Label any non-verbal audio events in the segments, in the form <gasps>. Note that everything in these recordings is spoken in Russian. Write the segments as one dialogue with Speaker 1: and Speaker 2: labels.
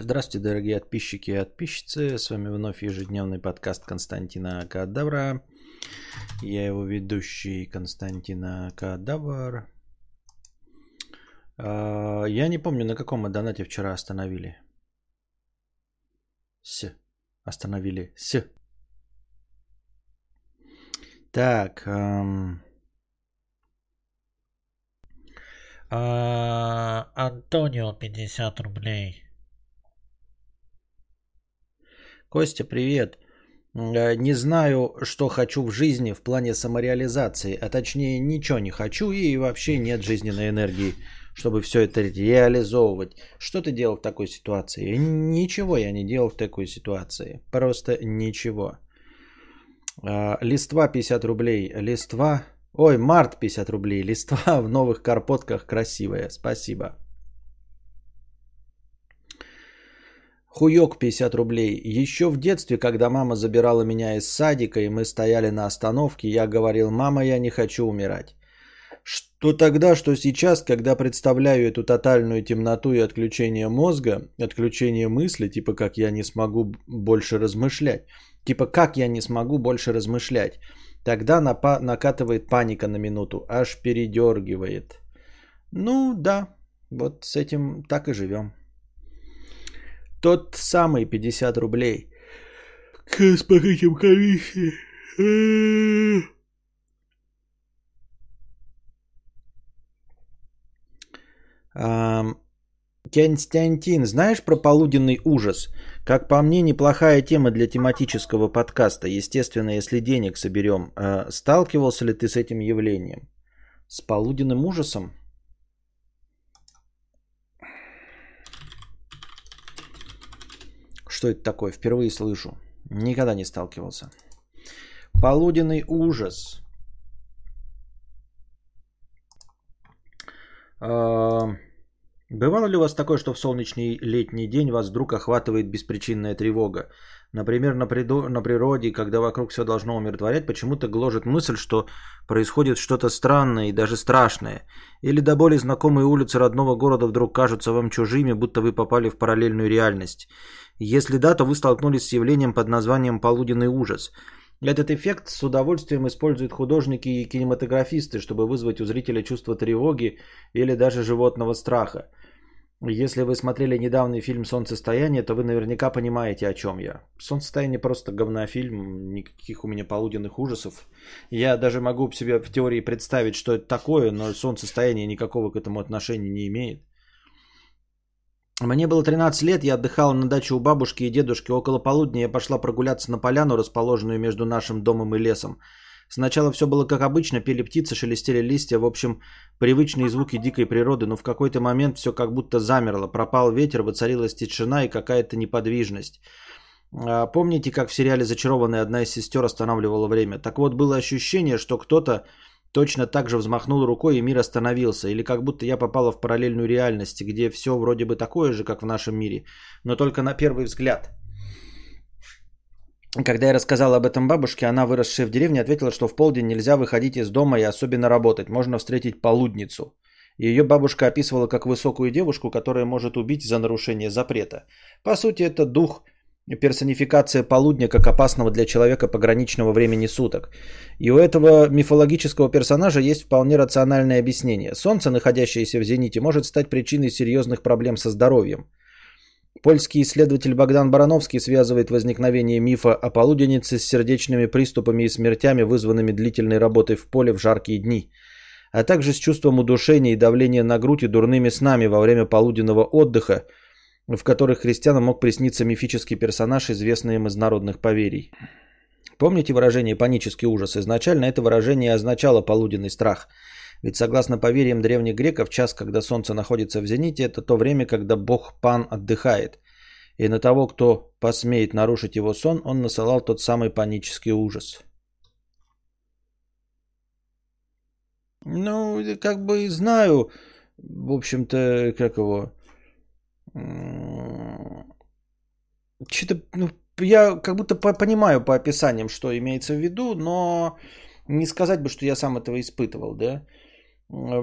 Speaker 1: Здравствуйте, дорогие подписчики и подписчицы. С вами вновь ежедневный подкаст Константина Кадавра. Я его ведущий Константина Кадавр. А, я не помню, на каком мы донате вчера остановили. С. Остановили. С. Так.
Speaker 2: А, Антонио 50 рублей.
Speaker 1: Костя, привет. Э, не знаю, что хочу в жизни в плане самореализации, а точнее ничего не хочу и вообще нет жизненной энергии, чтобы все это реализовывать. Что ты делал в такой ситуации? Ничего я не делал в такой ситуации. Просто ничего. Э, листва 50 рублей. Листва Ой, март 50 рублей. Листва <laughs> в новых карпотках красивая. Спасибо. Хуёк 50 рублей. Еще в детстве, когда мама забирала меня из садика, и мы стояли на остановке, я говорил, мама, я не хочу умирать. Что тогда, что сейчас, когда представляю эту тотальную темноту и отключение мозга, отключение мысли, типа как я не смогу больше размышлять. Типа как я не смогу больше размышлять. Тогда напа- накатывает паника на минуту, аж передергивает. Ну да, вот с этим так и живем. Тот самый 50 рублей.
Speaker 2: С покрытием комиссии.
Speaker 1: Константин, знаешь про полуденный ужас? Как по мне, неплохая тема для тематического подкаста. Естественно, если денег соберем. Э, сталкивался ли ты с этим явлением? С полуденным ужасом? Что это такое? Впервые слышу. Никогда не сталкивался. Полуденный ужас. Э, Бывало ли у вас такое, что в солнечный летний день вас вдруг охватывает беспричинная тревога? Например, на, приду, на природе, когда вокруг все должно умиротворять, почему-то гложет мысль, что происходит что-то странное и даже страшное. Или до боли знакомые улицы родного города вдруг кажутся вам чужими, будто вы попали в параллельную реальность. Если да, то вы столкнулись с явлением под названием «полуденный ужас». Этот эффект с удовольствием используют художники и кинематографисты, чтобы вызвать у зрителя чувство тревоги или даже животного страха. Если вы смотрели недавний фильм «Солнцестояние», то вы наверняка понимаете, о чем я. «Солнцестояние» просто говнофильм, никаких у меня полуденных ужасов. Я даже могу себе в теории представить, что это такое, но «Солнцестояние» никакого к этому отношения не имеет. Мне было 13 лет, я отдыхал на даче у бабушки и дедушки. Около полудня я пошла прогуляться на поляну, расположенную между нашим домом и лесом. Сначала все было как обычно, пели птицы, шелестели листья, в общем, привычные звуки дикой природы, но в какой-то момент все как будто замерло, пропал ветер, воцарилась тишина и какая-то неподвижность. А, помните, как в сериале «Зачарованная» одна из сестер останавливала время? Так вот, было ощущение, что кто-то точно так же взмахнул рукой и мир остановился, или как будто я попала в параллельную реальность, где все вроде бы такое же, как в нашем мире, но только на первый взгляд – когда я рассказал об этом бабушке, она, выросшая в деревне, ответила, что в полдень нельзя выходить из дома и особенно работать. Можно встретить полудницу. Ее бабушка описывала как высокую девушку, которая может убить за нарушение запрета. По сути, это дух персонификация полудня как опасного для человека пограничного времени суток. И у этого мифологического персонажа есть вполне рациональное объяснение. Солнце, находящееся в зените, может стать причиной серьезных проблем со здоровьем. Польский исследователь Богдан Барановский связывает возникновение мифа о полуденнице с сердечными приступами и смертями, вызванными длительной работой в поле в жаркие дни, а также с чувством удушения и давления на грудь и дурными снами во время полуденного отдыха, в которых христианам мог присниться мифический персонаж, известный им из народных поверий. Помните выражение «панический ужас»? Изначально это выражение означало полуденный страх – ведь согласно поверьям древних греков, час, когда солнце находится в зените, это то время, когда бог Пан отдыхает. И на того, кто посмеет нарушить его сон, он насылал тот самый панический ужас. Ну, как бы знаю, в общем-то, как его... Что-то, ну, я как будто понимаю по описаниям, что имеется в виду, но не сказать бы, что я сам этого испытывал, да.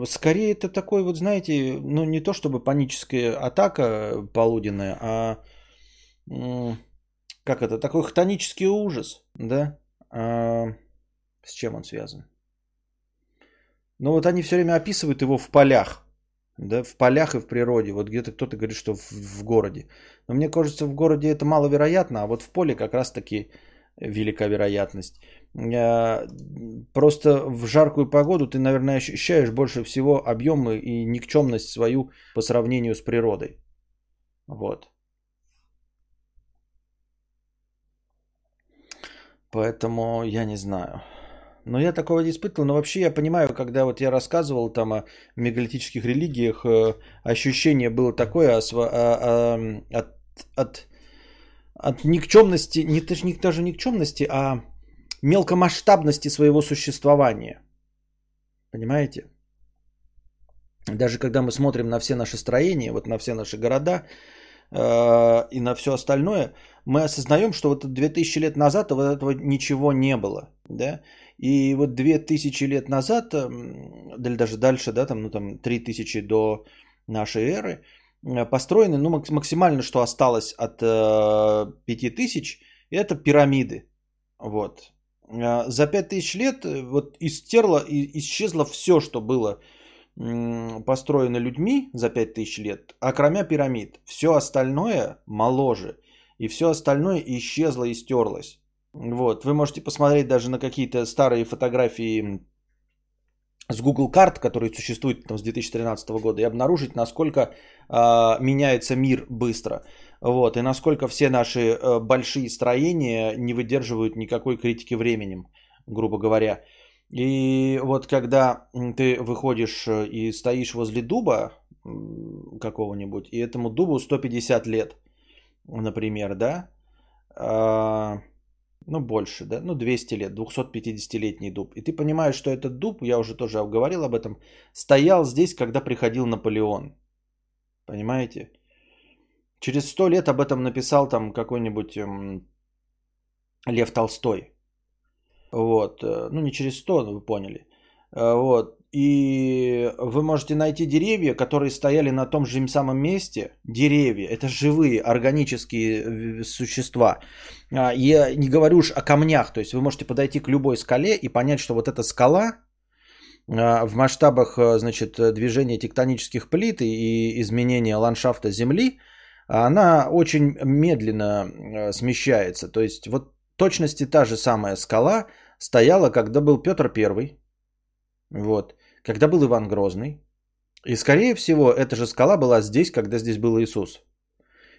Speaker 1: Скорее это такой вот, знаете, ну не то чтобы паническая атака полуденная, а как это, такой хтонический ужас, да? А, с чем он связан? Ну вот они все время описывают его в полях, да, в полях и в природе. Вот где-то кто-то говорит, что в, в городе. Но мне кажется, в городе это маловероятно, а вот в поле как раз-таки велика вероятность. А, просто в жаркую погоду ты, наверное, ощущаешь больше всего объемы и никчемность свою по сравнению с природой. Вот. Поэтому я не знаю. Но я такого не испытывал. Но вообще я понимаю, когда вот я рассказывал там о мегалитических религиях, э, ощущение было такое от, от, от никчемности, не, не даже никчемности, а мелкомасштабности своего существования. Понимаете? Даже когда мы смотрим на все наши строения, вот на все наши города э, и на все остальное, мы осознаем, что вот 2000 лет назад вот этого ничего не было. Да? И вот 2000 лет назад, или даже дальше, да, там, ну, там 3000 до нашей эры, построены, ну, максимально, что осталось от э, 5000, это пирамиды. Вот. Э, за 5000 лет э, вот истерло исчезло все, что было построено людьми за 5000 лет, а кроме пирамид. Все остальное моложе. И все остальное исчезло и стерлось. Вот, вы можете посмотреть даже на какие-то старые фотографии с Google карт, которые существуют там, с 2013 года, и обнаружить, насколько э, меняется мир быстро. Вот, и насколько все наши э, большие строения не выдерживают никакой критики временем, грубо говоря. И вот когда ты выходишь э, и стоишь возле дуба какого-нибудь, и этому дубу 150 лет, например, да, э, ну больше, да, ну 200 лет, 250-летний дуб. И ты понимаешь, что этот дуб, я уже тоже говорил об этом, стоял здесь, когда приходил Наполеон. Понимаете? Через 100 лет об этом написал там какой-нибудь эм, Лев Толстой. Вот, э, ну не через 100, вы поняли. Э, вот, и вы можете найти деревья, которые стояли на том же самом месте. Деревья, это живые органические э, существа. А, я не говорю уж о камнях, то есть вы можете подойти к любой скале и понять, что вот эта скала в масштабах значит, движения тектонических плит и изменения ландшафта Земли, она очень медленно смещается. То есть вот точности та же самая скала стояла, когда был Петр Первый, вот когда был Иван Грозный. И скорее всего, эта же скала была здесь, когда здесь был Иисус.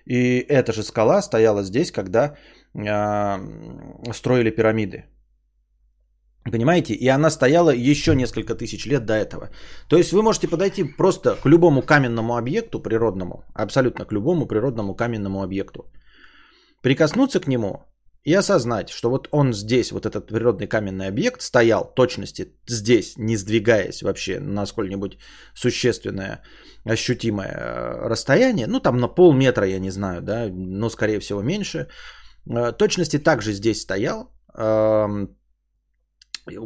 Speaker 1: И эта же скала стояла здесь, когда э, строили пирамиды. Понимаете? И она стояла еще несколько тысяч лет до этого. То есть вы можете подойти просто к любому каменному объекту природному, абсолютно к любому природному каменному объекту, прикоснуться к нему и осознать, что вот он здесь, вот этот природный каменный объект стоял точности здесь, не сдвигаясь вообще на сколь-нибудь существенное, ощутимое э, расстояние, ну там на полметра, я не знаю, да, но скорее всего меньше, э, точности также здесь стоял, эм,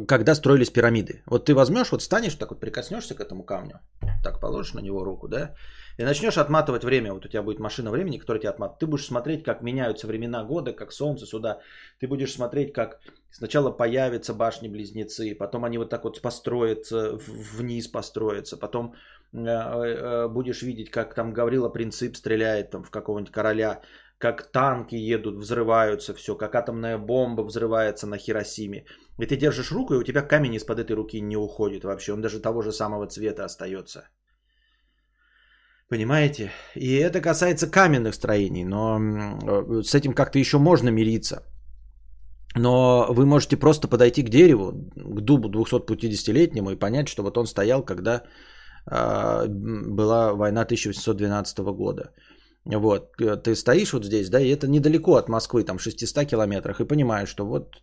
Speaker 1: когда строились пирамиды. Вот ты возьмешь, вот станешь, так вот прикоснешься к этому камню, так положишь на него руку, да, и начнешь отматывать время. Вот у тебя будет машина времени, которая тебя отматывает. Ты будешь смотреть, как меняются времена года, как солнце сюда. Ты будешь смотреть, как сначала появятся башни-близнецы, потом они вот так вот построятся, вниз построятся, потом э, э, будешь видеть, как там Гаврила Принцип стреляет там в какого-нибудь короля, как танки едут, взрываются, все, как атомная бомба взрывается на Хиросиме. И ты держишь руку, и у тебя камень из-под этой руки не уходит вообще. Он даже того же самого цвета остается. Понимаете? И это касается каменных строений, но с этим как-то еще можно мириться. Но вы можете просто подойти к дереву, к дубу 250-летнему и понять, что вот он стоял, когда э, была война 1812 года. Вот, ты стоишь вот здесь, да, и это недалеко от Москвы, там 600 километрах, и понимаешь, что вот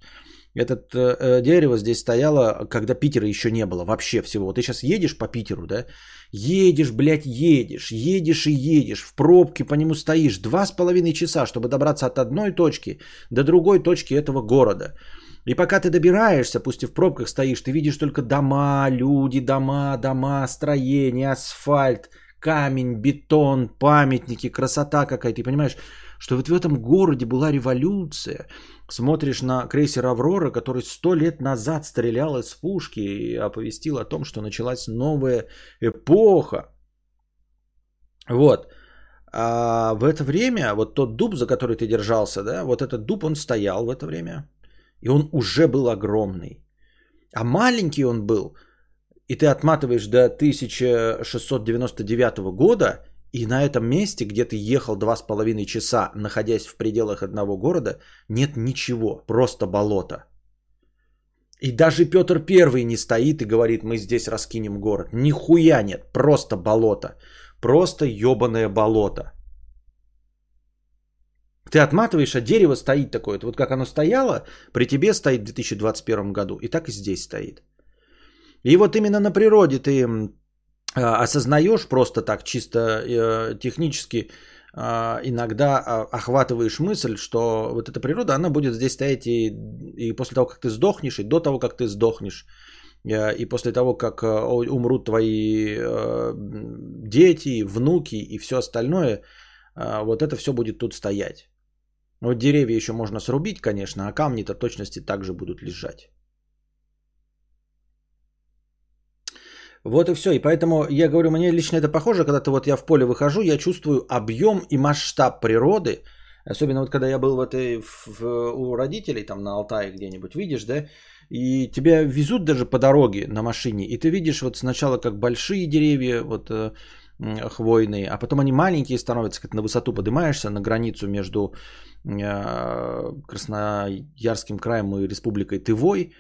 Speaker 1: это э, э, дерево здесь стояло, когда Питера еще не было вообще всего. Ты сейчас едешь по Питеру, да? Едешь, блядь, едешь, едешь и едешь, в пробке по нему стоишь два с половиной часа, чтобы добраться от одной точки до другой точки этого города. И пока ты добираешься, пусть и в пробках стоишь, ты видишь только дома, люди, дома, дома, строения, асфальт, камень, бетон, памятники, красота какая-то. Ты понимаешь, что вот в этом городе была революция. Смотришь на крейсер «Аврора», который сто лет назад стрелял из пушки и оповестил о том, что началась новая эпоха. Вот. А в это время, вот тот дуб, за который ты держался, да, вот этот дуб, он стоял в это время. И он уже был огромный. А маленький он был. И ты отматываешь до 1699 года, и на этом месте, где ты ехал два с половиной часа, находясь в пределах одного города, нет ничего, просто болото. И даже Петр Первый не стоит и говорит, мы здесь раскинем город. Нихуя нет, просто болото. Просто ебаное болото. Ты отматываешь, а дерево стоит такое. Вот как оно стояло, при тебе стоит в 2021 году. И так и здесь стоит. И вот именно на природе ты а, осознаешь просто так, чисто э, технически, а, иногда а, охватываешь мысль, что вот эта природа, она будет здесь стоять и, и после того, как ты сдохнешь, и до того, как ты сдохнешь, э, и после того, как э, умрут твои дети, внуки и все остальное, вот это все будет тут стоять. Вот деревья еще можно срубить, конечно, а камни-то точности также будут лежать. Вот и все. И поэтому я говорю, мне лично это похоже, когда-то вот я в поле выхожу, я чувствую объем и масштаб природы. Особенно вот когда я был в этой, в, в, у родителей там на Алтае где-нибудь, видишь, да, и тебя везут даже по дороге на машине, и ты видишь вот сначала как большие деревья, вот э, хвойные, а потом они маленькие становятся, как на высоту поднимаешься на границу между э, Красноярским краем и Республикой Тывой,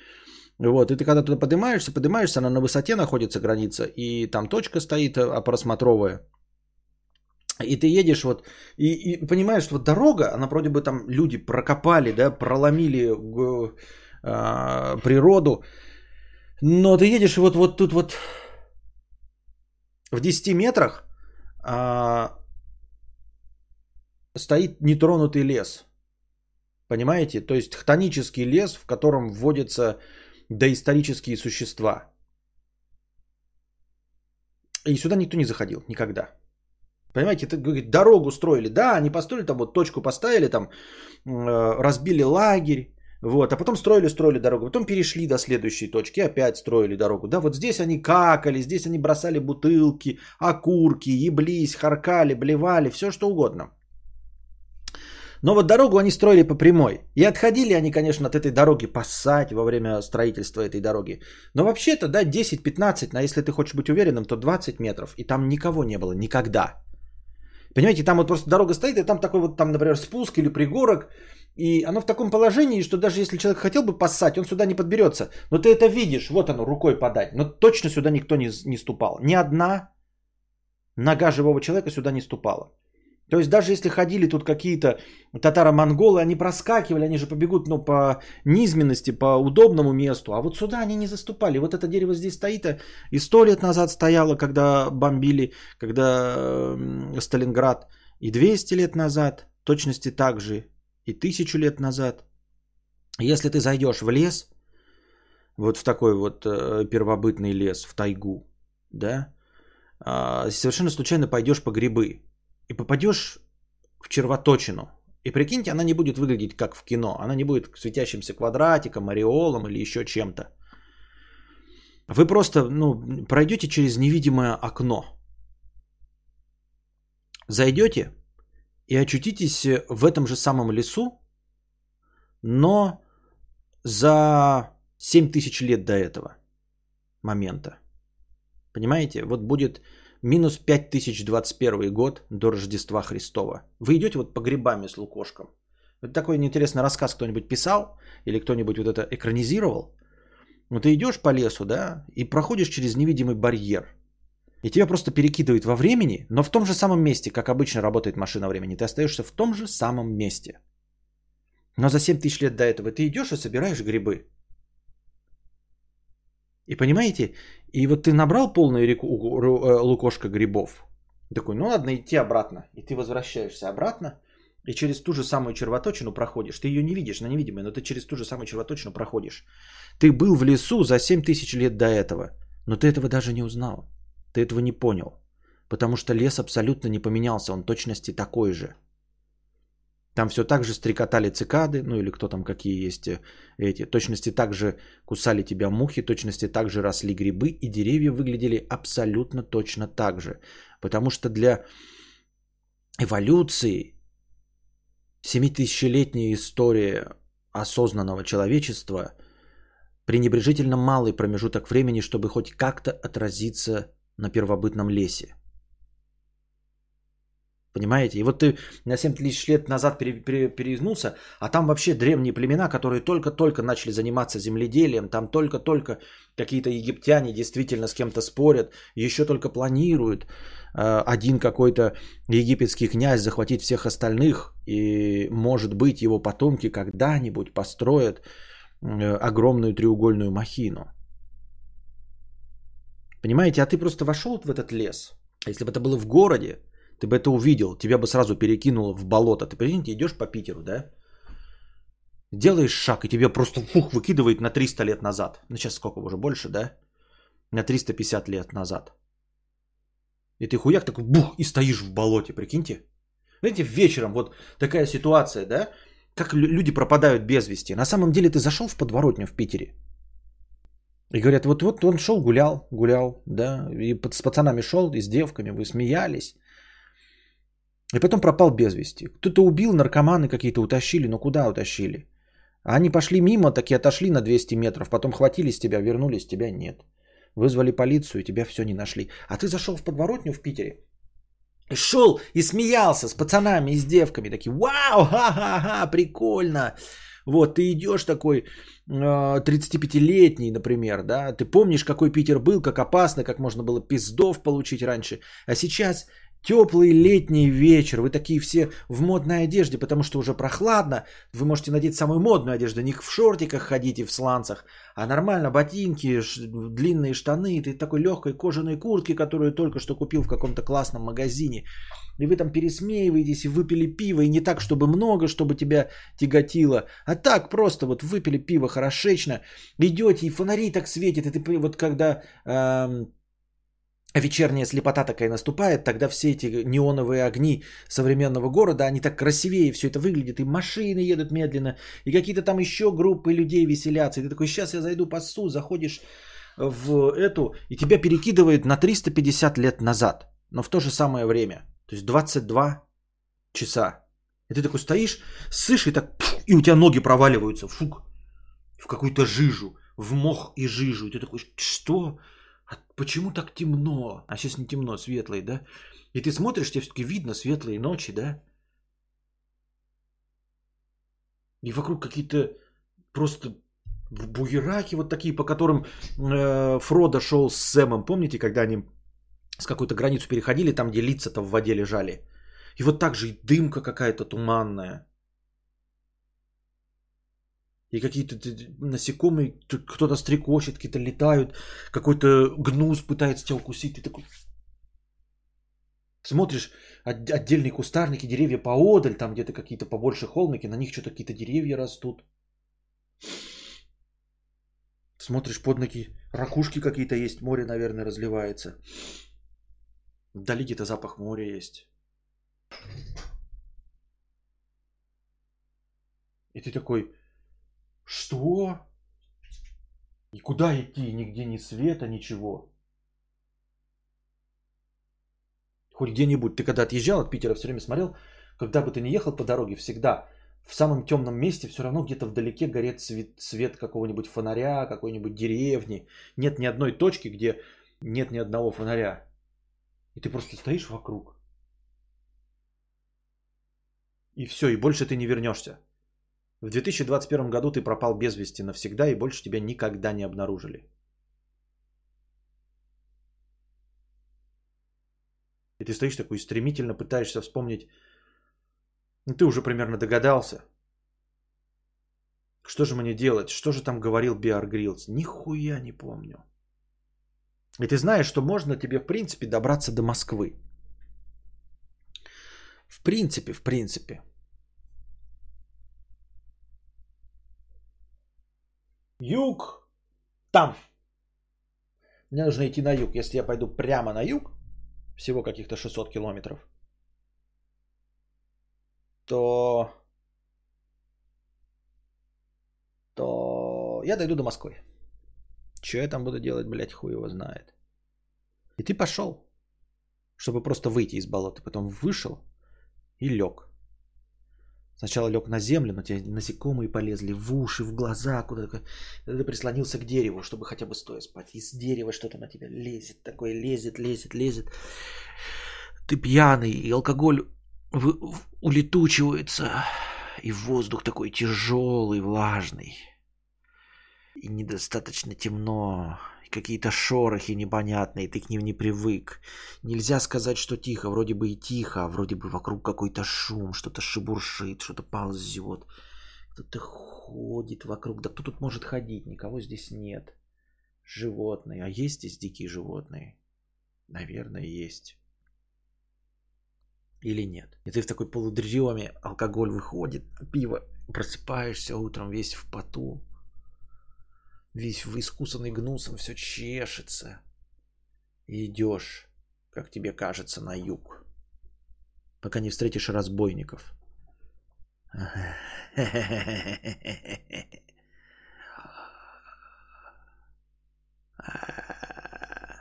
Speaker 1: вот, и ты когда туда поднимаешься, поднимаешься, она на высоте находится граница, и там точка стоит а, просмотровая. И ты едешь вот, и, и понимаешь, вот дорога, она вроде бы там люди прокопали, да, проломили э, природу, но ты едешь вот, вот тут вот в 10 метрах э, стоит нетронутый лес. Понимаете? То есть хтонический лес, в котором вводится доисторические существа. И сюда никто не заходил никогда. Понимаете, это говорит, дорогу строили, да, они построили там вот точку поставили, там э, разбили лагерь, вот, а потом строили, строили дорогу, потом перешли до следующей точки, опять строили дорогу, да, вот здесь они какали, здесь они бросали бутылки, окурки, еблись, харкали, блевали, все что угодно. Но вот дорогу они строили по прямой. И отходили они, конечно, от этой дороги поссать во время строительства этой дороги. Но вообще-то, да, 10-15, а если ты хочешь быть уверенным, то 20 метров. И там никого не было никогда. Понимаете, там вот просто дорога стоит, и там такой вот, там, например, спуск или пригорок. И оно в таком положении, что даже если человек хотел бы поссать, он сюда не подберется. Но ты это видишь, вот оно, рукой подать. Но точно сюда никто не, не ступал. Ни одна нога живого человека сюда не ступала. То есть даже если ходили тут какие-то татаро-монголы, они проскакивали, они же побегут ну, по низменности, по удобному месту. А вот сюда они не заступали. Вот это дерево здесь стоит, а и сто лет назад стояло, когда бомбили, когда Сталинград. И 200 лет назад, точности так же, и тысячу лет назад. Если ты зайдешь в лес, вот в такой вот э, первобытный лес, в тайгу, да, э, совершенно случайно пойдешь по грибы, и попадешь в червоточину. И прикиньте, она не будет выглядеть как в кино. Она не будет светящимся квадратиком, ореолом или еще чем-то. Вы просто ну, пройдете через невидимое окно. Зайдете и очутитесь в этом же самом лесу, но за 7 тысяч лет до этого момента. Понимаете? Вот будет Минус 5021 год до Рождества Христова. Вы идете вот по грибами с лукошком. Вот такой интересный рассказ кто-нибудь писал или кто-нибудь вот это экранизировал. Ну ты идешь по лесу, да, и проходишь через невидимый барьер. И тебя просто перекидывает во времени, но в том же самом месте, как обычно работает машина времени. Ты остаешься в том же самом месте. Но за 7 тысяч лет до этого ты идешь и собираешь грибы. И понимаете, и вот ты набрал полную реку э, лукошка грибов. Такой, ну ладно, идти обратно. И ты возвращаешься обратно. И через ту же самую червоточину проходишь. Ты ее не видишь, она невидимая, но ты через ту же самую червоточину проходишь. Ты был в лесу за 7 тысяч лет до этого, но ты этого даже не узнал. Ты этого не понял. Потому что лес абсолютно не поменялся, он точности такой же. Там все так же стрекотали цикады, ну или кто там какие есть э, эти. Точности так же кусали тебя мухи, точности так же росли грибы, и деревья выглядели абсолютно точно так же. Потому что для эволюции 7000-летняя история осознанного человечества пренебрежительно малый промежуток времени, чтобы хоть как-то отразиться на первобытном лесе. Понимаете? И вот ты на 7 тысяч лет назад пере, пере, переизнулся, а там вообще древние племена, которые только-только начали заниматься земледелием, там только-только какие-то египтяне действительно с кем-то спорят, еще только планируют э, один какой-то египетский князь захватить всех остальных, и может быть его потомки когда-нибудь построят э, огромную треугольную махину. Понимаете, а ты просто вошел в этот лес. Если бы это было в городе, ты бы это увидел, тебя бы сразу перекинуло в болото. Ты прикиньте, идешь по Питеру, да? Делаешь шаг, и тебя просто фух, выкидывает на 300 лет назад. Ну, сейчас сколько уже, больше, да? На 350 лет назад. И ты хуяк такой, бух, и стоишь в болоте, прикиньте. Знаете, вечером вот такая ситуация, да? Как люди пропадают без вести. На самом деле ты зашел в подворотню в Питере. И говорят, вот, вот он шел, гулял, гулял, да, и с пацанами шел, и с девками, вы смеялись. И потом пропал без вести. Кто-то убил, наркоманы какие-то утащили, но куда утащили? А они пошли мимо, таки отошли на 200 метров, потом хватили с тебя, вернулись, тебя нет. Вызвали полицию, и тебя все не нашли. А ты зашел в подворотню в Питере, шел и смеялся с пацанами и с девками, такие, вау, ха-ха-ха, прикольно. Вот, ты идешь такой 35-летний, а, например, да, ты помнишь, какой Питер был, как опасно, как можно было пиздов получить раньше. А сейчас Теплый летний вечер, вы такие все в модной одежде, потому что уже прохладно. Вы можете надеть самую модную одежду, не в шортиках ходите, в сланцах, а нормально ботинки, длинные штаны, ты такой легкой кожаной куртки, которую только что купил в каком-то классном магазине. И вы там пересмеиваетесь и выпили пиво, и не так, чтобы много, чтобы тебя тяготило, а так просто вот выпили пиво хорошечно, идете, и фонари так светят, и ты вот когда... Эм, вечерняя слепота такая наступает, тогда все эти неоновые огни современного города, они так красивее все это выглядит, и машины едут медленно, и какие-то там еще группы людей веселятся, и ты такой, сейчас я зайду пасу, заходишь в эту, и тебя перекидывает на 350 лет назад, но в то же самое время, то есть 22 часа. И ты такой стоишь, сышь, и так, и у тебя ноги проваливаются, фук, в какую-то жижу, в мох и жижу, и ты такой, что? А почему так темно? А сейчас не темно, светлый, да? И ты смотришь, тебе все-таки видно светлые ночи, да? И вокруг какие-то просто буераки вот такие, по которым э, Фродо шел с Сэмом. Помните, когда они с какой-то границу переходили, там, где лица-то в воде лежали? И вот так же и дымка какая-то туманная. И какие-то насекомые, кто-то стрекочет, какие-то летают, какой-то гнус пытается тебя укусить. Ты такой смотришь отдельные кустарники, деревья поодаль, там где-то какие-то побольше холмики, на них что-то какие-то деревья растут. Смотришь под ноги, ракушки какие-то есть, море, наверное, разливается. Вдали где-то запах моря есть. И ты такой, что? И куда идти? Нигде ни света, ничего. Хоть где-нибудь. Ты когда отъезжал от Питера, все время смотрел, когда бы ты ни ехал по дороге, всегда в самом темном месте все равно где-то вдалеке горит свет, свет какого-нибудь фонаря, какой-нибудь деревни. Нет ни одной точки, где нет ни одного фонаря. И ты просто стоишь вокруг. И все, и больше ты не вернешься. В 2021 году ты пропал без вести навсегда и больше тебя никогда не обнаружили. И ты стоишь такой стремительно пытаешься вспомнить. Ну, ты уже примерно догадался. Что же мне делать? Что же там говорил Биар Гриллс? Нихуя не помню. И ты знаешь, что можно тебе в принципе добраться до Москвы. В принципе, в принципе. Юг там. Мне нужно идти на юг. Если я пойду прямо на юг, всего каких-то 600 километров, то, то я дойду до Москвы. Что я там буду делать, блядь, хуй его знает. И ты пошел, чтобы просто выйти из болота. Потом вышел и лег. Сначала лег на землю, но тебе насекомые полезли в уши, в глаза, куда-то. Ты прислонился к дереву, чтобы хотя бы стоя спать. Из дерева что-то на тебя лезет, такое лезет, лезет, лезет. Ты пьяный, и алкоголь вы- улетучивается, и воздух такой тяжелый, влажный. И недостаточно темно, какие-то шорохи непонятные, ты к ним не привык. Нельзя сказать, что тихо, вроде бы и тихо, а вроде бы вокруг какой-то шум, что-то шебуршит, что-то ползет. Кто-то ходит вокруг. Да кто тут может ходить? Никого здесь нет. Животные. А есть здесь дикие животные? Наверное, есть. Или нет. И ты в такой полудреме, алкоголь выходит, пиво, просыпаешься утром весь в поту, весь искусанный гнусом, все чешется. И идешь, как тебе кажется, на юг. Пока не встретишь разбойников. <laughs>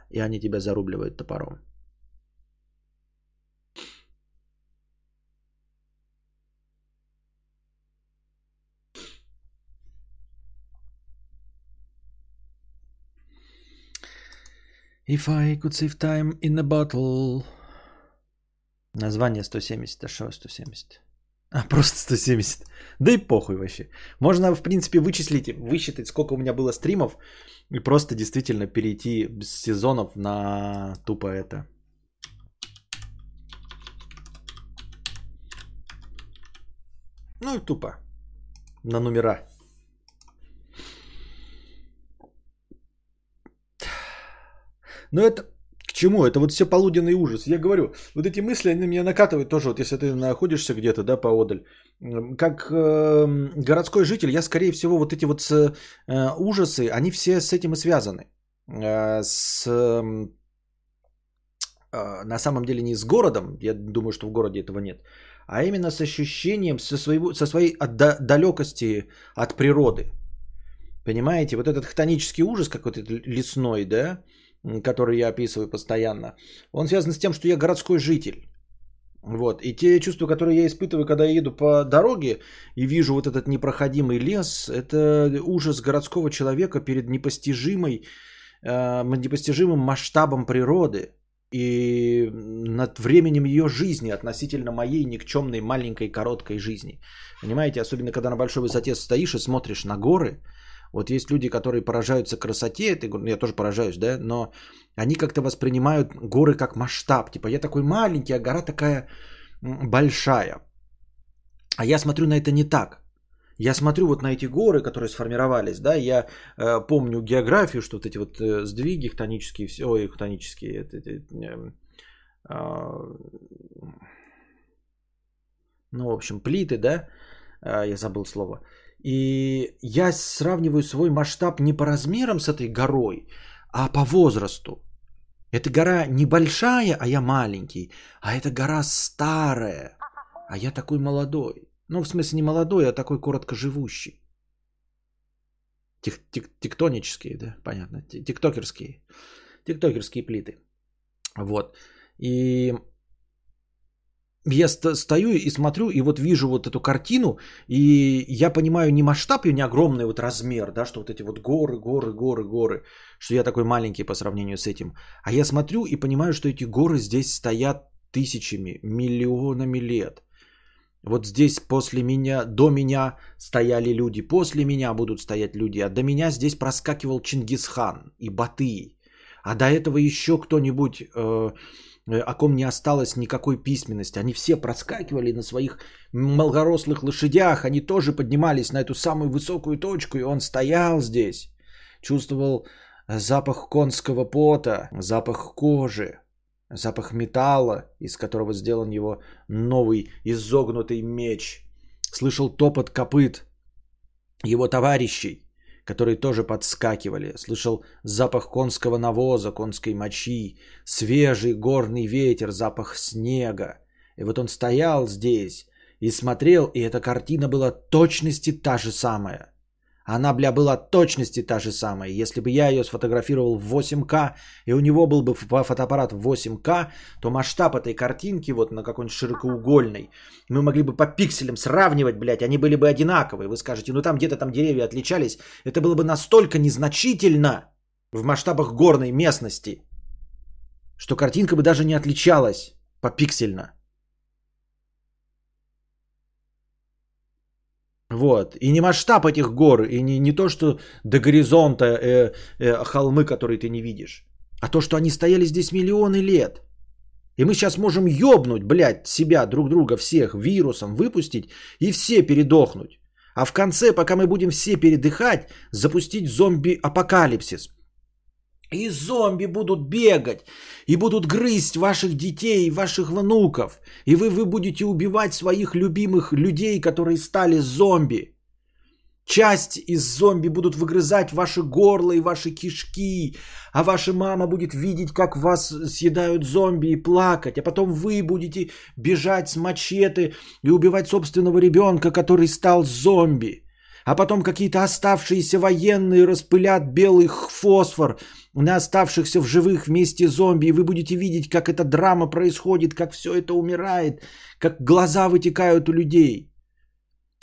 Speaker 1: И они тебя зарубливают топором. If I could save time in a bottle. Название 170. А что 170? А, просто 170. Да и похуй вообще. Можно, в принципе, вычислить, высчитать, сколько у меня было стримов, и просто действительно перейти с сезонов на тупо это. Ну и тупо. На номера. Но это к чему? Это вот все полуденный ужас. Я говорю, вот эти мысли, они меня накатывают тоже, вот если ты находишься где-то, да, поодаль. Как э, городской житель, я, скорее всего, вот эти вот э, ужасы, они все с этим и связаны. Э, с, эм, э, на самом деле не с городом, я думаю, что в городе этого нет, а именно с ощущением, со, своего, со своей отда- далекости от природы. Понимаете, вот этот хтонический ужас какой-то лесной, да, м, который я описываю постоянно, он связан с тем, что я городской житель. Вот. И те чувства, которые я испытываю, когда я еду по дороге и вижу вот этот непроходимый лес, это ужас городского человека перед непостижимой, э, непостижимым масштабом природы и над временем ее жизни относительно моей никчемной маленькой короткой жизни. Понимаете, особенно когда на большой высоте стоишь и смотришь на горы, вот есть люди, которые поражаются красоте, это, я тоже поражаюсь, да, но они как-то воспринимают горы как масштаб. Типа я такой маленький, а гора такая большая. А я смотрю на это не так. Я смотрю вот на эти горы, которые сформировались, да, я э, помню географию, что вот эти вот э, сдвиги хтонические, все, ой, хтонические, это, это, эм, а, ну, в общем, плиты, да, а, я забыл слово. И я сравниваю свой масштаб не по размерам с этой горой, а по возрасту. Эта гора небольшая, а я маленький. А эта гора старая, а я такой молодой. Ну, в смысле, не молодой, а такой короткоживущий. Тек- тек- тектонические, да, понятно. Тиктокерские. Тиктокерские плиты. Вот. И я ст- стою и смотрю, и вот вижу вот эту картину, и я понимаю не масштаб ее, не огромный вот размер, да, что вот эти вот горы, горы, горы, горы, что я такой маленький по сравнению с этим. А я смотрю и понимаю, что эти горы здесь стоят тысячами, миллионами лет. Вот здесь после меня, до меня стояли люди, после меня будут стоять люди, а до меня здесь проскакивал Чингисхан и Батый. А до этого еще кто-нибудь, э, о ком не осталось никакой письменности. Они все проскакивали на своих малгорослых лошадях, они тоже поднимались на эту самую высокую точку, и он стоял здесь, чувствовал запах конского пота, запах кожи, запах металла, из которого сделан его новый изогнутый меч. Слышал топот копыт его товарищей, которые тоже подскакивали. Слышал запах конского навоза, конской мочи, свежий горный ветер, запах снега. И вот он стоял здесь и смотрел, и эта картина была точности та же самая. Она, бля, была точности та же самая. Если бы я ее сфотографировал в 8К, и у него был бы фотоаппарат в 8К, то масштаб этой картинки, вот на какой-нибудь широкоугольной, мы могли бы по пикселям сравнивать, блядь, они были бы одинаковые. Вы скажете, ну там где-то там деревья отличались. Это было бы настолько незначительно в масштабах горной местности, что картинка бы даже не отличалась по Вот. И не масштаб этих гор, и не, не то, что до горизонта э, э, холмы, которые ты не видишь, а то, что они стояли здесь миллионы лет. И мы сейчас можем ёбнуть, блядь, себя, друг друга, всех вирусом выпустить и все передохнуть. А в конце, пока мы будем все передыхать, запустить зомби-апокалипсис. И зомби будут бегать, и будут грызть ваших детей, ваших внуков. И вы, вы будете убивать своих любимых людей, которые стали зомби. Часть из зомби будут выгрызать ваше горло и ваши кишки, а ваша мама будет видеть, как вас съедают зомби и плакать, а потом вы будете бежать с мачете и убивать собственного ребенка, который стал зомби. А потом какие-то оставшиеся военные распылят белый фосфор на оставшихся в живых вместе зомби, и вы будете видеть, как эта драма происходит, как все это умирает, как глаза вытекают у людей.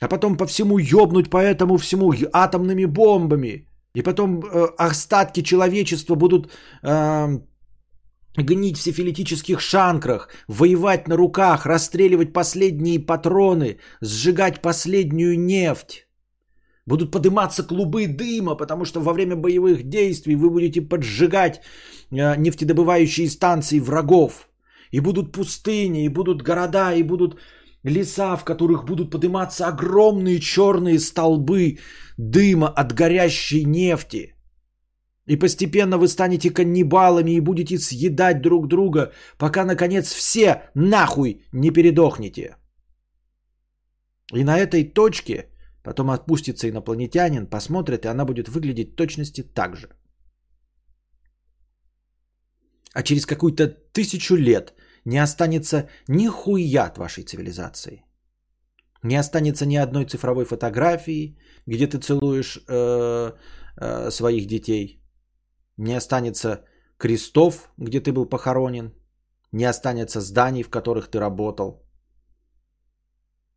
Speaker 1: А потом по всему ёбнуть по этому всему атомными бомбами. И потом э, остатки человечества будут э, гнить в сифилитических шанкрах, воевать на руках, расстреливать последние патроны, сжигать последнюю нефть. Будут подниматься клубы дыма, потому что во время боевых действий вы будете поджигать э, нефтедобывающие станции врагов. И будут пустыни, и будут города, и будут леса, в которых будут подниматься огромные черные столбы дыма от горящей нефти. И постепенно вы станете каннибалами и будете съедать друг друга, пока наконец все нахуй не передохнете. И на этой точке Потом отпустится инопланетянин, посмотрит, и она будет выглядеть точности так же. А через какую-то тысячу лет не останется ни хуя от вашей цивилизации. Не останется ни одной цифровой фотографии, где ты целуешь э, э, своих детей. Не останется крестов, где ты был похоронен. Не останется зданий, в которых ты работал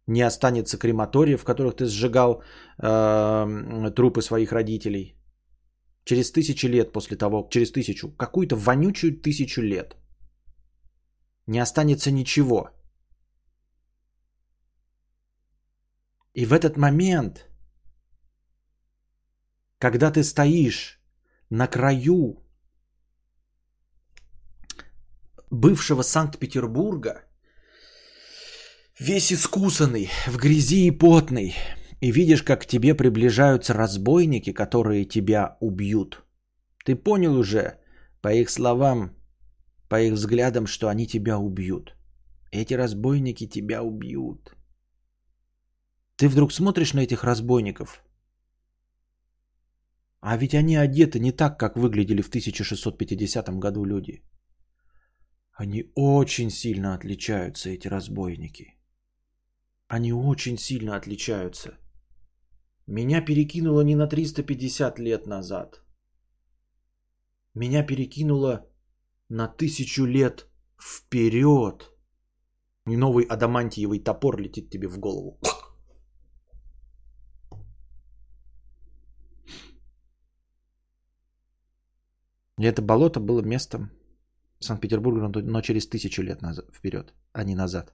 Speaker 1: не останется крематориев, в которых ты сжигал э, трупы своих родителей. Через тысячи лет после того, через тысячу, какую-то вонючую тысячу лет. Не останется ничего. И в этот момент, когда ты стоишь на краю бывшего Санкт-Петербурга, весь искусанный, в грязи и потный, и видишь, как к тебе приближаются разбойники, которые тебя убьют. Ты понял уже, по их словам, по их взглядам, что они тебя убьют. Эти разбойники тебя убьют. Ты вдруг смотришь на этих разбойников, а ведь они одеты не так, как выглядели в 1650 году люди. Они очень сильно отличаются, эти разбойники. Они очень сильно отличаются. Меня перекинуло не на 350 лет назад. Меня перекинуло на тысячу лет вперед. И новый адамантиевый топор летит тебе в голову. И это болото было местом Санкт-Петербурга, но через тысячу лет назад, вперед, а не назад.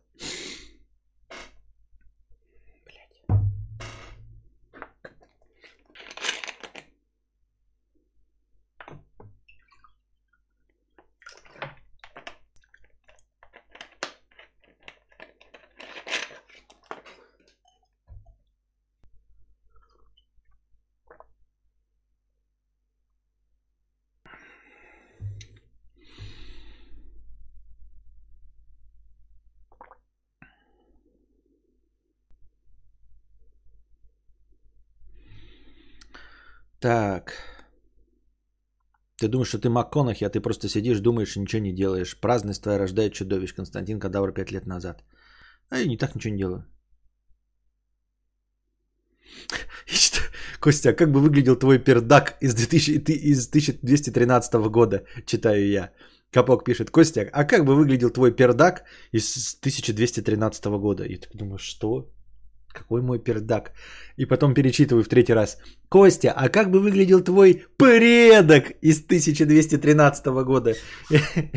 Speaker 1: Ты думаешь, что ты МакКонахи, а ты просто сидишь, думаешь и ничего не делаешь. Праздность твоя рождает чудовищ. Константин Кадавр пять лет назад. А я не так ничего не делаю. <laughs> Костя, а как бы выглядел твой пердак из, 2000, из 1213 года, читаю я. Капок пишет, Костя, а как бы выглядел твой пердак из 1213 года? И ты думаешь, что? Какой мой пердак? И потом перечитываю в третий раз. Костя, а как бы выглядел твой предок из 1213 года? <laughs>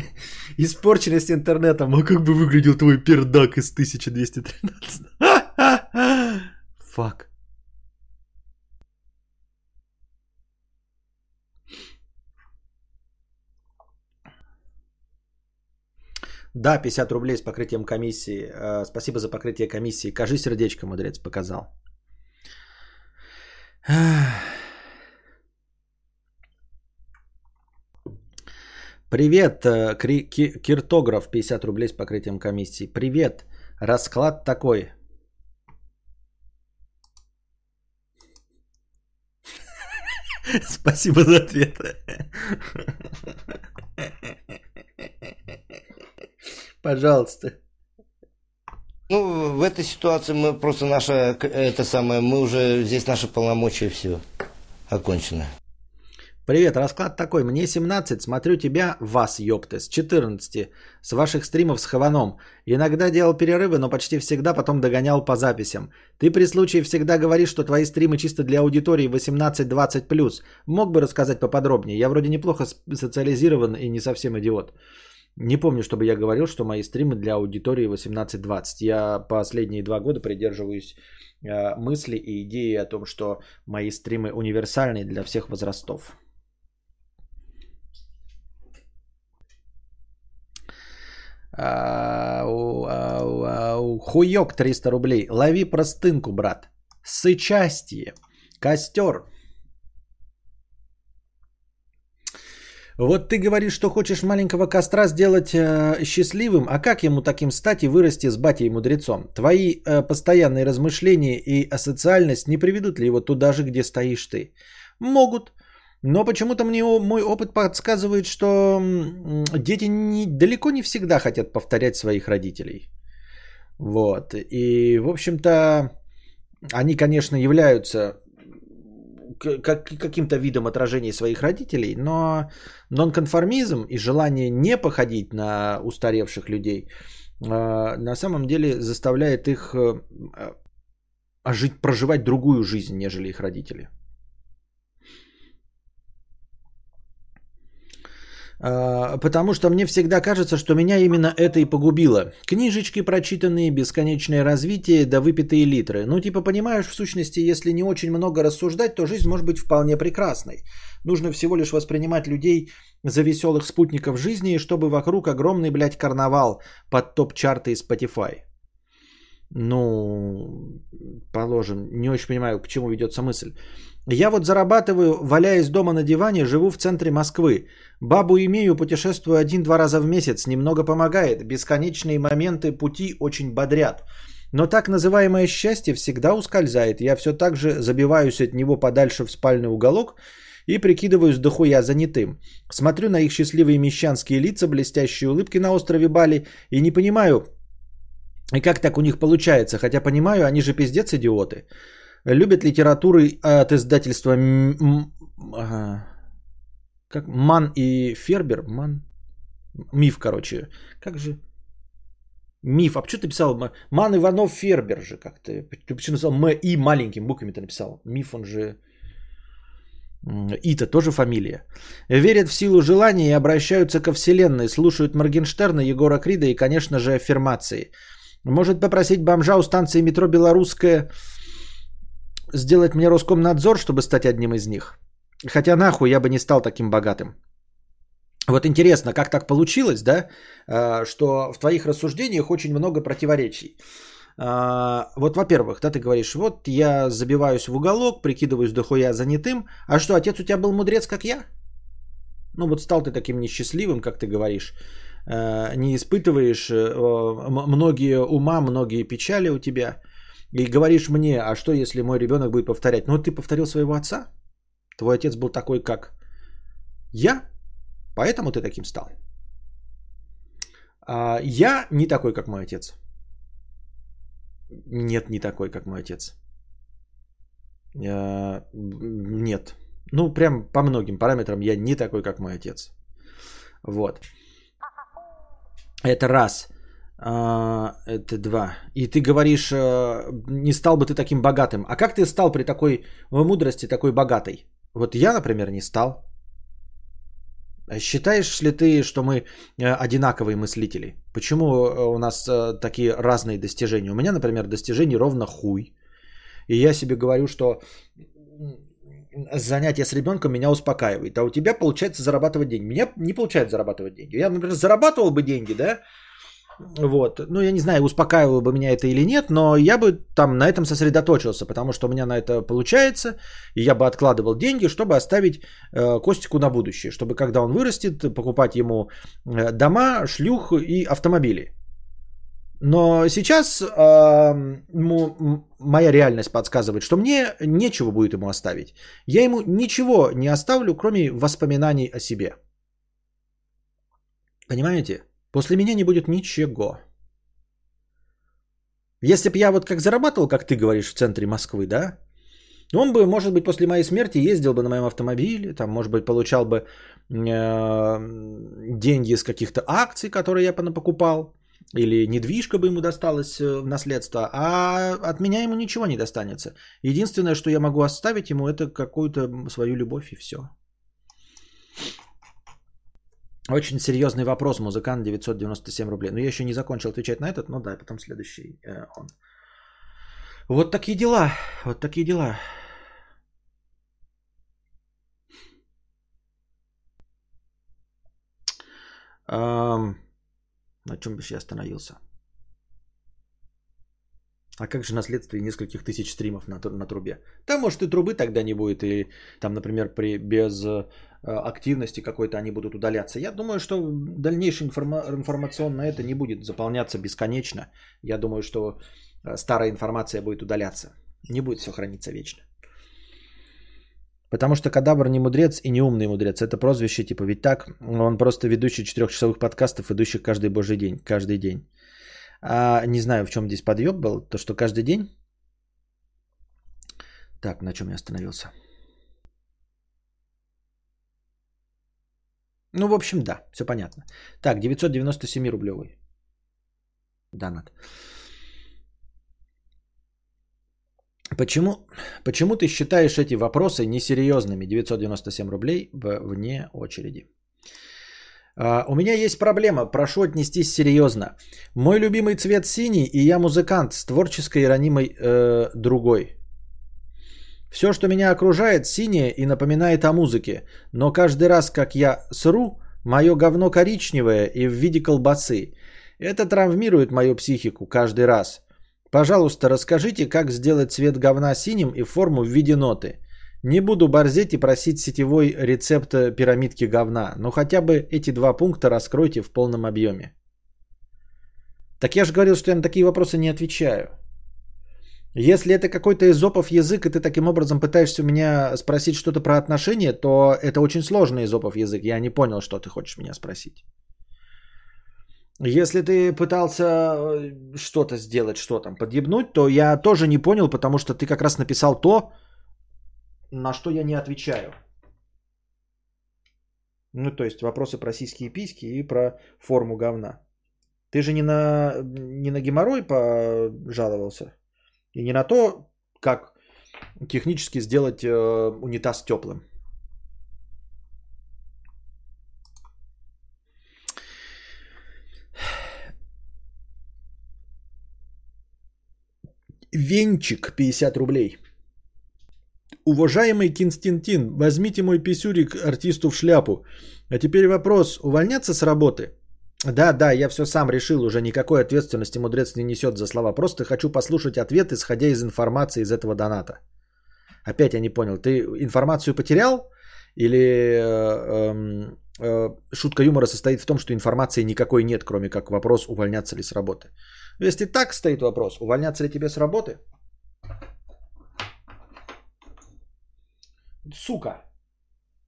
Speaker 1: Испорченность интернетом. А как бы выглядел твой пердак из 1213? <laughs> Фак. Да, 50 рублей с покрытием комиссии. Э, спасибо за покрытие комиссии. Кажи сердечко, мудрец показал. Привет, э, Киртограф, 50 рублей с покрытием комиссии. Привет, расклад такой. <laughs> Спасибо за ответ. <laughs> Пожалуйста.
Speaker 3: Ну, в этой ситуации мы просто наша, это самое, мы уже, здесь наши полномочия все окончено.
Speaker 1: Привет, расклад такой. Мне 17, смотрю тебя, вас, ёпты, с 14, с ваших стримов с Хованом. Иногда делал перерывы, но почти всегда потом догонял по записям. Ты при случае всегда говоришь, что твои стримы чисто для аудитории 18-20+. Мог бы рассказать поподробнее? Я вроде неплохо социализирован и не совсем идиот. Не помню, чтобы я говорил, что мои стримы для аудитории 18-20. Я последние два года придерживаюсь э, мысли и идеи о том, что мои стримы универсальные для всех возрастов. Хуёк 300 рублей. Лови простынку, брат. Сычастие. Костер. Вот ты говоришь, что хочешь маленького костра сделать э, счастливым, а как ему таким стать и вырасти с батей мудрецом? Твои э, постоянные размышления и асоциальность не приведут ли его туда же, где стоишь ты? Могут. Но почему-то мне мой опыт подсказывает, что дети не, далеко не всегда хотят повторять своих родителей. Вот. И, в общем-то, они, конечно, являются как, каким-то видом отражения своих родителей, но нонконформизм и желание не походить на устаревших людей а, на самом деле заставляет их э, а, жить, проживать другую жизнь, нежели их родители. Потому что мне всегда кажется, что меня именно это и погубило. Книжечки прочитанные, бесконечное развитие, да выпитые литры. Ну, типа, понимаешь, в сущности, если не очень много рассуждать, то жизнь может быть вполне прекрасной. Нужно всего лишь воспринимать людей за веселых спутников жизни, чтобы вокруг огромный, блядь, карнавал под топ-чарты из Spotify. Ну, положим, не очень понимаю, к чему ведется мысль. Я вот зарабатываю, валяясь дома на диване, живу в центре Москвы. Бабу имею, путешествую один-два раза в месяц, немного помогает. Бесконечные моменты пути очень бодрят. Но так называемое счастье всегда ускользает. Я все так же забиваюсь от него подальше в спальный уголок и прикидываюсь дохуя занятым. Смотрю на их счастливые мещанские лица, блестящие улыбки на острове Бали и не понимаю, и как так у них получается, хотя понимаю, они же пиздец идиоты. Любят литературы от издательства как Ман и Фербер. Ман. Миф, короче. Как же? Миф. А почему ты писал Ман Иванов Фербер же как ты? Ты почему написал М и маленькими буквами ты написал? Миф он же... Ита тоже фамилия. Верят в силу желания и обращаются ко вселенной. Слушают Моргенштерна, Егора Крида и, конечно же, аффирмации. Может попросить бомжа у станции метро «Белорусская» сделать мне Роскомнадзор, чтобы стать одним из них. Хотя нахуй я бы не стал таким богатым. Вот интересно, как так получилось, да, а, что в твоих рассуждениях очень много противоречий. А, вот, во-первых, да, ты говоришь, вот я забиваюсь в уголок, прикидываюсь дохуя занятым, а что, отец у тебя был мудрец, как я? Ну вот стал ты таким несчастливым, как ты говоришь, а, не испытываешь э, многие ума, многие печали у тебя – и говоришь мне, а что если мой ребенок будет повторять? Ну, ты повторил своего отца? Твой отец был такой, как я, поэтому ты таким стал. А я не такой, как мой отец. Нет, не такой, как мой отец. Я... Нет. Ну, прям по многим параметрам я не такой, как мой отец. Вот. Это раз. А, это два. И ты говоришь, а, не стал бы ты таким богатым. А как ты стал при такой мудрости такой богатой? Вот я, например, не стал. Считаешь ли ты, что мы э, одинаковые мыслители? Почему э, у нас э, такие разные достижения? У меня, например, достижений ровно хуй. И я себе говорю, что занятие с ребенком меня успокаивает. А у тебя получается зарабатывать деньги. Меня не получается зарабатывать деньги. Я, например, зарабатывал бы деньги, да, вот. Ну, я не знаю, успокаивало бы меня это или нет, но я бы там на этом сосредоточился, потому что у меня на это получается, и я бы откладывал деньги, чтобы оставить э, Костику на будущее, чтобы когда он вырастет, покупать ему э, дома, шлюх и автомобили. Но сейчас э, ему, моя реальность подсказывает, что мне нечего будет ему оставить. Я ему ничего не оставлю, кроме воспоминаний о себе. Понимаете? После меня не будет ничего. Если бы я вот как зарабатывал, как ты говоришь, в центре Москвы, да, он бы, может быть, после моей смерти ездил бы на моем автомобиле, там, может быть, получал бы э, деньги с каких-то акций, которые я покупал, или недвижка бы ему досталась э, в наследство, а от меня ему ничего не достанется. Единственное, что я могу оставить ему, это какую-то свою любовь и все. Очень серьезный вопрос, музыкант 997 рублей. Но я еще не закончил отвечать на этот, но да, потом следующий э, он. Вот такие дела, вот такие дела. Эм, на чем бы я остановился? А как же наследство нескольких тысяч стримов на, на трубе? Там, может, и трубы тогда не будет, и там, например, при, без э, активности какой-то они будут удаляться. Я думаю, что дальнейшая информа- информационно это не будет заполняться бесконечно. Я думаю, что э, старая информация будет удаляться. Не будет все храниться вечно. Потому что Кадабр не мудрец и не умный мудрец. Это прозвище, типа, ведь так, он просто ведущий четырехчасовых подкастов, идущих каждый божий день, каждый день. А, не знаю, в чем здесь подъеб был. То, что каждый день... Так, на чем я остановился? Ну, в общем, да, все понятно. Так, 997 рублевый. Донат. Почему, почему ты считаешь эти вопросы несерьезными? 997 рублей вне очереди. Uh, у меня есть проблема, прошу отнестись серьезно. Мой любимый цвет синий, и я музыкант с творческой ранимой э, другой. Все, что меня окружает, синее и напоминает о музыке, но каждый раз, как я сру, мое говно коричневое и в виде колбасы. Это травмирует мою психику каждый раз. Пожалуйста, расскажите, как сделать цвет говна синим и форму в виде ноты. Не буду борзеть и просить сетевой рецепт пирамидки говна, но хотя бы эти два пункта раскройте в полном объеме. Так я же говорил, что я на такие вопросы не отвечаю. Если это какой-то изопов язык, и ты таким образом пытаешься у меня спросить что-то про отношения, то это очень сложный изопов язык. Я не понял, что ты хочешь меня спросить. Если ты пытался э, что-то сделать, что там, подъебнуть, то я тоже не понял, потому что ты как раз написал то, на что я не отвечаю. Ну, то есть вопросы про сиськи и письки и про форму говна. Ты же не на, не на геморрой пожаловался? И не на то, как технически сделать э, унитаз теплым. Венчик 50 рублей. Уважаемый Константин, возьмите мой писюрик артисту в шляпу. А теперь вопрос, увольняться с работы? Да, да, я все сам решил, уже никакой ответственности мудрец не несет за слова. Просто хочу послушать ответ, исходя из информации из этого доната. Опять я не понял, ты информацию потерял? Или э, э, шутка юмора состоит в том, что информации никакой нет, кроме как вопрос, увольняться ли с работы? Если так стоит вопрос, увольняться ли тебе с работы? Сука.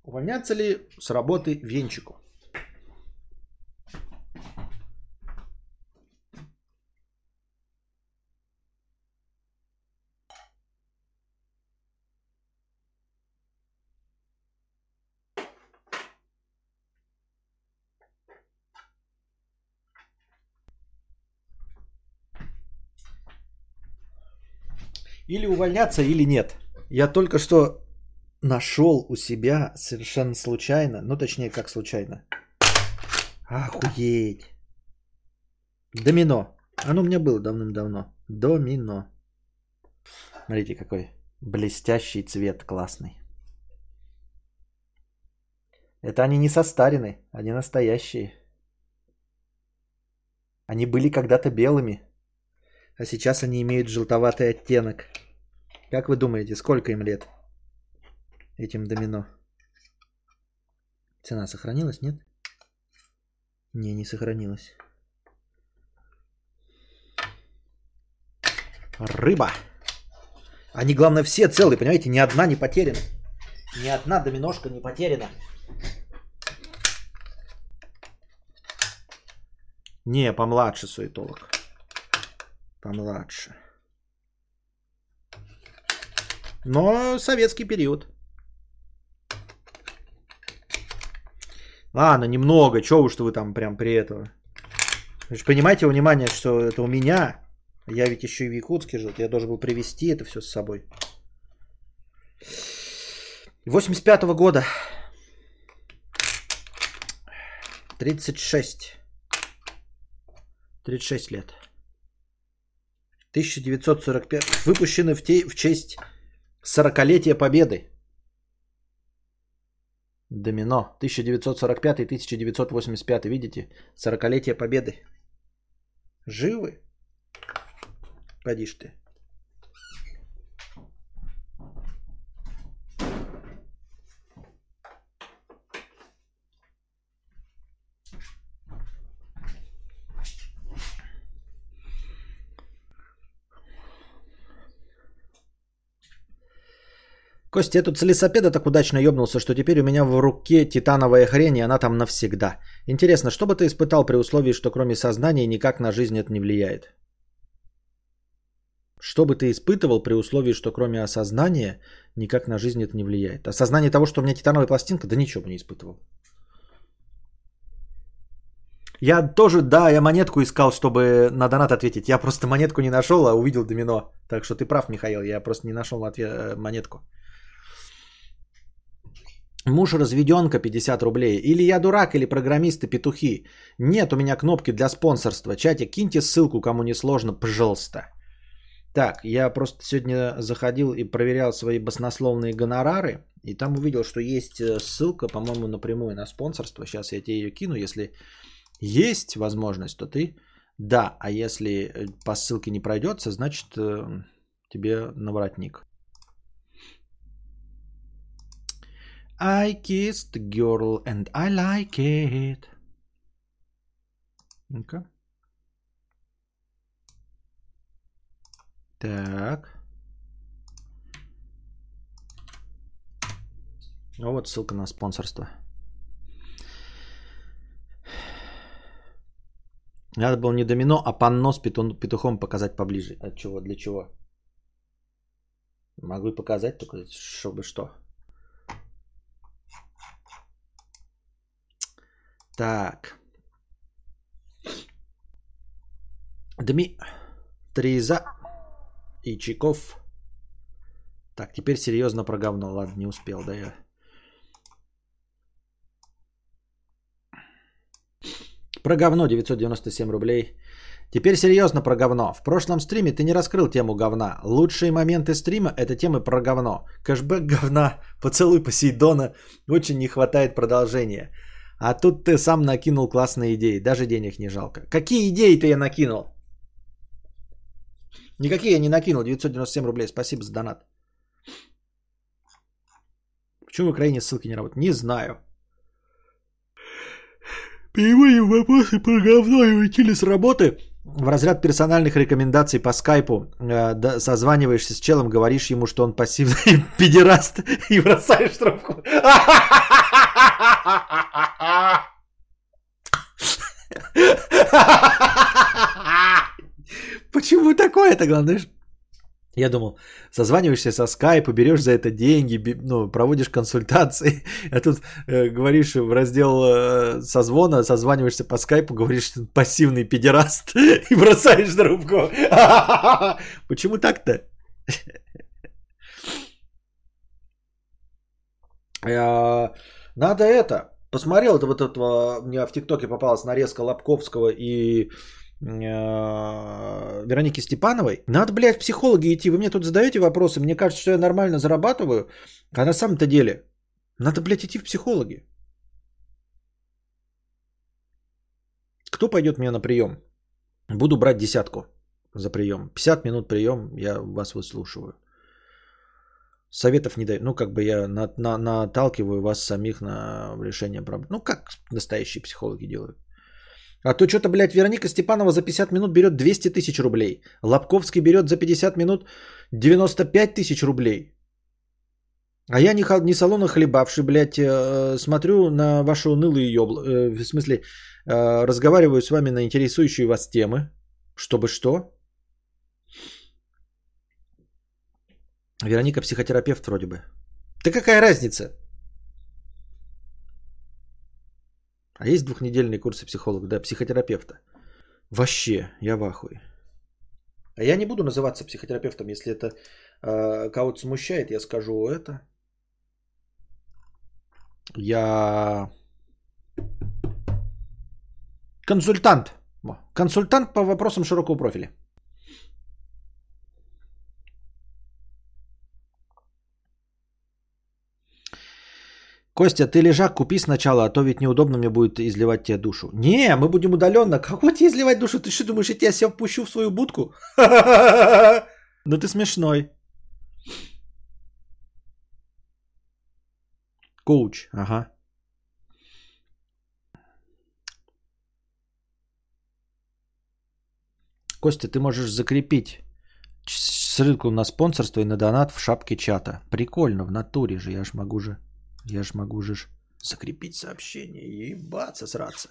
Speaker 1: Увольняться ли с работы Венчику? Или увольняться, или нет. Я только что нашел у себя совершенно случайно, ну точнее как случайно. Охуеть. Домино. Оно у меня было давным-давно. Домино. Смотрите, какой блестящий цвет классный. Это они не состарены, они настоящие. Они были когда-то белыми, а сейчас они имеют желтоватый оттенок. Как вы думаете, сколько им лет? Этим домино. Цена сохранилась, нет? Не, не сохранилась. Рыба. Они, главное, все целые, понимаете? Ни одна не потеряна. Ни одна доминошка не потеряна. Не, помладше суетолог. Помладше. Но советский период. Ладно, немного. Чего уж вы там прям при этом. Вы же понимаете, внимание, что это у меня. Я ведь еще и в Якутске жил. Я должен был привезти это все с собой. 85-го года. 36. 36 лет. 1945. Выпущены в, те, в честь 40-летия Победы. Домино. 1945-1985. Видите? 40-летие Победы. Живы? Поди ж ты. Костя, я тут с велосипеда так удачно ёбнулся, что теперь у меня в руке титановая хрень, и она там навсегда. Интересно, что бы ты испытал при условии, что кроме сознания никак на жизнь это не влияет? Что бы ты испытывал при условии, что кроме осознания никак на жизнь это не влияет? Осознание того, что у меня титановая пластинка, да ничего бы не испытывал. Я тоже, да, я монетку искал, чтобы на донат ответить. Я просто монетку не нашел, а увидел домино. Так что ты прав, Михаил, я просто не нашел ответ, э, монетку. Муж разведенка 50 рублей. Или я дурак, или программисты петухи. Нет у меня кнопки для спонсорства. Чатик, киньте ссылку, кому не сложно, пожалуйста. Так, я просто сегодня заходил и проверял свои баснословные гонорары. И там увидел, что есть э, ссылка, по-моему, напрямую на спонсорство. Сейчас я тебе ее кину. Если есть возможность, то ты да. А если э, по ссылке не пройдется, значит э, тебе наворотник. I kissed girl and I like it. Ну-ка. Так. Ну вот ссылка на спонсорство. Надо было не домино, а панно с петухом показать поближе. От чего? Для чего? Могу и показать, только чтобы что. Так. Дми. Триза. И Чиков. Так, теперь серьезно про говно. Ладно, не успел, да я. Про говно 997 рублей. Теперь серьезно про говно. В прошлом стриме ты не раскрыл тему говна. Лучшие моменты стрима – это темы про говно. Кэшбэк говна, поцелуй Посейдона. Очень не хватает продолжения. А тут ты сам накинул классные идеи, даже денег не жалко. Какие идеи ты я накинул? Никакие я не накинул, 997 рублей, спасибо за донат. Почему в Украине ссылки не работают? Не знаю. Переводим вопросы про говно и уйти с работы. В разряд персональных рекомендаций по скайпу э, созваниваешься с челом, говоришь ему, что он пассивный <laughs> педераст и бросаешь трубку. <laughs> Почему такое-то, главное? Я думал, созваниваешься со скайпа, берешь за это деньги, ну, проводишь консультации, <laughs> а тут э, говоришь в раздел э, созвона, созваниваешься по скайпу, говоришь, что пассивный педераст <laughs> и бросаешь трубку. <laughs> Почему так-то? Надо это. Посмотрел это вот этого, у меня в ТикТоке попалась нарезка Лобковского и э, Вероники Степановой. Надо, блядь, в психологи идти. Вы мне тут задаете вопросы. Мне кажется, что я нормально зарабатываю. А на самом-то деле надо, блядь, идти в психологи. Кто пойдет мне на прием? Буду брать десятку за прием. 50 минут прием, я вас выслушиваю. Советов не даю. Ну, как бы я на, на- наталкиваю вас самих на решение проблем. Ну, как настоящие психологи делают. А то что-то, блядь, Вероника Степанова за 50 минут берет 200 тысяч рублей. Лобковский берет за 50 минут 95 тысяч рублей. А я не, хал- не салона хлебавший, блядь, э, смотрю на ваши унылые ёбла... э, в смысле, э, разговариваю с вами на интересующие вас темы. Чтобы что? Вероника психотерапевт вроде бы. Да какая разница? А есть двухнедельные курсы психолога, да, психотерапевта. Вообще, я в ахуе. А я не буду называться психотерапевтом, если это э, кого-то смущает, я скажу это. Я консультант. Консультант по вопросам широкого профиля. Костя, ты лежак купи сначала, а то ведь неудобно мне будет изливать тебе душу. Не, мы будем удаленно. Кого тебе изливать душу? Ты что думаешь, я тебя себя впущу в свою будку? <laughs> Ну ты смешной. Коуч, ага. Костя, ты можешь закрепить ссылку на спонсорство и на донат в шапке чата. Прикольно, в натуре же, я ж могу же, я ж могу же ж закрепить сообщение и ебаться, сраться.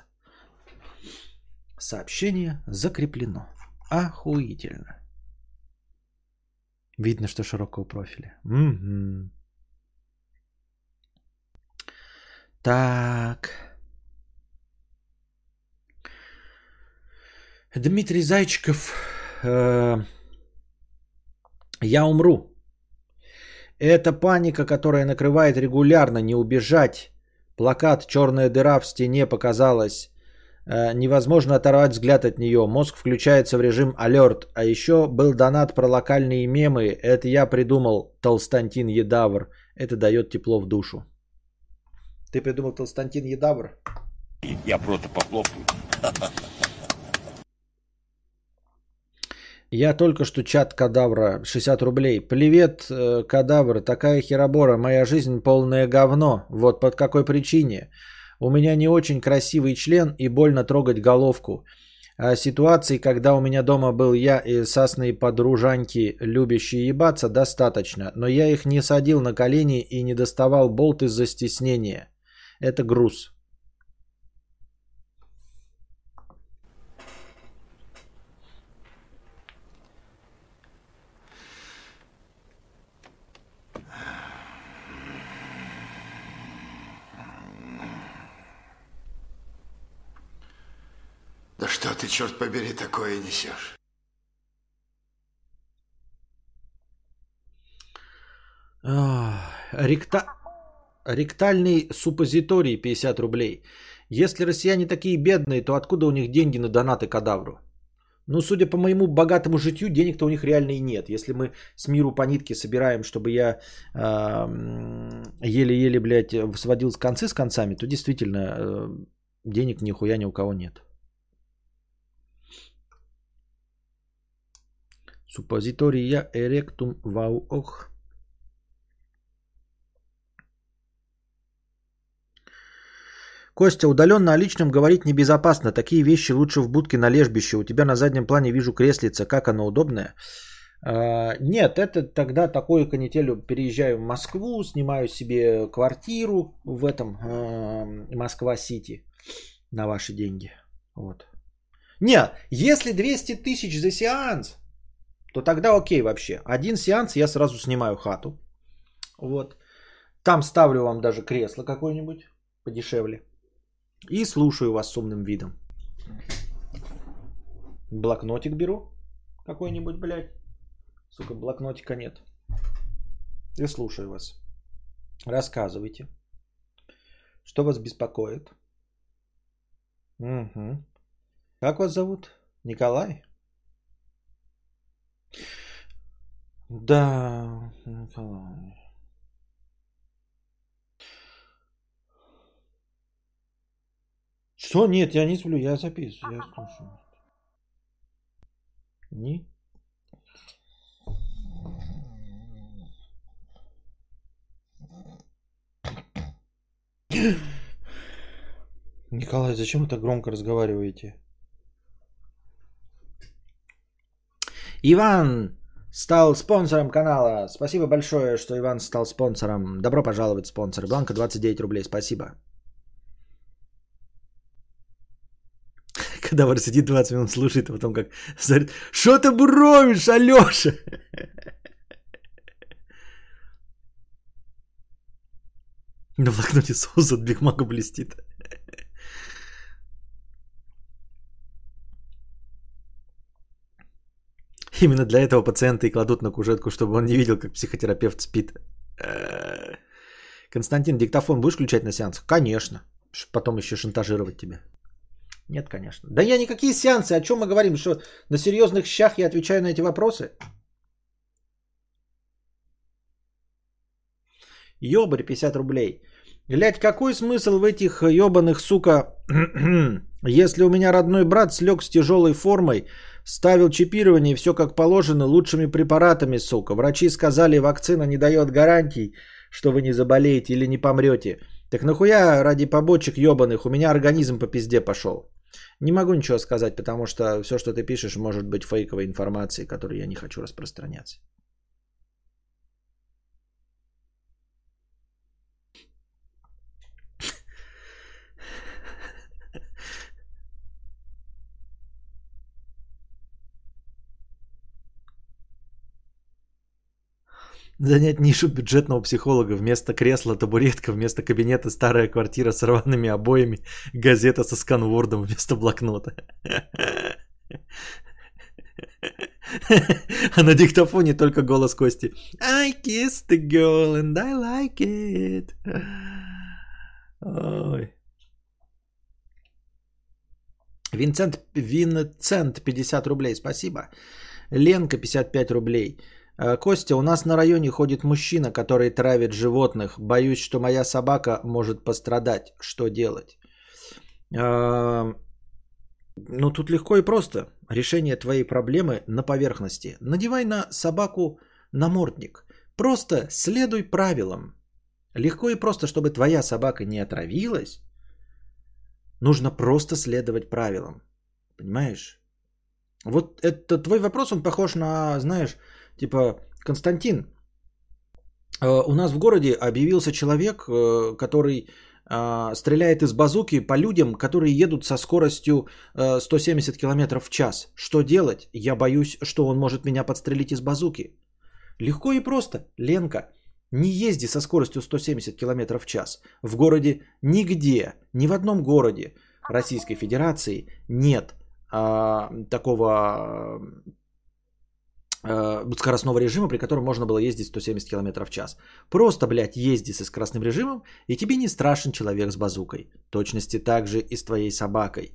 Speaker 1: Сообщение закреплено. Охуительно. Видно, что широкого профиля. Мгм. Так. Дмитрий Зайчиков. э, Я умру. Это паника, которая накрывает регулярно, не убежать. Плакат «Черная дыра в стене» показалась. Э, Невозможно оторвать взгляд от нее. Мозг включается в режим алерт. А еще был донат про локальные мемы. Это я придумал Толстантин Едавр. Это дает тепло в душу. Ты придумал Толстантин Едавр?
Speaker 4: Я просто похлопаю. <laughs>
Speaker 1: Я только что чат кадавра, 60 рублей. Привет, э, кадавр, такая херобора, моя жизнь полное говно. Вот под какой причине. У меня не очень красивый член и больно трогать головку. А ситуаций, когда у меня дома был я и сасные подружаньки, любящие ебаться, достаточно. Но я их не садил на колени и не доставал болт из-за стеснения. Это груз.
Speaker 5: Что ты, черт побери, такое несешь?
Speaker 1: Ректа... Ректальный суппозиторий 50 рублей. Если россияне такие бедные, то откуда у них деньги на донаты кадавру? Ну, судя по моему богатому житью, денег-то у них реально и нет. Если мы с миру по нитке собираем, чтобы я эм, еле-еле, блядь, сводил с концы с концами, то действительно э, денег нихуя ни у кого нет. Суппозитория эректум вау ох. Костя, удаленно о личном говорить небезопасно. Такие вещи лучше в будке на лежбище. У тебя на заднем плане вижу креслица. Как оно удобное? А, Нет, это тогда такую канителью переезжаю в Москву, снимаю себе квартиру в этом э, Москва-Сити на ваши деньги. Вот. Нет, если 200 тысяч за сеанс, то тогда окей вообще. Один сеанс я сразу снимаю хату. Вот. Там ставлю вам даже кресло какое-нибудь подешевле. И слушаю вас с умным видом. Блокнотик беру какой-нибудь, блядь. Сука, блокнотика нет. И слушаю вас. Рассказывайте. Что вас беспокоит? Угу. Как вас зовут? Николай? Да, Николай. Что? Нет, я не сплю, я записываю, я слушаю. Не? Николай, зачем вы так громко разговариваете? Иван стал спонсором канала. Спасибо большое, что Иван стал спонсором. Добро пожаловать, спонсор. Бланка 29 рублей. Спасибо. <laughs> Кадавр сидит 20 минут, слушает, а потом как смотрит, что ты буровишь, Алеша? <laughs> На блокноте соус от Биг блестит. Именно для этого пациента и кладут на кушетку, чтобы он не видел, как психотерапевт спит. Э, Константин, диктофон будешь включать на сеанс? Конечно. Потом еще шантажировать тебя. Нет, конечно. Да я никакие сеансы, о чем мы говорим? Что на серьезных щах я отвечаю на эти вопросы? Ёбарь 50 рублей. Блять, какой смысл в этих ебаных, сука, <clears throat> если у меня родной брат слег с тяжелой формой, ставил чипирование, все как положено, лучшими препаратами, сука. Врачи сказали, вакцина не дает гарантий, что вы не заболеете или не помрете. Так нахуя ради побочек ебаных, у меня организм по пизде пошел. Не могу ничего сказать, потому что все, что ты пишешь, может быть фейковой информацией, которую я не хочу распространяться. Занять нишу бюджетного психолога. Вместо кресла табуретка, вместо кабинета старая квартира с рваными обоями, газета со сканвордом вместо блокнота. А на диктофоне только голос Кости. I kissed the girl and I like it. Ой. Винцент, Винцент 50 рублей, спасибо. Ленка 55 рублей. Э, Костя, у нас на районе ходит мужчина, который травит животных. Боюсь, что моя собака может пострадать. Что делать? Э, Ну, тут легко и просто. Решение твоей проблемы на поверхности. Надевай на собаку намордник. Просто следуй правилам. Легко и просто, чтобы твоя собака не отравилась, нужно просто следовать правилам. Понимаешь? Вот это твой вопрос, он похож на, знаешь, типа, Константин, э, у нас в городе объявился человек, э, который э, стреляет из базуки по людям, которые едут со скоростью э, 170 км в час. Что делать? Я боюсь, что он может меня подстрелить из базуки. Легко и просто, Ленка, не езди со скоростью 170 км в час. В городе нигде, ни в одном городе Российской Федерации нет а, такого скоростного режима, при котором можно было ездить 170 км в час. Просто, блядь, езди со скоростным режимом, и тебе не страшен человек с базукой. Точности также и с твоей собакой.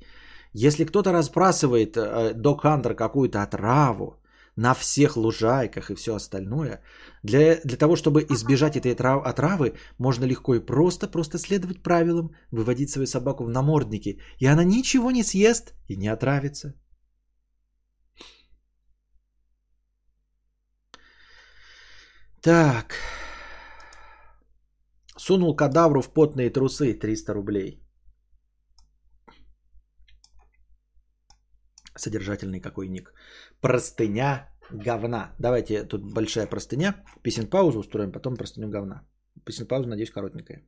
Speaker 1: Если кто-то разбрасывает э, Dog Hunter какую-то отраву на всех лужайках и все остальное, для, для того, чтобы избежать этой отрав- отравы, можно легко и просто, просто следовать правилам, выводить свою собаку в намордники, и она ничего не съест и не отравится. Так. Сунул кадавру в потные трусы 300 рублей. Содержательный какой ник. Простыня говна. Давайте тут большая простыня. Песен паузу устроим, потом простыню говна. Песен пауза, надеюсь, коротенькая.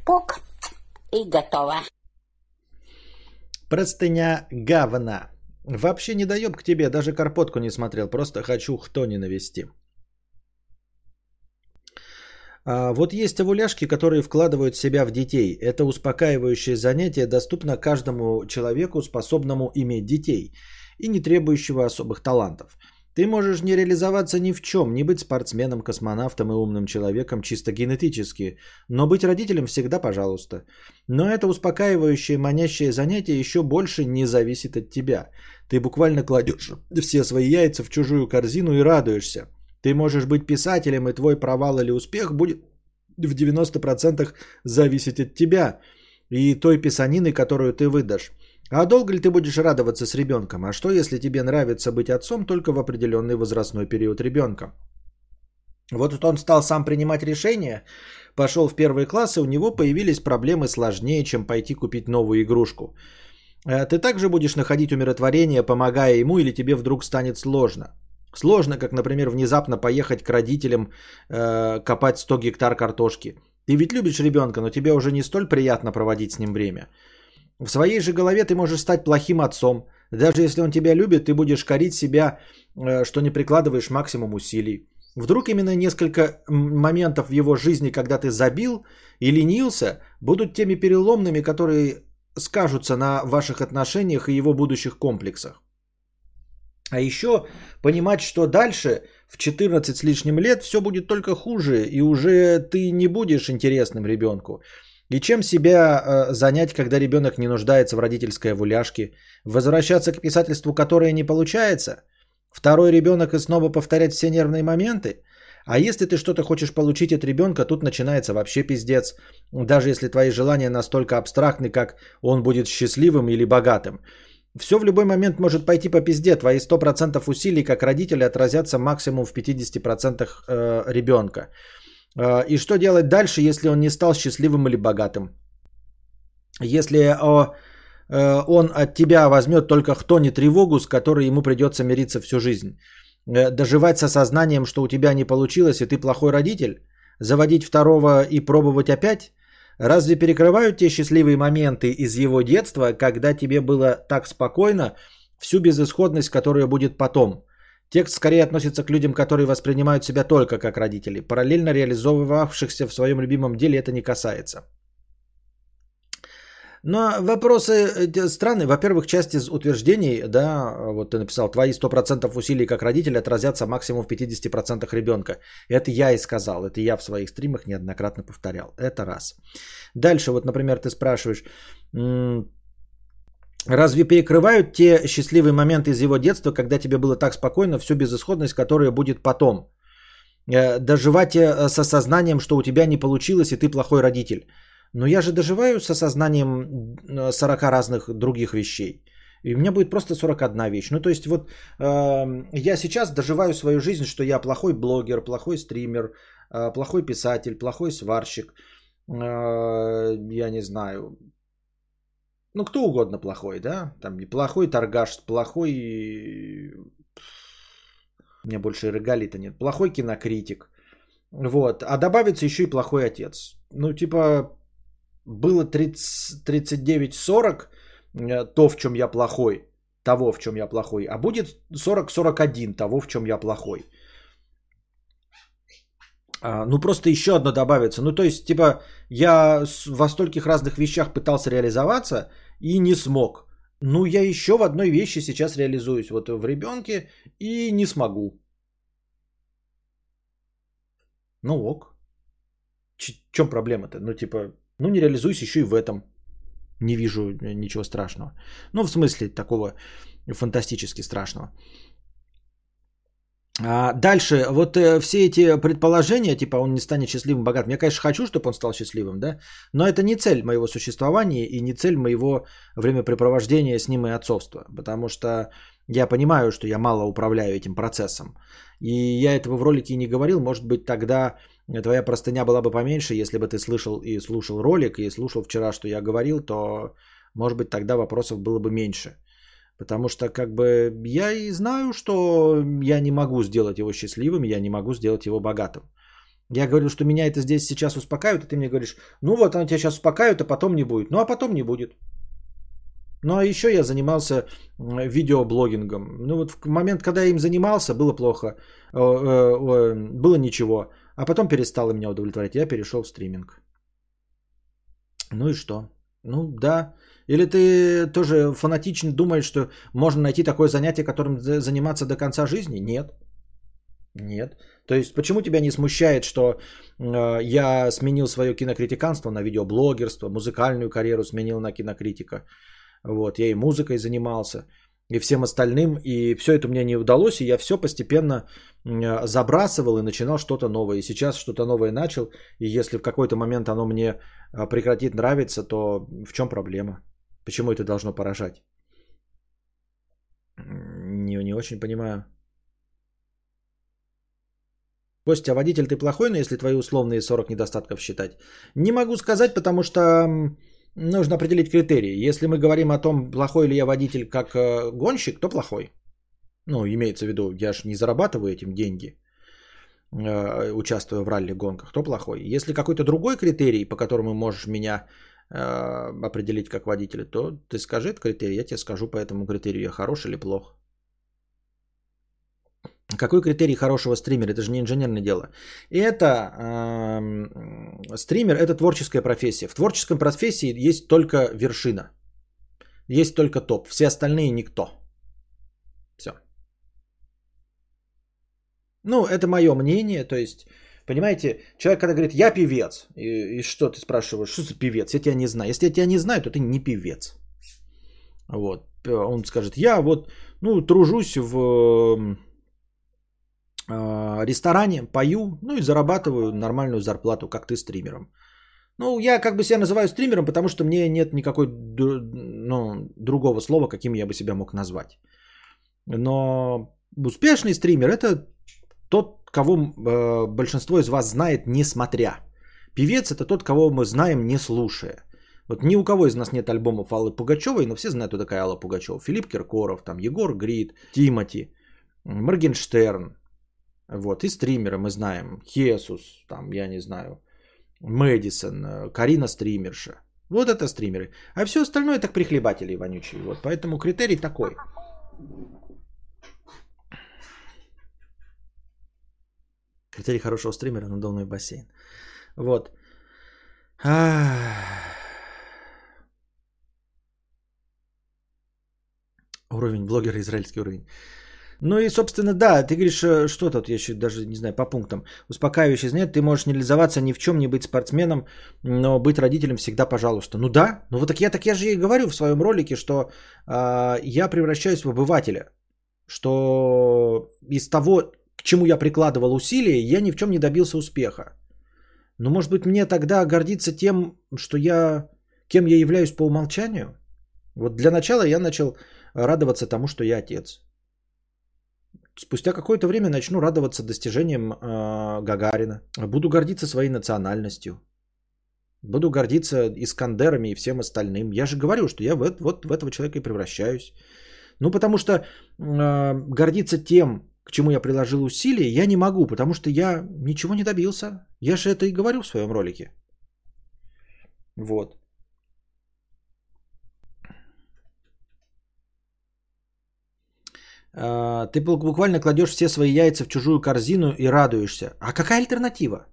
Speaker 6: Чпок. И готово.
Speaker 1: Простыня говна. Вообще не доеб к тебе, даже карпотку не смотрел, просто хочу кто не навести. А, вот есть овуляшки, которые вкладывают себя в детей. Это успокаивающее занятие доступно каждому человеку, способному иметь детей и не требующего особых талантов. Ты можешь не реализоваться ни в чем, не быть спортсменом, космонавтом и умным человеком чисто генетически, но быть родителем всегда пожалуйста. Но это успокаивающее, манящее занятие еще больше не зависит от тебя. Ты буквально кладешь все свои яйца в чужую корзину и радуешься. Ты можешь быть писателем, и твой провал или успех будет в 90% зависеть от тебя и той писанины, которую ты выдашь. А долго ли ты будешь радоваться с ребенком? А что, если тебе нравится быть отцом только в определенный возрастной период ребенка? Вот он стал сам принимать решения, пошел в первый класс, и у него появились проблемы сложнее, чем пойти купить новую игрушку. Э, ты также будешь находить умиротворение, помогая ему, или тебе вдруг станет сложно? Сложно, как, например, внезапно поехать к родителям э, копать 100 гектар картошки. Ты ведь любишь ребенка, но тебе уже не столь приятно проводить с ним время. В своей же голове ты можешь стать плохим отцом. Даже если он тебя любит, ты будешь корить себя, э, что не прикладываешь максимум усилий. Вдруг именно несколько моментов в его жизни, когда ты забил и ленился, будут теми переломными, которые скажутся на ваших отношениях и его будущих комплексах. А еще понимать, что дальше в 14 с лишним лет все будет только хуже, и уже ты не будешь интересным ребенку. И чем себя э, занять, когда ребенок не нуждается в родительской овуляшке? Возвращаться к писательству, которое не получается? Второй ребенок и снова повторять все нервные моменты? А если ты что-то хочешь получить от ребенка, тут начинается вообще пиздец. Даже если твои желания настолько абстрактны, как он будет счастливым или богатым. Все в любой момент может пойти по пизде. Твои 100% усилий как родители отразятся максимум в 50% э, ребенка. Э, и что делать дальше, если он не стал счастливым или богатым? Если э, он от тебя возьмет только кто не тревогу, с которой ему придется мириться всю жизнь. Э, доживать с осознанием, что у тебя не получилось, и ты плохой родитель? Заводить второго и пробовать опять? Разве перекрывают те счастливые моменты из его детства, когда тебе было так спокойно, всю безысходность, которая будет потом? Текст скорее относится к людям, которые воспринимают себя только как родители. Параллельно реализовывавшихся в своем любимом деле это не касается. Но вопросы странные. Во-первых, часть из утверждений, да, вот ты написал, твои 100% усилий как родитель отразятся максимум в 50% ребенка. Это я и сказал, это я в своих стримах неоднократно повторял. Это раз. Дальше, вот, например, ты спрашиваешь, разве перекрывают те счастливые моменты из его детства, когда тебе было так спокойно, всю безысходность, которая будет потом? Э, доживать э, с осознанием, что у тебя не получилось, и ты плохой родитель. Но я же доживаю с осознанием 40 разных других вещей. И у меня будет просто 41 вещь. Ну, то есть, вот э, я сейчас доживаю свою жизнь, что я плохой блогер, плохой стример, э, плохой писатель, плохой сварщик, э, я не знаю, ну, кто угодно плохой, да? Там плохой торгаш, плохой... У меня больше регалий-то нет. Плохой кинокритик. Вот. А добавится еще и плохой отец. Ну, типа, было 39-40, э, то, в чем я плохой, того, в чем я плохой, а будет 40-41 того, в чем я плохой. А, ну, просто еще одно добавится. Ну, то есть, типа, я во стольких разных вещах пытался реализоваться и не смог. Ну, я еще в одной вещи сейчас реализуюсь. Вот в ребенке и не смогу. Ну ок. В чем проблема-то? Ну, типа, ну, не реализуюсь еще и в этом. Не вижу ничего страшного. Ну, в смысле такого фантастически страшного. А дальше, вот э, все эти предположения, типа он не станет счастливым, богатым. Я, конечно, хочу, чтобы он стал счастливым, да, но это не цель моего существования и не цель моего времяпрепровождения с ним и отцовства. Потому что Я понимаю, что я мало управляю этим процессом. И я этого в ролике и не говорил. Может быть, тогда твоя простыня была бы поменьше, если бы ты слышал и слушал ролик, и слушал вчера, что я говорил, то, может быть, тогда вопросов было бы меньше. Потому что, как бы, я и знаю, что я не могу сделать его счастливым, я не могу сделать его богатым. Я говорю, что меня это здесь сейчас успокаивает, и ты мне говоришь, ну вот, оно тебя сейчас успокаивает, а потом не будет. Ну, а потом не будет. Ну, а еще я занимался видеоблогингом. Ну, вот в момент, когда я им занимался, было плохо, э, э, было ничего. А потом перестало меня удовлетворять, я перешел в стриминг. Ну и что? Ну, да. Или ты тоже фанатично думаешь, что можно найти такое занятие, которым за- заниматься до конца жизни? Нет. Нет. То есть, почему тебя не смущает, что э, я сменил свое кинокритиканство на видеоблогерство, музыкальную карьеру сменил на кинокритика? Вот, я и музыкой занимался, и всем остальным, и все это мне не удалось, и я все постепенно м, забрасывал и начинал что-то новое. И сейчас что-то новое начал, и если в какой-то момент оно мне а, прекратит нравиться, то в чем проблема? Почему это должно поражать? Не, не очень понимаю. Костя, а водитель ты плохой, но если твои условные 40 недостатков считать? Не могу сказать, потому что нужно определить критерии. Если мы говорим о том, плохой ли я водитель как э, гонщик, то плохой. Ну, имеется в виду, я же не зарабатываю этим деньги, э, участвуя в ралли-гонках, то плохой. Если какой-то другой критерий, по которому можешь меня определить как водителя, то ты скажи этот критерий, я тебе скажу по этому критерию, я хорош или плох. Какой критерий хорошего стримера? Это же не инженерное дело. Это эм, стример это творческая профессия. В творческой профессии есть только вершина. Есть только топ. Все остальные никто. Все. Ну, это мое мнение. То есть, понимаете, человек, когда говорит, я певец, и, и что ты спрашиваешь, что за певец? Я тебя не знаю. Если я тебя не знаю, то ты не певец. Вот. Он скажет, я вот, ну, тружусь в э, ресторане, пою, ну и зарабатываю нормальную зарплату, как ты стримером. Ну, я как бы себя называю стримером, потому что мне нет никакой ну, другого слова, каким я бы себя мог назвать. Но успешный стример это тот, кого э, большинство из вас знает, несмотря. Певец это тот, кого мы знаем, не слушая. Вот ни у кого из нас нет альбомов Аллы Пугачевой, но все знают, кто такая Алла Пугачева. Филипп Киркоров, там Егор Грид, Тимати, Моргенштерн. Вот, и стримеры мы знаем. Хесус, там, я не знаю, Мэдисон, э, Карина стримерша. Вот это стримеры. А все остальное так прихлебатели вонючие. Вот, поэтому критерий такой. Критерий хорошего стримера – надувной бассейн. Вот. Уровень блогера, израильский уровень. Ну и, собственно, да, ты говоришь, э, что тут, я еще даже не знаю, по пунктам. Успокаивающий нет, ты можешь не реализоваться ни в чем, не быть спортсменом, но быть родителем всегда пожалуйста. Ну да, ну вот так я, так я же и говорю в своем ролике, что э, я превращаюсь в обывателя, что из того, к чему я прикладывал усилия, я ни в чем не добился успеха. Но может быть мне тогда гордиться тем, что я, кем я являюсь по умолчанию? Вот для начала я начал радоваться тому, что я отец. Спустя какое-то время начну радоваться достижениям э, Гагарина. Буду гордиться своей национальностью. Буду гордиться Искандерами и всем остальным. Я же говорю, что я вот, вот в этого человека и превращаюсь. Ну, потому что э, гордиться тем, к чему я приложил усилия, я не могу, потому что я ничего не добился. Я же это и говорю в своем ролике. Вот. А, Ты бу- буквально кладешь все свои яйца в чужую корзину и радуешься. А какая альтернатива?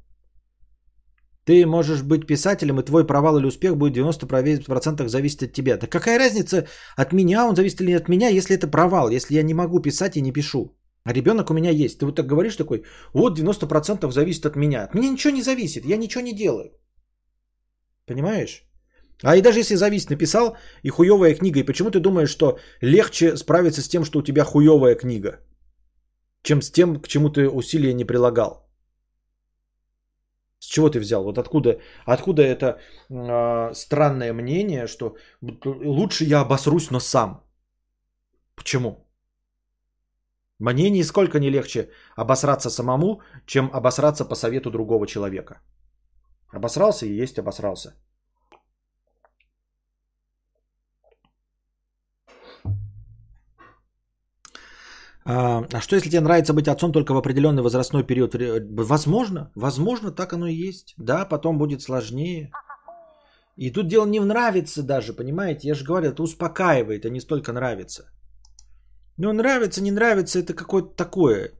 Speaker 1: Ты можешь быть писателем, и твой провал или успех будет 90% зависеть от тебя. Да какая разница, от меня он зависит или не от меня, если это провал, если я не могу писать и не пишу. А ребенок у меня есть. Ты вот так говоришь такой, вот 90% зависит от меня. От меня ничего не зависит, я ничего не делаю. Понимаешь? А и даже если зависит, написал и хуевая книга, и почему ты думаешь, что легче справиться с тем, что у тебя хуевая книга, чем с тем, к чему ты усилия не прилагал? С чего ты взял? Вот откуда, откуда это э, странное мнение, что лучше я обосрусь, но сам? Почему? Мне нисколько не легче обосраться самому, чем обосраться по совету другого человека. Обосрался и есть обосрался. А, а что если тебе нравится быть отцом только в определенный возрастной период? Возможно, возможно, так оно и есть. Да, потом будет сложнее. И тут дело не в нравится даже, понимаете? Я же говорю, это успокаивает, а не столько нравится. Ну, нравится, не нравится, это какое-то такое.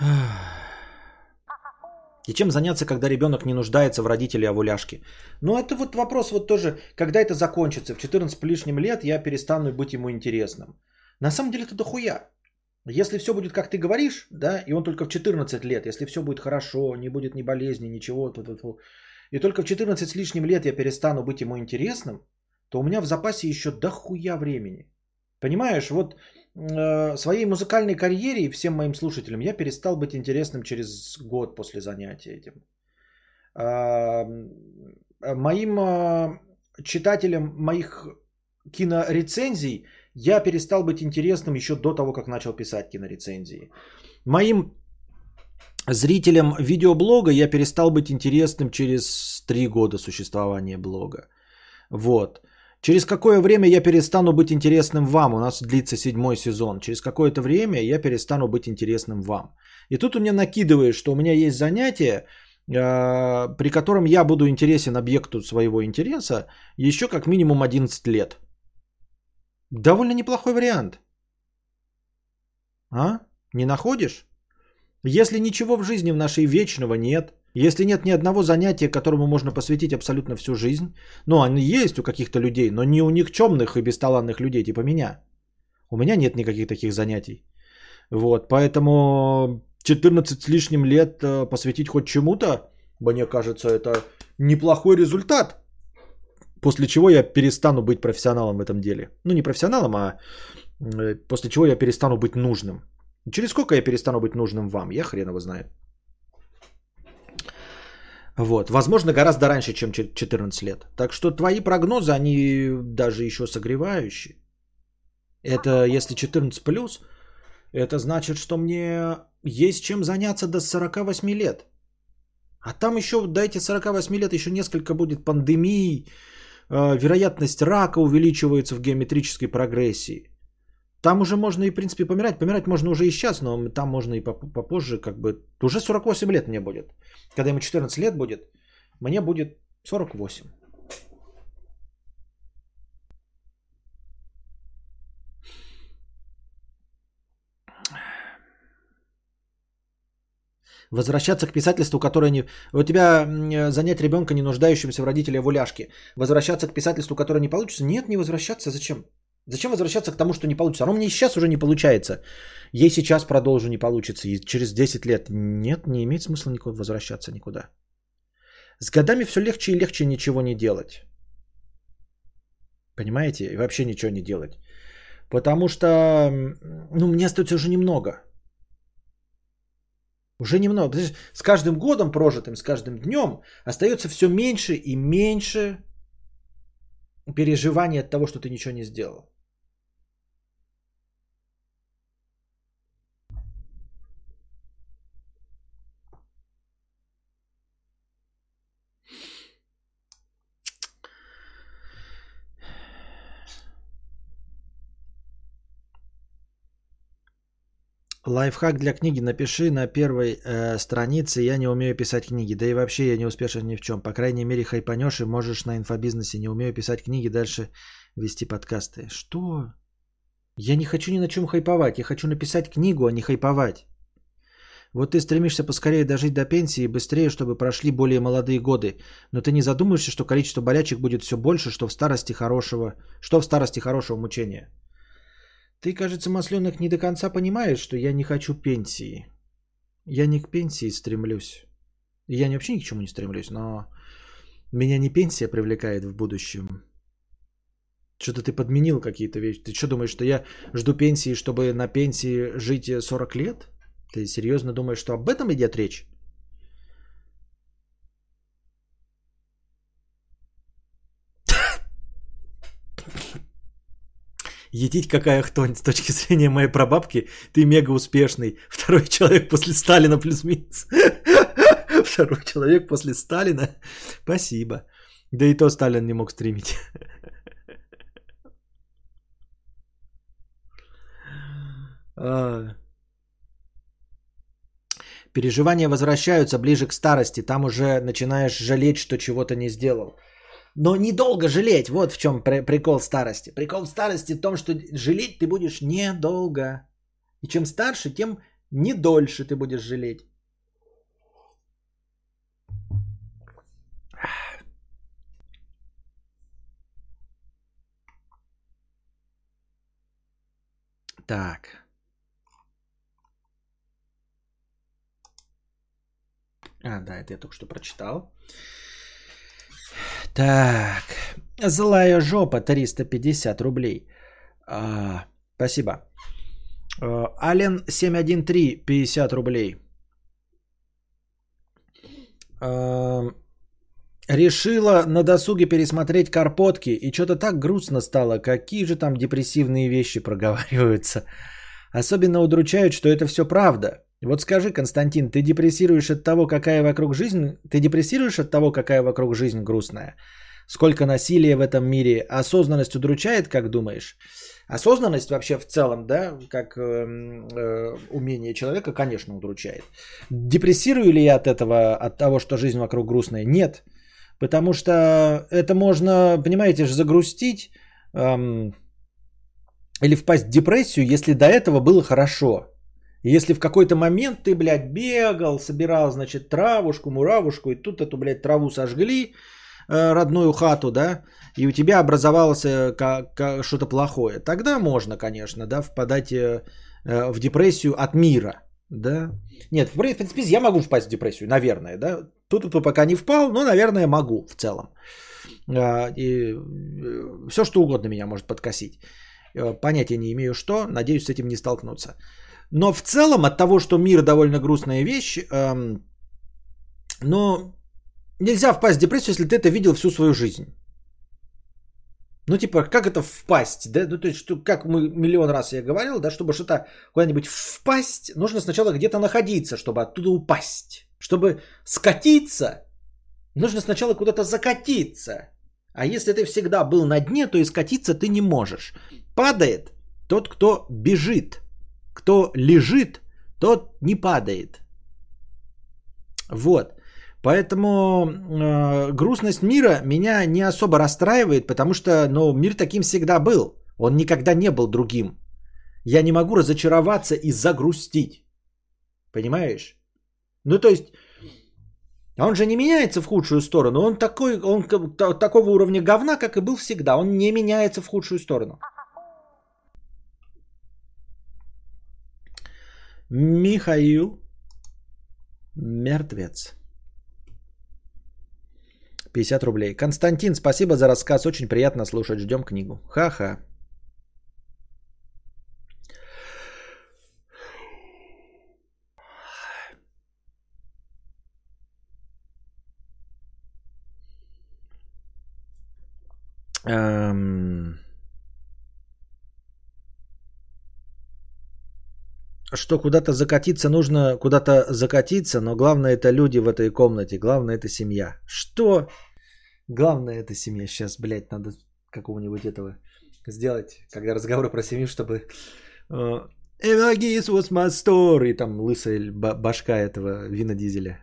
Speaker 1: <sighs> И чем заняться, когда ребенок не нуждается в родителе, а в уляшке? Ну, это вот вопрос вот тоже, когда это закончится. В 14 лишним лет я перестану быть ему интересным. На самом деле это дохуя. Если все будет, как ты говоришь, да, и он только в 14 лет, если все будет хорошо, не будет ни болезни, ничего, и только в 14 с лишним лет я перестану быть ему интересным, то у меня в запасе еще дохуя времени. Понимаешь, вот э, своей музыкальной карьере и всем моим слушателям я перестал быть интересным через год после занятия этим. Э, моим э, читателям моих кинорецензий я перестал быть интересным еще до того, как начал писать кинорецензии. Моим зрителям видеоблога я перестал быть интересным через три года существования блога. Вот. Через какое время я перестану быть интересным вам? У нас длится седьмой сезон. Через какое-то время я перестану быть интересным вам. И тут у меня накидывает, что у меня есть занятие, а, при котором я буду интересен объекту своего интереса еще как минимум 11 лет. Довольно неплохой вариант. А? Не находишь? Если ничего в жизни в нашей вечного нет, если нет ни одного занятия, которому можно посвятить абсолютно всю жизнь, ну, они есть у каких-то людей, но не у никчемных и бесталанных людей, типа меня. У меня нет никаких таких занятий. Вот, поэтому 14 с лишним лет э, посвятить хоть чему-то, мне кажется, это неплохой результат. После чего я перестану быть профессионалом в этом деле. Ну, не профессионалом, а э, после чего я перестану быть нужным. Через сколько я перестану быть нужным вам? Я хрен его знает. Вот. Возможно, гораздо раньше, чем 14 лет. Так что твои прогнозы, они даже еще согревающие. Это если 14 плюс, это значит, что мне есть чем заняться до 48 лет. А там еще этих 48 лет еще несколько будет пандемий, э, вероятность рака увеличивается в геометрической прогрессии. Там уже можно и, в принципе, помирать. Помирать можно уже и сейчас, но там можно и попозже, как бы... Уже 48 лет мне будет. Когда ему 14 лет будет, мне будет 48. Возвращаться к писательству, которое не... У тебя занять ребенка, не нуждающимся в родителе в уляшке. Возвращаться к писательству, которое не получится? Нет, не возвращаться. Зачем? Зачем возвращаться к тому, что не получится? Оно мне сейчас уже не получается. Ей сейчас продолжу не получится. И через 10 лет. Нет, не имеет смысла никуда возвращаться никуда. С годами все легче и легче ничего не делать. Понимаете? И вообще ничего не делать. Потому что, ну, мне остается уже немного. Уже немного. С каждым годом прожитым, с каждым днем остается все меньше и меньше переживания от того, что ты ничего не сделал. Лайфхак для книги напиши на первой э, странице. Я не умею писать книги. Да и вообще я не успешен ни в чем. По крайней мере, хайпанешь и можешь на инфобизнесе. Не умею писать книги, дальше вести подкасты. Что? Я не хочу ни на чем хайповать. Я хочу написать книгу, а не хайповать. Вот ты стремишься поскорее дожить до пенсии и быстрее, чтобы прошли более молодые годы. Но ты не задумываешься, что количество болячек будет все больше, что в старости хорошего, что в старости хорошего мучения. Ты, кажется, масленок, не до конца понимаешь, что я не хочу пенсии. Я не к пенсии стремлюсь. Я вообще ни к чему не стремлюсь, но меня не пенсия привлекает в будущем. Что-то ты подменил какие-то вещи. Ты что думаешь, что я жду пенсии, чтобы на пенсии жить 40 лет? Ты серьезно думаешь, что об этом идет речь? Едить какая хтонь. С точки зрения моей прабабки, ты мега успешный. Второй человек после Сталина плюс-минус. <laughs> Второй человек после Сталина. Спасибо. Да и то Сталин не мог стримить. <laughs> А. Переживания возвращаются ближе к старости. Там уже начинаешь жалеть, что чего-то не сделал. Но недолго жалеть. Вот в чем прикол старости. Прикол старости в том, что жалеть ты будешь недолго. И чем старше, тем не дольше ты будешь жалеть. Так. А, да, это я только что прочитал. Так. Злая жопа 350 рублей. А, спасибо. А, Ален 713 50 рублей. А, решила на досуге пересмотреть карпотки, и что-то так грустно стало. Какие же там депрессивные вещи <laughs> проговариваются. Особенно удручают, что это все правда. Вот скажи, Константин, ты депрессируешь от того, какая вокруг жизнь? Ты депрессируешь от того, какая вокруг жизнь грустная? Сколько насилия в этом мире? Осознанность удручает, как думаешь? Осознанность вообще в целом, да, как э, э, умение человека, конечно, удручает. Депрессирую ли я от этого, от того, что жизнь вокруг грустная? Нет. Потому что это можно, понимаете же, загрустить эм, или впасть в депрессию, если до этого было хорошо. Если в какой-то момент ты, блядь, бегал, собирал, значит, травушку, муравушку, и тут эту, блядь, траву сожгли, э, родную хату, да, и у тебя образовалось что-то плохое, тогда можно, конечно, да, впадать э, э, в депрессию от мира, да. Нет, в принципе, я могу впасть в депрессию, наверное, да. Тут-то пока не впал, но, наверное, могу в целом. Э, и все, что угодно меня может подкосить. Понятия не имею, что. Надеюсь, с этим не столкнуться. Но в целом от того, что мир довольно грустная вещь, эм, но нельзя впасть в депрессию, если ты это видел всю свою жизнь. Ну, типа, как это впасть, да? Ну, то есть, что, как мы миллион раз я говорил, да, чтобы что-то куда-нибудь впасть, нужно сначала где-то находиться, чтобы оттуда упасть. Чтобы скатиться, нужно сначала куда-то закатиться. А если ты всегда был на дне, то и скатиться ты не можешь. Падает тот, кто бежит. Кто лежит, тот не падает. Вот. Поэтому э, грустность мира меня не особо расстраивает, потому что ну, мир таким всегда был. Он никогда не был другим. Я не могу разочароваться и загрустить. Понимаешь? Ну, то есть, он же не меняется в худшую сторону. Он такой, он такого уровня говна, как и был всегда. Он не меняется в худшую сторону. Михаил Мертвец. 50 рублей. Константин, спасибо за рассказ. Очень приятно слушать. Ждем книгу. Ха-ха. Эм... что куда-то закатиться нужно, куда-то закатиться, но главное это люди в этой комнате, главное это семья. Что? Главное это семья. Сейчас, блядь, надо какого-нибудь этого сделать, когда разговоры про семью, чтобы... Эмагис was my story, там лысая башка этого вина дизеля.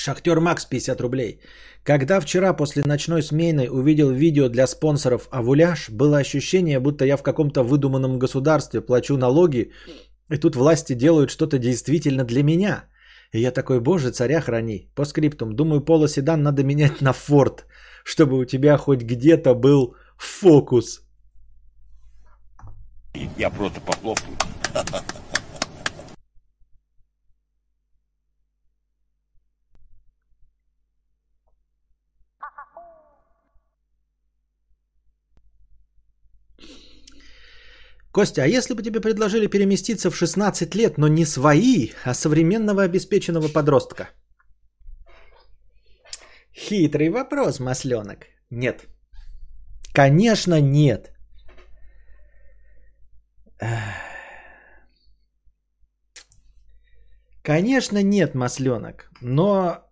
Speaker 1: Шахтер Макс 50 рублей. Когда вчера после ночной смены увидел видео для спонсоров Авуляж, было ощущение, будто я в каком-то выдуманном государстве плачу налоги, и тут власти делают что-то действительно для меня. И я такой, боже, царя храни. По скриптум, думаю, полоседан надо менять на Форд, чтобы у тебя хоть где-то был фокус.
Speaker 4: Я просто похлопаю. <laughs>
Speaker 1: Костя, а если бы тебе предложили переместиться в 16 лет, но не свои, а современного обеспеченного подростка? Хитрый вопрос, масленок. Нет. Конечно, нет. Конечно, нет, масленок. Но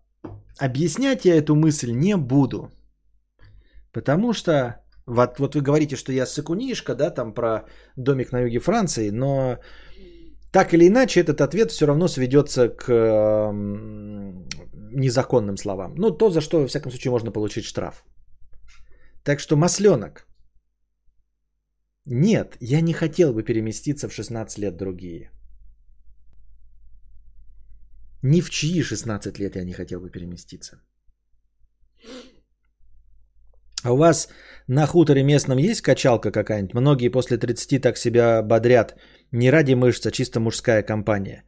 Speaker 1: объяснять я эту мысль не буду. Потому что вот, вот вы говорите, что я сыкунишка, да, там про домик на юге Франции, но так или иначе этот ответ все равно сведется к м, незаконным словам. Ну, то, за что, во всяком случае, можно получить штраф. Так что, масленок, нет, я не хотел бы переместиться в 16 лет другие. Ни в чьи 16 лет я не хотел бы переместиться. А у вас на хуторе местном есть качалка какая-нибудь? Многие после 30 так себя бодрят. Не ради мышц, а чисто мужская компания.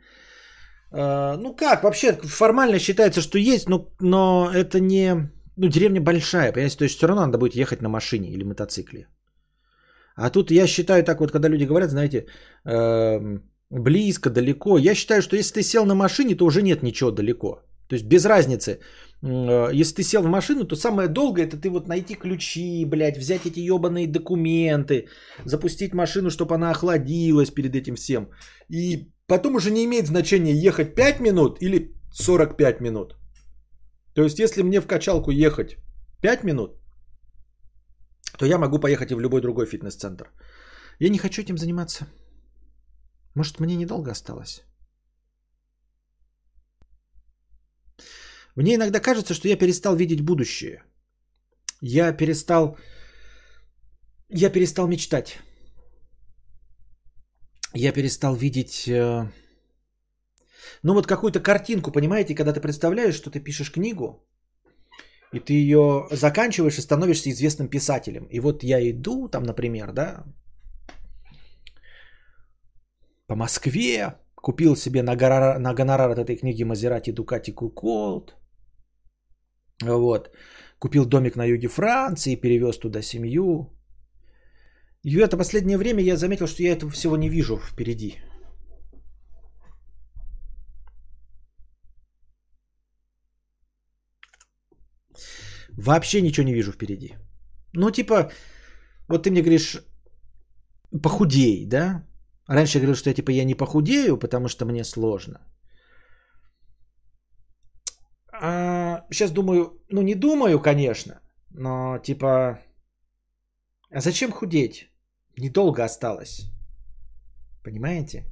Speaker 1: А, ну как, вообще формально считается, что есть, но, но это не... Ну, деревня большая, понимаете? То есть все равно надо будет ехать на машине или мотоцикле. А тут я считаю так вот, когда люди говорят, знаете, эм, близко, далеко. Я считаю, что если ты сел на машине, то уже нет ничего далеко. То есть без разницы. Э, Если ты сел в машину, то самое долгое это ты вот найти ключи, блядь, взять эти ебаные документы, запустить машину, чтобы она охладилась перед этим всем. И потом уже не имеет значения ехать 5 минут или 45 минут. То есть если мне в качалку ехать 5 минут, то я могу поехать и в любой другой фитнес-центр. Я не хочу этим заниматься. Может, мне недолго осталось? Мне иногда кажется, что я перестал видеть будущее. Я перестал... Я перестал мечтать. Я перестал видеть... э, Ну вот какую-то картинку, понимаете, когда ты представляешь, что ты пишешь книгу, и ты ее заканчиваешь и становишься известным писателем. И вот я иду там, например, да, по Москве, купил себе на гонорар, на гонорар от этой книги Мазерати Дукати Куколд. Вот. Купил домик на юге Франции, перевез туда семью. И это последнее время я заметил, что я этого всего не вижу впереди. Вообще ничего не вижу впереди. Ну, типа, вот ты мне говоришь, похудей, да? Раньше я говорил, что я типа я не похудею, потому что мне сложно. А, сейчас думаю, ну не думаю, конечно, но типа, а зачем худеть? Недолго осталось. Понимаете?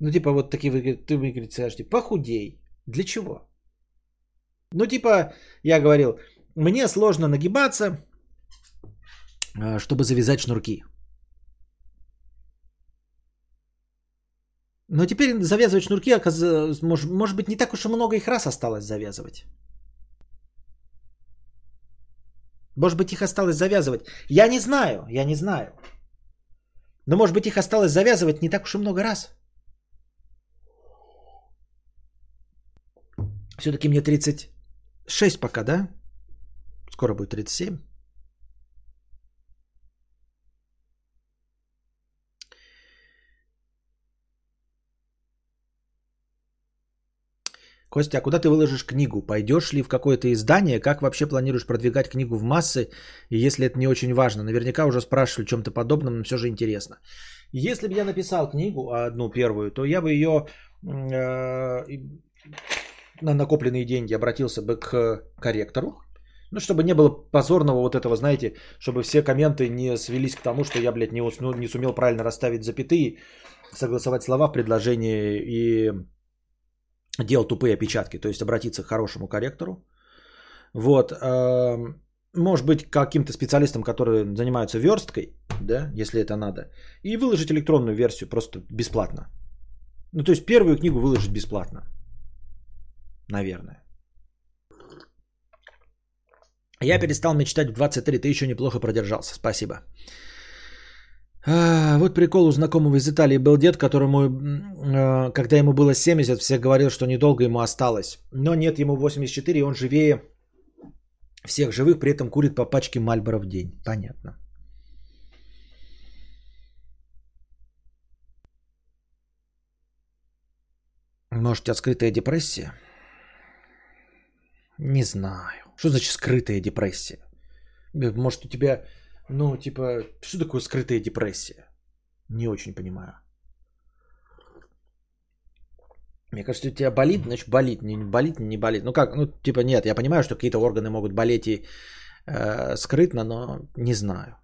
Speaker 1: Ну, типа, вот такие вы, ты говорите, скажете, похудей. Для чего? Ну, типа, я говорил, мне сложно нагибаться, а, чтобы завязать шнурки. Но теперь завязывать шнурки, может, может быть, не так уж и много их раз осталось завязывать. Может быть, их осталось завязывать. Я не знаю, я не знаю. Но может быть, их осталось завязывать не так уж и много раз. Все-таки мне 36 пока, да? Скоро будет 37. Костя, а куда ты выложишь книгу? Пойдешь ли в какое-то издание? Как вообще планируешь продвигать книгу в массы? И если это не очень важно? Наверняка уже спрашивали о чем-то подобном, но все же интересно. Если бы я написал книгу, одну первую, то я бы ее э, на накопленные деньги обратился бы к корректору. Ну, чтобы не было позорного вот этого, знаете, чтобы все комменты не свелись к тому, что я, блядь, не, усну, не сумел правильно расставить запятые, согласовать слова в предложении и делал тупые опечатки. То есть обратиться к хорошему корректору. Вот. э, Может быть, каким-то специалистам, которые занимаются версткой, да, если это надо. И выложить электронную версию просто бесплатно. Ну, то есть первую книгу выложить бесплатно. Наверное. Я перестал мечтать в 23. Ты еще неплохо продержался. Спасибо. А, вот прикол у знакомого из Италии был дед, которому, э, когда ему было 70, все говорил, что недолго ему осталось. Но нет, ему 84, и он живее всех живых, при этом курит по пачке Мальборо в день. Понятно. Может, скрытая депрессия? Не знаю. Что значит скрытая депрессия? Может у тебя, ну, типа, что такое скрытая депрессия? Не очень понимаю. Мне кажется, у тебя болит, значит болит, не болит, не болит. Ну как, ну типа нет, я понимаю, что какие-то органы могут болеть и э, скрытно, но не знаю.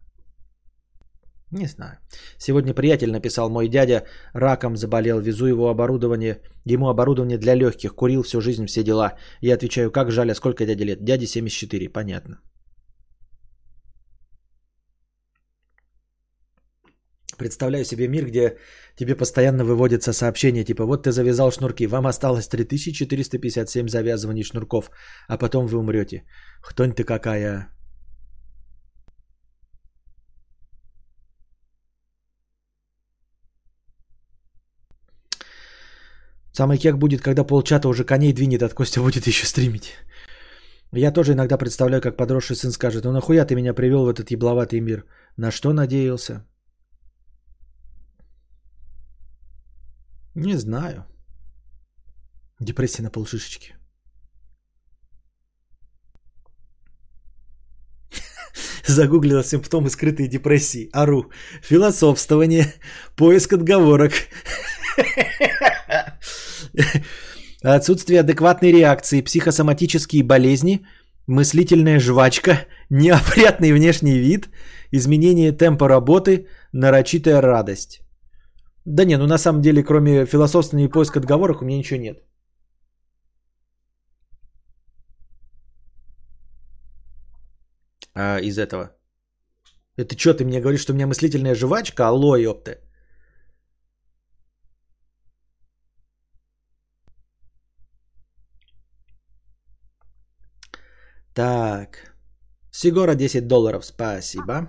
Speaker 1: Не знаю. Сегодня приятель написал, мой дядя раком заболел, везу его оборудование, ему оборудование для легких, курил всю жизнь, все дела. Я отвечаю, как жаль, а сколько дяде лет? Дяде 74, понятно. Представляю себе мир, где тебе постоянно выводятся сообщения, типа, вот ты завязал шнурки, вам осталось 3457 завязываний шнурков, а потом вы умрете. Хтонь ты какая. Самый кек будет, когда полчата уже коней двинет, от Костя будет еще стримить. Я тоже иногда представляю, как подросший сын скажет, ну нахуя ты меня привел в этот ебловатый мир? На что надеялся? Не знаю. Депрессия на полшишечки. <laughs> Загуглила симптомы скрытой депрессии. Ару. Философствование. Поиск отговорок. <laughs> Отсутствие адекватной реакции, психосоматические болезни, мыслительная жвачка, <laughs> неопрятный внешний вид, изменение темпа работы, нарочитая радость. Да не, ну на самом деле, кроме философствования и поиска отговорок, у меня ничего нет. А, из этого. Это что, ты мне говоришь, что у меня мыслительная жвачка? Алло, ёпты. Так. Сигора 10 долларов, спасибо.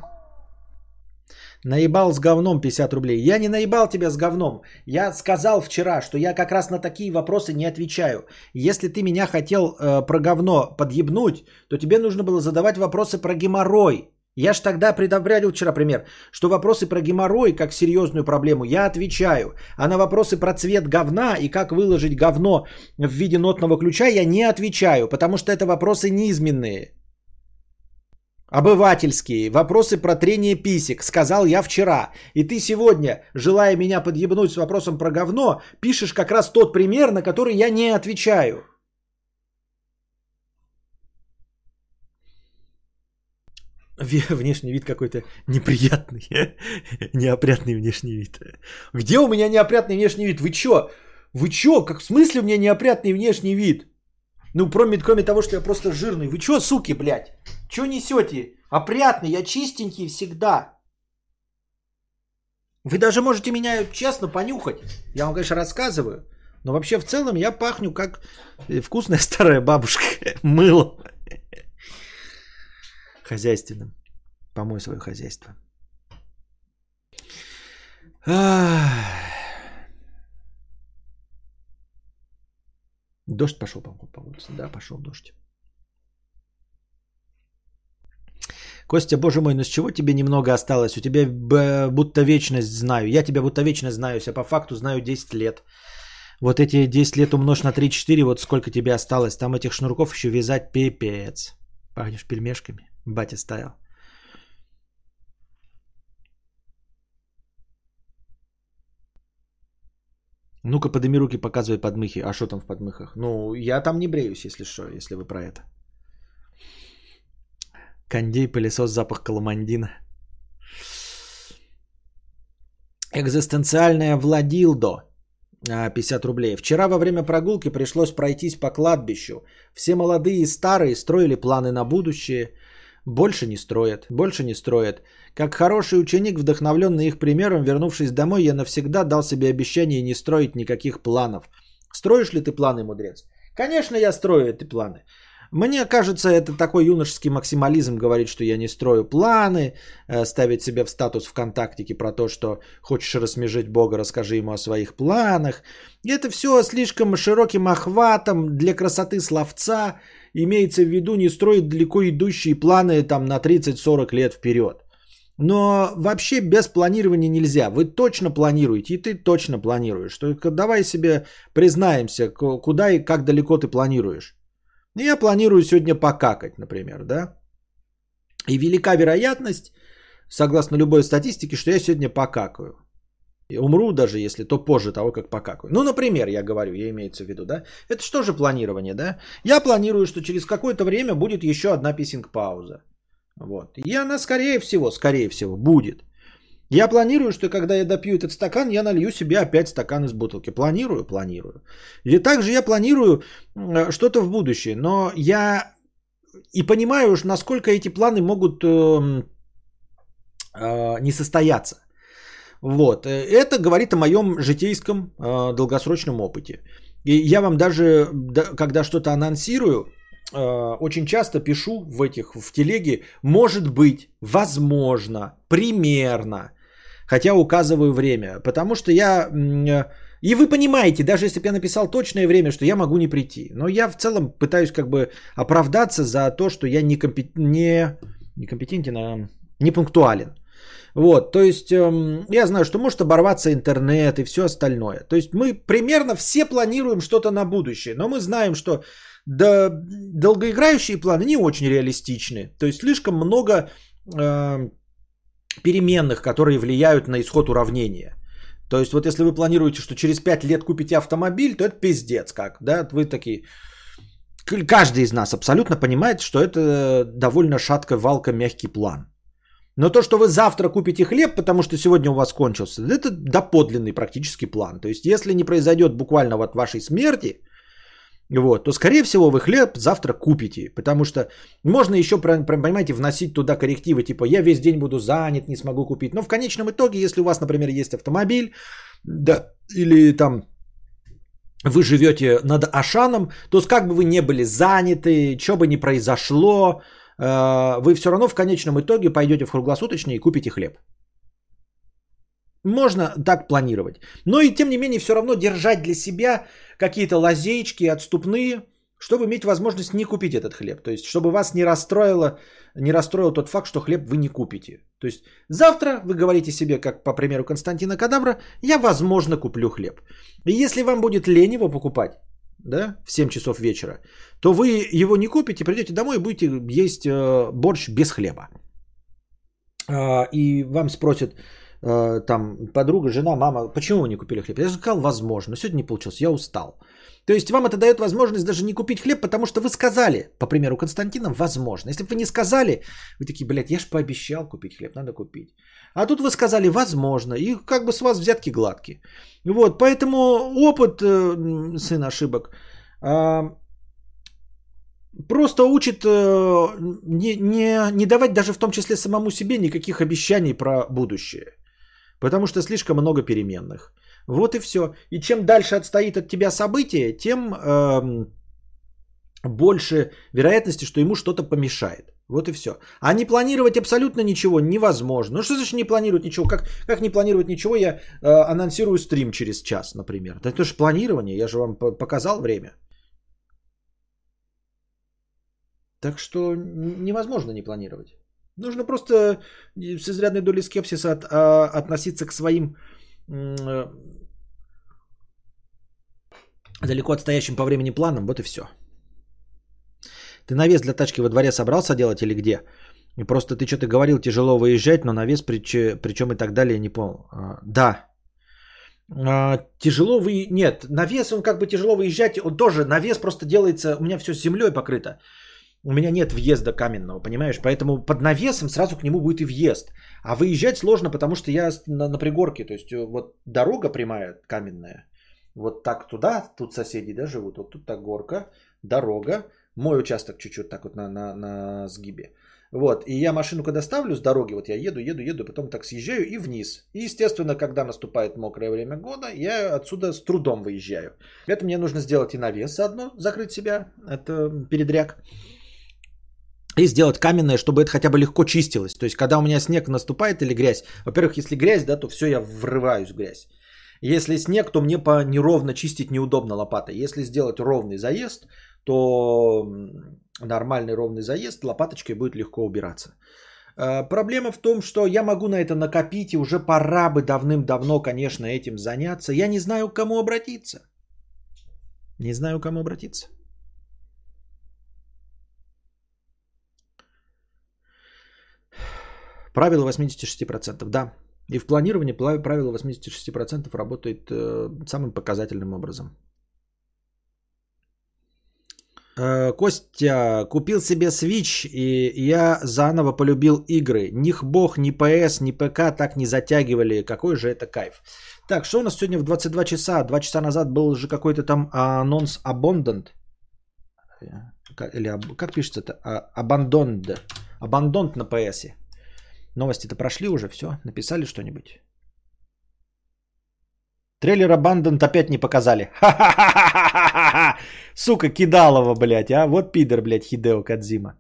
Speaker 1: Наебал с говном 50 рублей. Я не наебал тебя с говном. Я сказал вчера, что я как раз на такие вопросы не отвечаю. Если ты меня хотел э, про говно подъебнуть, то тебе нужно было задавать вопросы про геморрой. Я ж тогда предопределил вчера пример, что вопросы про геморрой как серьезную проблему я отвечаю, а на вопросы про цвет говна и как выложить говно в виде нотного ключа я не отвечаю, потому что это вопросы низменные. Обывательские, вопросы про трение писек, сказал я вчера. И ты сегодня, желая меня подъебнуть с вопросом про говно, пишешь как раз тот пример, на который я не отвечаю. Внешний вид какой-то неприятный, <laughs> неопрятный внешний вид. Где у меня неопрятный внешний вид? Вы чё? Вы чё? Как в смысле у меня неопрятный внешний вид? Ну, кроме, кроме того, что я просто жирный. Вы чё, суки, блядь? Чё несете? Опрятный, я чистенький всегда. Вы даже можете меня честно понюхать. Я вам, конечно, рассказываю. Но вообще в целом я пахню как вкусная старая бабушка. <laughs> Мыло. Хозяйственным. Помой свое хозяйство. Дождь пошел по, по улице. Да, пошел дождь. Костя, боже мой, ну с чего тебе немного осталось? У тебя будто вечность знаю. Я тебя будто вечность знаю, а по факту знаю 10 лет. Вот эти 10 лет умножь на 3-4, вот сколько тебе осталось. Там этих шнурков еще вязать пипец. Пахнешь пельмешками. Батя ставил. Ну-ка, подними руки, показывай подмыхи. А что там в подмыхах? Ну, я там не бреюсь, если что, если вы про это. Кондей, пылесос, запах каламандина. Экзистенциальная Владилдо. 50 рублей. Вчера во время прогулки пришлось пройтись по кладбищу. Все молодые и старые строили планы на будущее. Больше не строят, больше не строят. Как хороший ученик, вдохновленный их примером, вернувшись домой, я навсегда дал себе обещание не строить никаких планов. Строишь ли ты планы, мудрец? Конечно, я строю эти планы. Мне кажется, это такой юношеский максимализм говорить, что я не строю планы, э, ставить себя в статус ВКонтактике про то, что хочешь рассмежить Бога, расскажи ему о своих планах. И это все слишком широким охватом для красоты словца. Имеется в виду не строить далеко идущие планы там на 30-40 лет вперед. Но вообще без планирования нельзя. Вы точно планируете, и ты точно планируешь. Только давай себе признаемся, куда и как далеко ты планируешь. Я планирую сегодня покакать, например, да. И велика вероятность, согласно любой статистике, что я сегодня покакаю. Умру даже, если то позже того, как покакаю. Ну, например, я говорю, я имеется в виду, да. Это что же планирование, да? Я планирую, что через какое-то время будет еще одна писинг-пауза. Вот. И она, скорее всего, скорее всего, будет. Я планирую, что когда я допью этот стакан, я налью себе опять стакан из бутылки. Планирую, планирую. И также я планирую э, что-то в будущее. Но я и понимаю уж, насколько эти планы могут э, э, не состояться. Вот. Это говорит о моем житейском э, долгосрочном опыте. И я вам даже, да, когда что-то анонсирую, э, очень часто пишу в этих, в телеге, может быть, возможно, примерно. Хотя указываю время. Потому что я... Э, и вы понимаете, даже если бы я написал точное время, что я могу не прийти. Но я в целом пытаюсь как бы оправдаться за то, что я не, компет... не... не компетентен, а не пунктуален. Вот, то есть эм, я знаю, что может оборваться интернет и все остальное. То есть мы примерно все планируем что-то на будущее, но мы знаем, что да, долгоиграющие планы не очень реалистичны. То есть слишком много э, переменных, которые влияют на исход уравнения. То есть вот если вы планируете, что через 5 лет купите автомобиль, то это пиздец как. Да? Вы такие... Каждый из нас абсолютно понимает, что это довольно шатко валка мягкий план. Но то, что вы завтра купите хлеб, потому что сегодня у вас кончился, это доподлинный практически план. То есть, если не произойдет буквально вот вашей смерти, вот, то, скорее всего, вы хлеб завтра купите. Потому что можно еще, понимаете, вносить туда коррективы, типа я весь день буду занят, не смогу купить. Но в конечном итоге, если у вас, например, есть автомобиль, да, или там вы живете над Ашаном, то как бы вы не были заняты, что бы ни произошло, вы все равно в конечном итоге пойдете в круглосуточный и купите хлеб. Можно так планировать. Но и тем не менее все равно держать для себя какие-то лазейки отступные, чтобы иметь возможность не купить этот хлеб. То есть, чтобы вас не расстроило, не расстроил тот факт, что хлеб вы не купите. То есть, завтра вы говорите себе, как по примеру Константина Кадабра, я, возможно, куплю хлеб. И если вам будет лень его покупать, да, в 7 часов вечера, то вы его не купите, придете домой и будете есть э, борщ без хлеба. А, и вам спросят э, там подруга, жена, мама, почему вы не купили хлеб? Я же сказал, возможно, сегодня не получилось, я устал. То есть вам это дает возможность даже не купить хлеб, потому что вы сказали, по примеру Константина, возможно. Если бы вы не сказали, вы такие, блядь, я же пообещал купить хлеб, надо купить. А тут вы сказали, возможно, и как бы с вас взятки гладкие. Вот, поэтому опыт, э, сын ошибок, э, просто учит э, не, не, не давать даже в том числе самому себе никаких обещаний про будущее. Потому что слишком много переменных. Вот и все. И чем дальше отстоит от тебя событие, тем э, больше вероятности, что ему что-то помешает. Вот и все. А не планировать абсолютно ничего невозможно. Ну что значит не планировать ничего? Как, как не планировать ничего? Я э, анонсирую стрим через час, например. Да это же планирование, я же вам показал время. Так что невозможно не планировать. Нужно просто с изрядной долей скепсиса от, а, относиться к своим э, далеко отстоящим по времени планам. Вот и все. Ты навес для тачки во дворе собрался делать или где? И просто ты что-то говорил, тяжело выезжать, но навес, причем и так далее, не понял. А, да. А, тяжело вы... Нет, навес, он как бы тяжело выезжать, он тоже, навес просто делается, у меня все с землей покрыто. У меня нет въезда каменного, понимаешь? Поэтому под навесом сразу к нему будет и въезд. А выезжать сложно, потому что я на, на пригорке. То есть э, вот дорога прямая, каменная. Вот так туда, тут соседи да, живут. Вот тут так горка, дорога. Мой участок чуть-чуть так вот на, на, на сгибе. Вот, и я машину когда ставлю с дороги, вот я еду, еду, еду, потом так съезжаю и вниз. И, естественно, когда наступает мокрое время года, я отсюда с трудом выезжаю. Это мне нужно сделать и навес заодно, закрыть себя, это передряг. И сделать каменное, чтобы это хотя бы легко чистилось. То есть, когда у меня снег наступает или грязь, во-первых, если грязь, да, то все, я врываюсь в грязь. Если снег, то мне по неровно чистить неудобно лопатой. Если сделать ровный заезд, то нормальный ровный заезд лопаточкой будет легко убираться. Э, проблема в том, что я могу на это накопить, и уже пора бы давным-давно, конечно, этим заняться. Я не знаю, к кому обратиться. Не знаю, к кому обратиться. Правило 86%, да. И в планировании правило 86% работает э, самым показательным образом – Э, Костя купил себе Switch, и я заново полюбил игры. Ни бог, ни PS, ни ПК так не затягивали. Какой же это кайф. Так, что у нас сегодня в 22 часа? Два часа назад был же какой-то там анонс Abundant. Или как пишется это? А, Abandoned. Abandoned на PS. Новости-то прошли уже, все, написали что-нибудь. Трейлер Abandoned опять не показали. Ха-ха-ха-ха-ха-ха! Сука, кидалово, блядь, а? Вот пидор, блядь, Хидео Кадзима.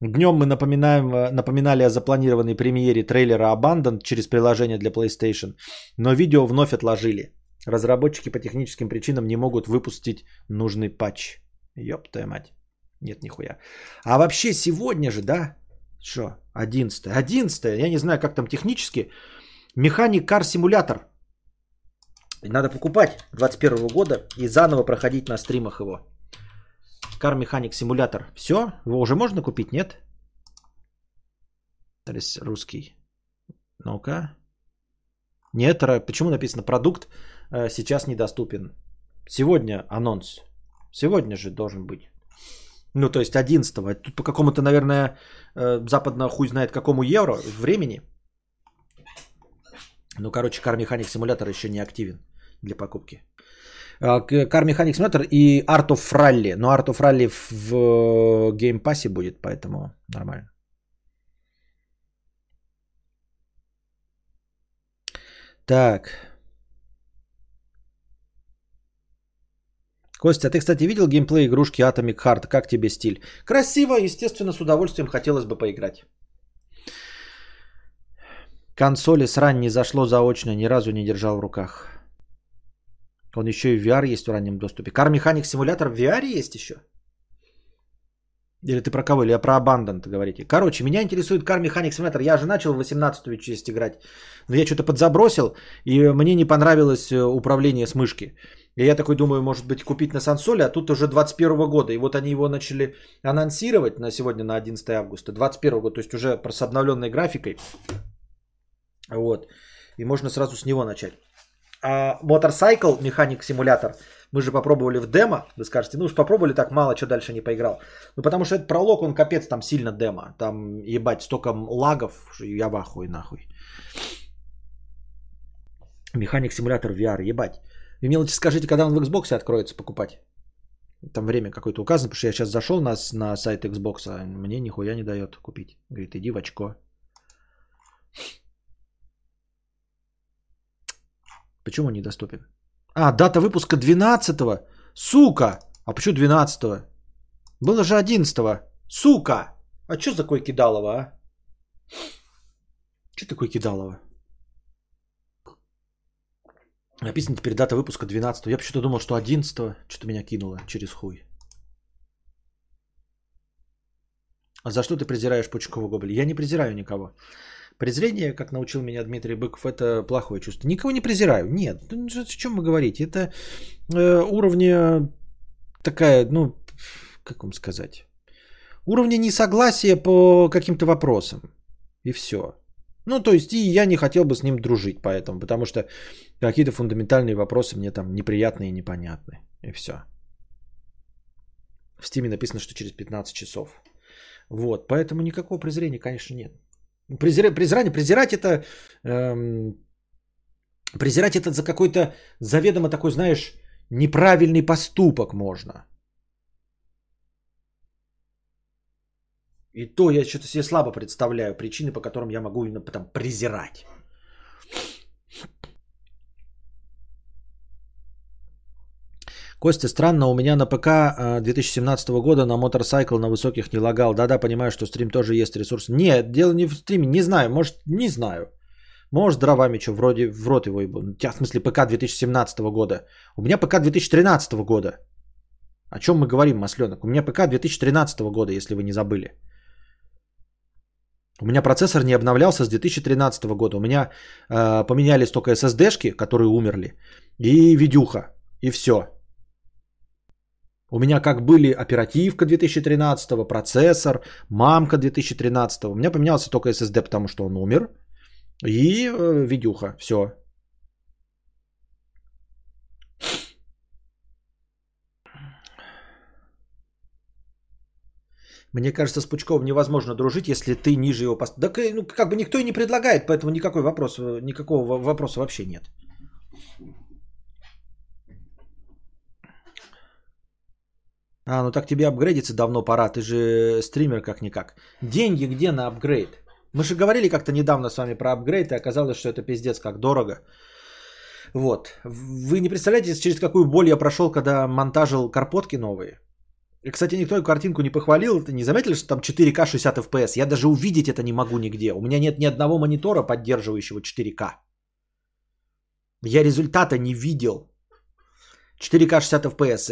Speaker 1: Днем мы напоминаем, э, напоминали о запланированной премьере трейлера Abandoned через приложение для PlayStation, но видео вновь отложили. Разработчики по техническим причинам не могут выпустить нужный патч. Твою мать. Нет, нихуя. А вообще сегодня же, да? Что? 11 11 я не знаю, как там технически. Механик Car Simulator. Надо покупать 21 года и заново проходить на стримах его. Car Mechanic Simulator. Все? Его уже можно купить, нет? То есть русский. Ну-ка. Нет, почему написано продукт э, сейчас недоступен? Сегодня анонс. Сегодня же должен быть. Ну, то есть 11 Тут по какому-то, наверное, э, западно хуй знает какому евро времени. Ну, короче, Car Mechanic Simulator еще не активен для покупки. А, Car Mechanic Simulator и Art of Rally. Но Art of Rally в, в Game Pass будет, поэтому нормально. Так. Костя, а ты, кстати, видел геймплей игрушки Atomic Heart? Как тебе стиль? Красиво, естественно, с удовольствием хотелось бы поиграть. Консоли срань не зашло заочно, ни разу не держал в руках. Он еще и в VR есть в раннем доступе. Car Mechanic Simulator в VR есть еще? Или ты про кого? Или я про Abandon говорите? Короче, меня интересует Car Mechanic Simulator. Я же начал в 18-ю часть играть. Но я что-то подзабросил, и мне не понравилось э, управление с мышки. И я такой думаю, может быть, купить на сансоле, а тут уже 21 года. И вот они его начали анонсировать на сегодня, на 11 августа. 21 год, то есть уже с обновленной графикой. Вот. И можно сразу с него начать. А Motorcycle Mechanic Simulator мы же попробовали в демо. Вы скажете, ну уж попробовали так мало, что дальше не поиграл. Ну потому что этот пролог, он капец, там сильно демо. Там ебать столько лагов, я в ахуе нахуй. Механик симулятор VR, ебать. Вы мелочи скажите, когда он в Xbox откроется покупать? Там время какое-то указано, потому что я сейчас зашел на, на сайт Xbox, а мне нихуя не дает купить. Говорит, иди в очко. Почему он недоступен? А, дата выпуска 12-го. Сука! А почему 12-го? Было же 11-го. Сука! А что такое кидалово, а? Что такое кидалово? Написано теперь дата выпуска 12 Я почему-то думал, что 11 Что-то меня кинуло через хуй. А за что ты презираешь Пучкова Гоголя? Я не презираю никого. Презрение, как научил меня Дмитрий Быков, это плохое чувство. Никого не презираю. Нет. Ну, О чем вы говорите? Это э, уровня такая, ну, как вам сказать? Уровня несогласия по каким-то вопросам. И все. Ну, то есть, и я не хотел бы с ним дружить поэтому, потому что какие-то фундаментальные вопросы мне там неприятные и непонятны. И все. В стиме написано, что через 15 часов. Вот, поэтому никакого презрения, конечно, нет. Презира- презирание, презирать это... эм, презирать это за какой-то заведомо такой, знаешь, неправильный поступок можно. И то я что-то себе слабо представляю причины, по которым я могу именно там презирать. Костя, странно, у меня на ПК э, 2017 года на мотоцикл на высоких не лагал. Да-да, понимаю, что стрим тоже есть ресурс. Нет, дело не в стриме, не знаю, может, не знаю. Может, дровами что, вроде в рот его ебу. В смысле, ПК 2017 года. У меня ПК 2013 года. О чем мы говорим, масленок? У меня ПК 2013 года, если вы не забыли. У меня процессор не обновлялся с 2013 года. У меня э, поменялись только SSD-шки, которые умерли, и видюха, и все. У меня как были оперативка 2013, процессор, мамка 2013. У меня поменялся только SSD, потому что он умер. И э, видюха. Все. Мне кажется, с Пучковым невозможно дружить, если ты ниже его пост... Да ну, как бы никто и не предлагает, поэтому никакой вопрос, э, никакого во- вопроса вообще нет. А, ну так тебе апгрейдиться давно пора, ты же стример как-никак. Деньги где на апгрейд? Мы же говорили как-то недавно с вами про апгрейд, и оказалось, что это пиздец как дорого. Вот. Вы не представляете, через какую боль я прошел, когда монтажил карпотки новые? И, кстати, никто эту картинку не похвалил. Ты не заметили, что там 4К 60 FPS? Я даже увидеть это не могу нигде. У меня нет ни одного монитора, поддерживающего 4К. Я результата не видел. 4К 60 FPS.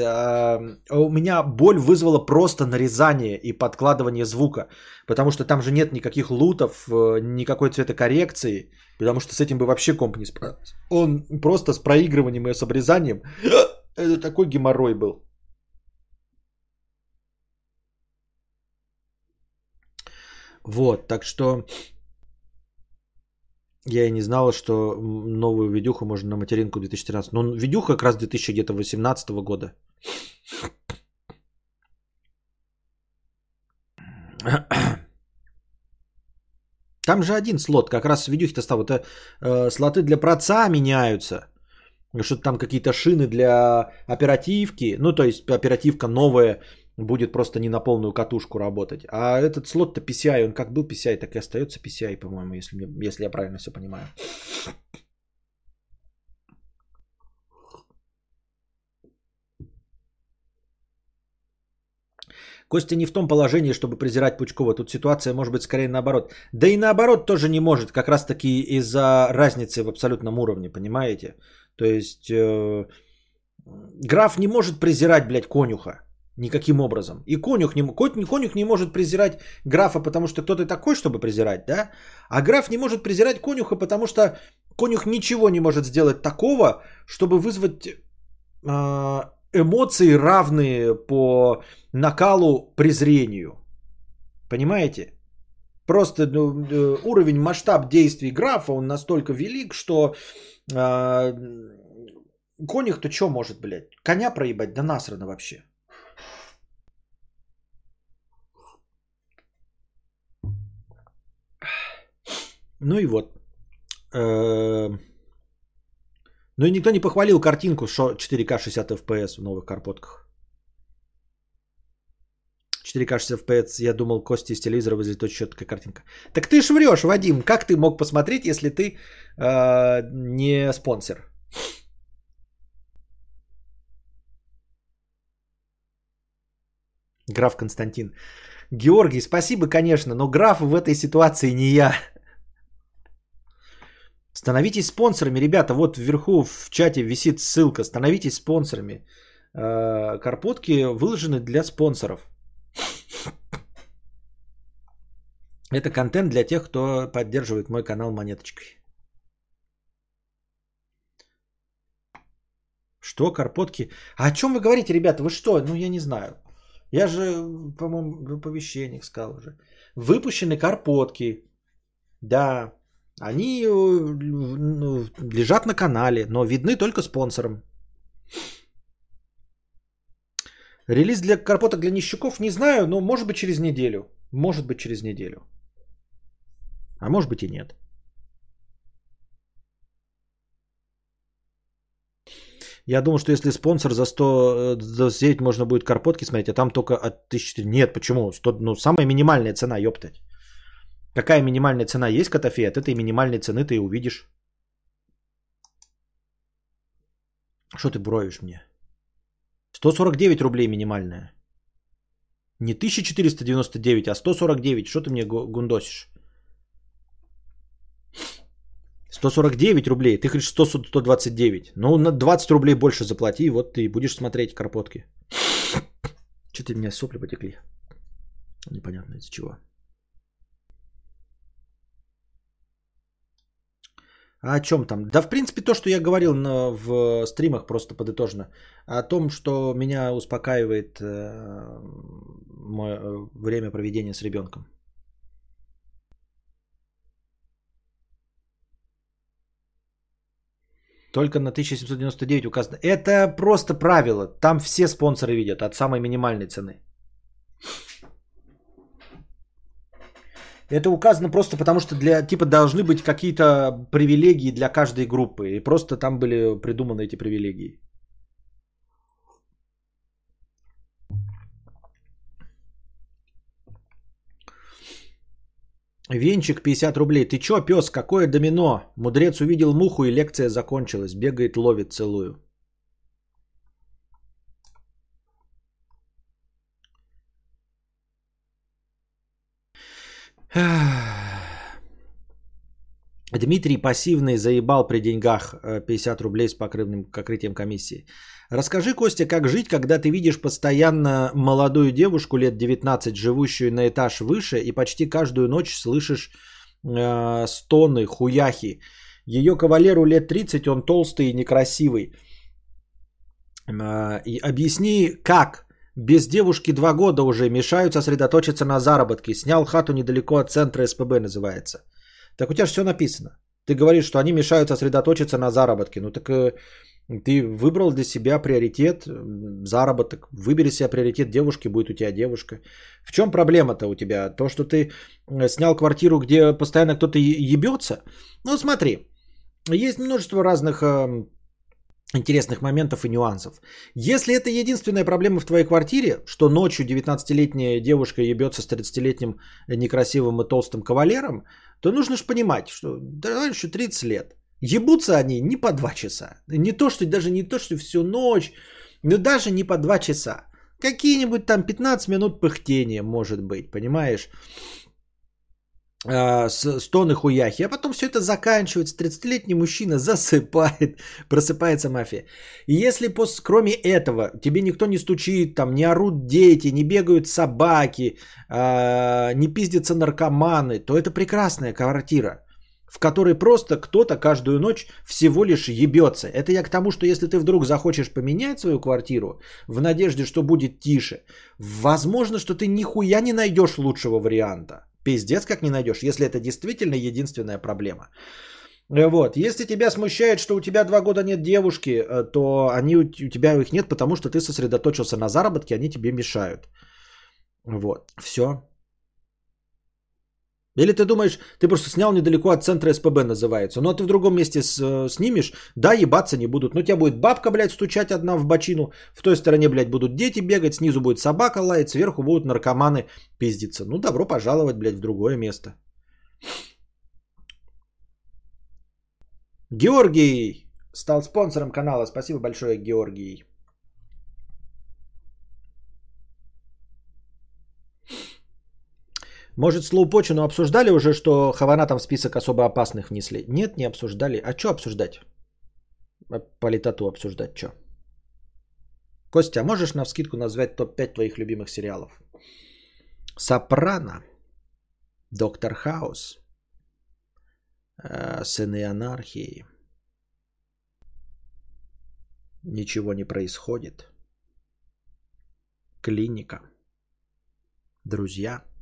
Speaker 1: У меня боль вызвала просто нарезание и подкладывание звука. Потому что там же нет никаких лутов, э, никакой цветокоррекции. Потому что с этим бы вообще комп не справился. Он просто с проигрыванием и с обрезанием. <gasps> Это такой геморрой был. Вот, так что я и не знала, что новую видюху можно на материнку 2013. Ну, видюха как раз 2018 года. Там же один слот, как раз видюхи-то стал. Это э, слоты для проца меняются. Что-то там какие-то шины для оперативки. Ну, то есть оперативка новая будет просто не на полную катушку работать. А этот слот-то PCI, он как был PCI, так и остается PCI, по-моему, если, если я правильно все понимаю. Костя не в том положении, чтобы презирать Пучкова. Тут ситуация может быть скорее наоборот. Да и наоборот тоже не может, как раз таки из-за разницы в абсолютном уровне, понимаете? То есть э, граф не может презирать, блядь, конюха. Никаким образом. И конюх не, конюх не может презирать графа, потому что кто-то такой, чтобы презирать, да? А граф не может презирать конюха, потому что конюх ничего не может сделать такого, чтобы вызвать а, эмоции, равные по накалу презрению. Понимаете? Просто ну, э, уровень, масштаб действий графа, он настолько велик, что а, конюх-то что может, блядь? Коня проебать? Да насрано вообще. Ну и вот. Э, Ну и никто не похвалил картинку, что 4К 60 FPS в новых карпотках. 4К 60 FPS, я думал, Кости из телевизора вызовет очень четкая картинка. Так ты ж врешь, Вадим, как ты мог посмотреть, если ты э, не спонсор? Граф Константин. Георгий, спасибо, конечно, но граф в этой ситуации не я. Становитесь спонсорами, ребята. Вот вверху в чате висит ссылка. Становитесь спонсорами. Э, Карпотки выложены для спонсоров. Это контент для тех, кто поддерживает мой канал монеточкой. Что, карпотки? А о чем вы говорите, ребята? Вы что? Ну, я не знаю. Я же, по-моему, в оповещениях сказал уже. Выпущены карпотки. Да, они э, ну, лежат на канале, но видны только спонсорам. Релиз для карпоток для нищуков не знаю, но может быть через неделю. Может быть через неделю. А может быть и нет. Я думал, что если спонсор за 100 э, за 9 можно будет карпотки смотреть, а там только от 1000. Нет, почему? 100, ну, самая минимальная цена, ёптать. Какая минимальная цена есть, Котофей? От этой минимальной цены ты и увидишь. Что ты бровишь мне? 149 рублей минимальная. Не 1499, а 149. Что ты мне гу- гундосишь? 149 рублей. Ты говоришь 100, 129. Ну, на 20 рублей больше заплати, и вот ты будешь смотреть карпотки. Что-то у меня сопли потекли. Непонятно из-за чего. А о чем там? Да, в принципе, то, что я говорил на, в стримах, просто подытожно. О том, что меня успокаивает э, мое э, время проведения с ребенком. Только на 1799 указано. Это просто правило. Там все спонсоры видят от самой минимальной цены. Это указано просто потому, что для типа должны быть какие-то привилегии для каждой группы. И просто там были придуманы эти привилегии. Венчик 50 рублей. Ты чё, пес, какое домино? Мудрец увидел муху и лекция закончилась. Бегает, ловит, целую. Дмитрий пассивный заебал при деньгах э, 50 рублей с покрытым покрытием комиссии. Расскажи, Костя, как жить, когда ты видишь постоянно молодую девушку лет 19, живущую на этаж выше, и почти каждую ночь слышишь э, стоны, хуяхи. Ее кавалеру лет 30, он толстый и некрасивый. Э, и объясни, как без девушки два года уже мешают сосредоточиться на заработке. Снял хату недалеко от центра СПБ называется. Так у тебя же все написано. Ты говоришь, что они мешают сосредоточиться на заработке. Ну так э, ты выбрал для себя приоритет, заработок. Выбери себе приоритет девушки, будет у тебя девушка. В чем проблема-то у тебя? То, что ты э, снял квартиру, где постоянно кто-то ебется? Ну смотри, есть множество разных эм, интересных моментов и нюансов. Если это единственная проблема в твоей квартире, что ночью 19-летняя девушка ебется с 30-летним некрасивым и толстым кавалером, то нужно же понимать, что да, еще 30 лет. Ебутся они не по 2 часа. Не то, что даже не то, что всю ночь, но даже не по 2 часа. Какие-нибудь там 15 минут пыхтения, может быть, понимаешь? С стоны хуяхи, а потом все это заканчивается, 30-летний мужчина засыпает, <laughs> просыпается мафия. И если пос, кроме этого тебе никто не стучит, там не орут дети, не бегают собаки, а, не пиздятся наркоманы, то это прекрасная квартира, в которой просто кто-то каждую ночь всего лишь ебется. Это я к тому, что если ты вдруг захочешь поменять свою квартиру в надежде, что будет тише, возможно, что ты нихуя не найдешь лучшего варианта. Пиздец, как не найдешь, если это действительно единственная проблема. Э, Вот. Если тебя смущает, что у тебя два года нет девушки, э, то они, у у тебя их нет, потому что ты сосредоточился на заработке, они тебе мешают. Вот. Все. Или ты думаешь, ты просто снял недалеко от центра СПБ называется. А ты в другом месте с- э, снимешь, да, ебаться не будут. Но у тебя будет бабка, блядь, стучать одна в бочину. В той стороне, блядь, будут дети бегать, снизу будет собака лаять, сверху будут наркоманы пиздиться. Ну, добро пожаловать, блядь, в другое место. Георгий стал спонсором канала. Спасибо большое, Георгий. Может, слоупочину обсуждали уже, что Хавана там в список особо опасных внесли? Нет, не обсуждали. А что обсуждать? А Политоту обсуждать что? Костя, а можешь на вскидку назвать топ-5 твоих любимых сериалов? Сопрано, Доктор Хаус, э, Сыны анархии, Ничего не происходит, Клиника, Друзья –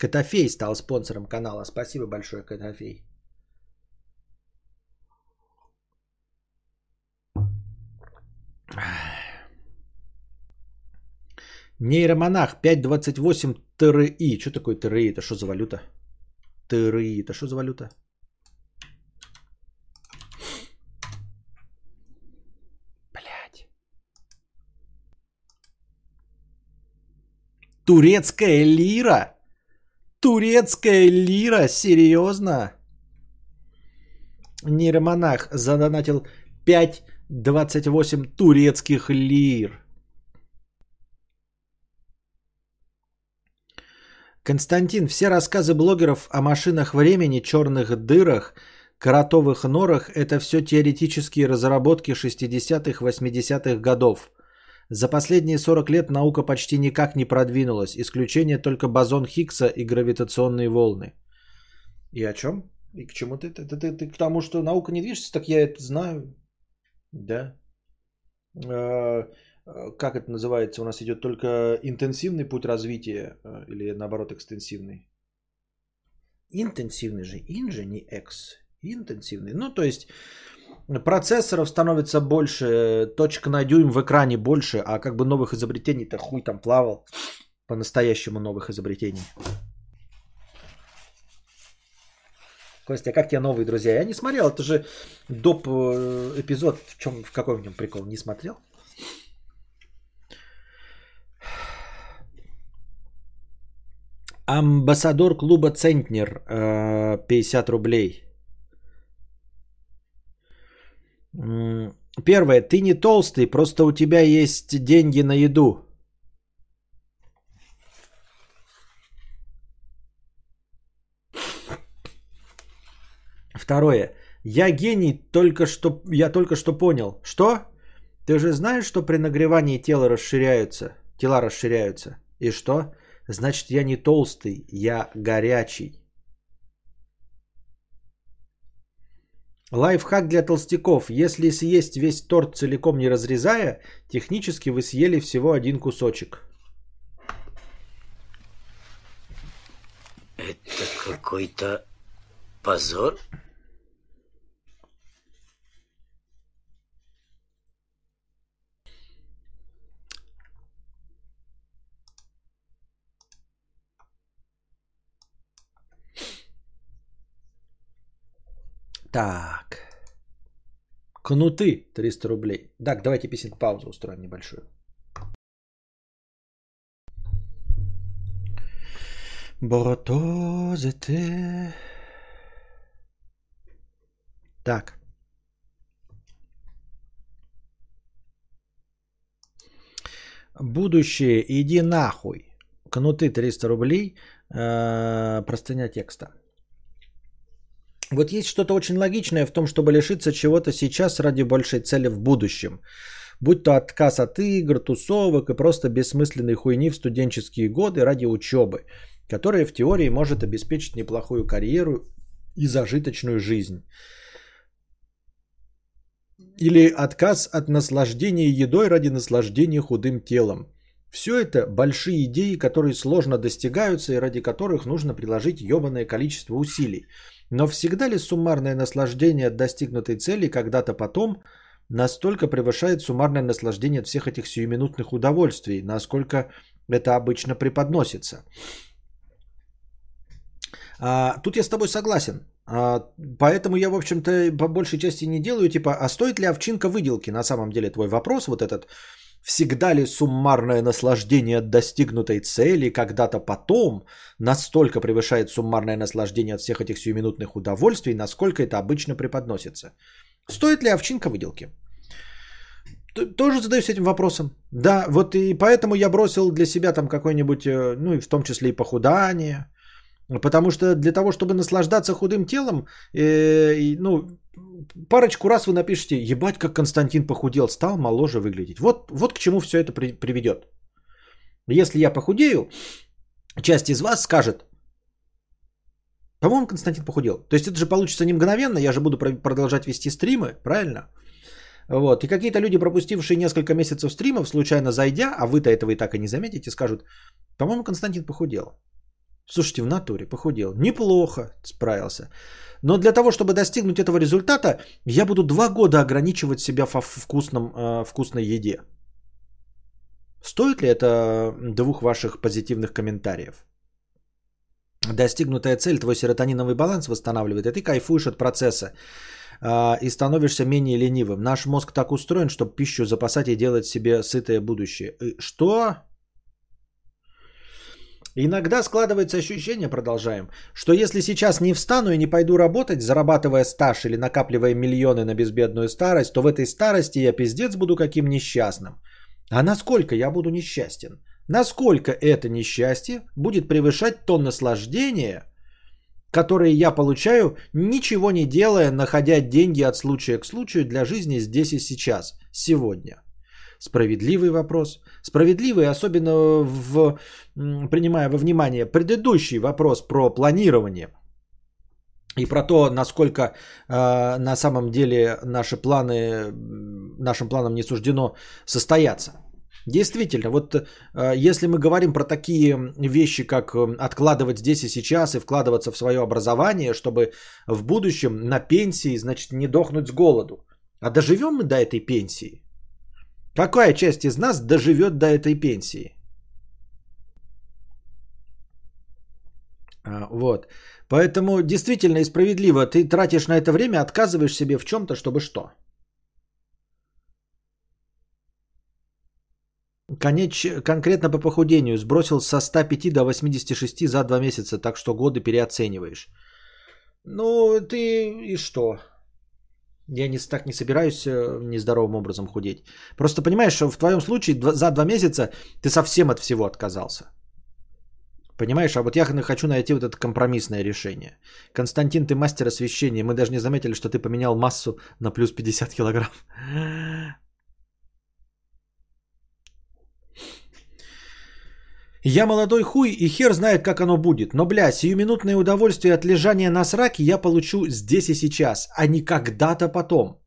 Speaker 1: Котофей стал спонсором канала. Спасибо большое, Котофей. Нейромонах 528 ТРИ. Что такое ТРИ? Это что за валюта? ТРИ. Это что за валюта? Блять. Турецкая лира? Турецкая лира? Серьезно? Нейромонах задонатил 5,28 турецких лир. Константин, все рассказы блогеров о машинах времени, черных дырах, кротовых норах – это все теоретические разработки 60-х, 80-х годов. За последние 40 лет наука почти никак не продвинулась. Исключение только бозон Хиггса и гравитационные волны. И о чем? И к чему ты? Ты, ты, ты, ты к тому, что наука не движется, так я это знаю. Да. Э, э, Как это называется? У нас идет только интенсивный путь развития э, или наоборот экстенсивный? Интенсивный же, ин же, не экс. Интенсивный. Ну, то есть процессоров становится больше, точка на дюйм в экране больше, а как бы новых изобретений-то хуй там плавал. По-настоящему новых изобретений. Костя, а как тебе новые друзья? Я не смотрел, это же доп э, эпизод. В чем, в какой в нем прикол? Не смотрел? Амбассадор клуба Центнер, э, 50 рублей. М, Первое, ты не толстый, просто у тебя есть деньги на еду. Второе, я гений, только что, я только что понял. Что? Ты же знаешь, что при нагревании тела расширяются, тела расширяются. И что? Значит, я не толстый, я горячий. Лайфхак для толстяков. Если съесть весь торт целиком не разрезая, технически вы съели всего один кусочек.
Speaker 7: Это какой-то позор?
Speaker 1: Так. Кнуты 300 рублей. Так, давайте песенку паузу устроим небольшую. Боротозете. Так. Будущее, иди нахуй. Кнуты 300 рублей. Э, простыня текста. Вот есть что-то очень логичное в том, чтобы лишиться чего-то сейчас ради большей цели в будущем. Будь то отказ от игр, тусовок и просто бессмысленной хуйни в студенческие годы ради учебы, которая в теории может обеспечить неплохую карьеру и зажиточную жизнь. Или отказ от наслаждения едой ради наслаждения худым телом. Все это большие идеи, которые сложно достигаются и ради которых нужно приложить ебаное количество усилий. Но всегда ли суммарное наслаждение от достигнутой цели когда-то потом настолько превышает суммарное наслаждение от всех этих сиюминутных удовольствий, насколько это обычно преподносится? А, тут я с тобой согласен. А, поэтому я, в общем-то, по большей части не делаю, типа, а стоит ли овчинка выделки? На самом деле твой вопрос вот этот, всегда ли суммарное наслаждение от достигнутой цели когда-то потом настолько превышает суммарное наслаждение от всех этих сиюминутных удовольствий, насколько это обычно преподносится? Стоит ли овчинка выделки? Тоже задаюсь этим вопросом. Да, вот и поэтому я бросил для себя там какой-нибудь, э, ну и в том числе и похудание, Потому что для того, чтобы наслаждаться худым телом, э, ну, парочку раз вы напишите, ебать, как Константин похудел, стал моложе выглядеть. Вот, вот к чему все это при- приведет. Если я похудею, часть из вас скажет, по-моему, Константин похудел. То есть это же получится не мгновенно, я же буду про- продолжать вести стримы, правильно? Вот. И какие-то люди, пропустившие несколько месяцев стримов, случайно зайдя, а вы-то этого и так и не заметите, скажут, по-моему, Константин похудел. Слушайте, в натуре похудел. Неплохо справился. Но для того, чтобы достигнуть этого результата, я буду два года ограничивать себя в вкусном, э, вкусной еде. Стоит ли это двух ваших позитивных комментариев? Достигнутая цель, твой серотониновый баланс восстанавливает, и ты кайфуешь от процесса э, и становишься менее ленивым. Наш мозг так устроен, чтобы пищу запасать и делать себе сытое будущее. Э, Что? Иногда складывается ощущение, продолжаем, что если сейчас не встану и не пойду работать, зарабатывая стаж или накапливая миллионы на безбедную старость, то в этой старости я пиздец буду каким несчастным. А насколько я буду несчастен? Насколько это несчастье будет превышать то наслаждение, которое я получаю, ничего не делая, находя деньги от случая к случаю для жизни здесь и сейчас, сегодня. Справедливый вопрос. Справедливый, особенно в, принимая во внимание предыдущий вопрос про планирование – и про то, насколько э, на самом деле наши планы, нашим планам не суждено состояться. Действительно, вот э, если мы говорим про такие вещи, как откладывать здесь и сейчас и вкладываться в свое образование, чтобы в будущем на пенсии, значит, не дохнуть с голоду. А доживем мы до этой пенсии? Какая часть из нас доживет до этой пенсии? А, Вот. Поэтому действительно и справедливо. Ты тратишь на это время, отказываешь себе в чем-то, чтобы что? Конеч... Конкретно по похудению. Сбросил со 105 до 86 за 2 месяца, так что годы переоцениваешь. Ну, ты и что? Я не, так не собираюсь э, нездоровым образом худеть. Просто понимаешь, что в твоем случае за два месяца ты совсем от всего отказался. Понимаешь, а вот я хочу найти вот это компромиссное решение. Константин, ты мастер освещения. Мы даже не заметили, что ты поменял массу на плюс 50 килограмм. Я молодой хуй и хер знает, как оно будет. Но, бля, сиюминутное удовольствие от лежания на сраке я получу здесь и сейчас, а не когда-то потом.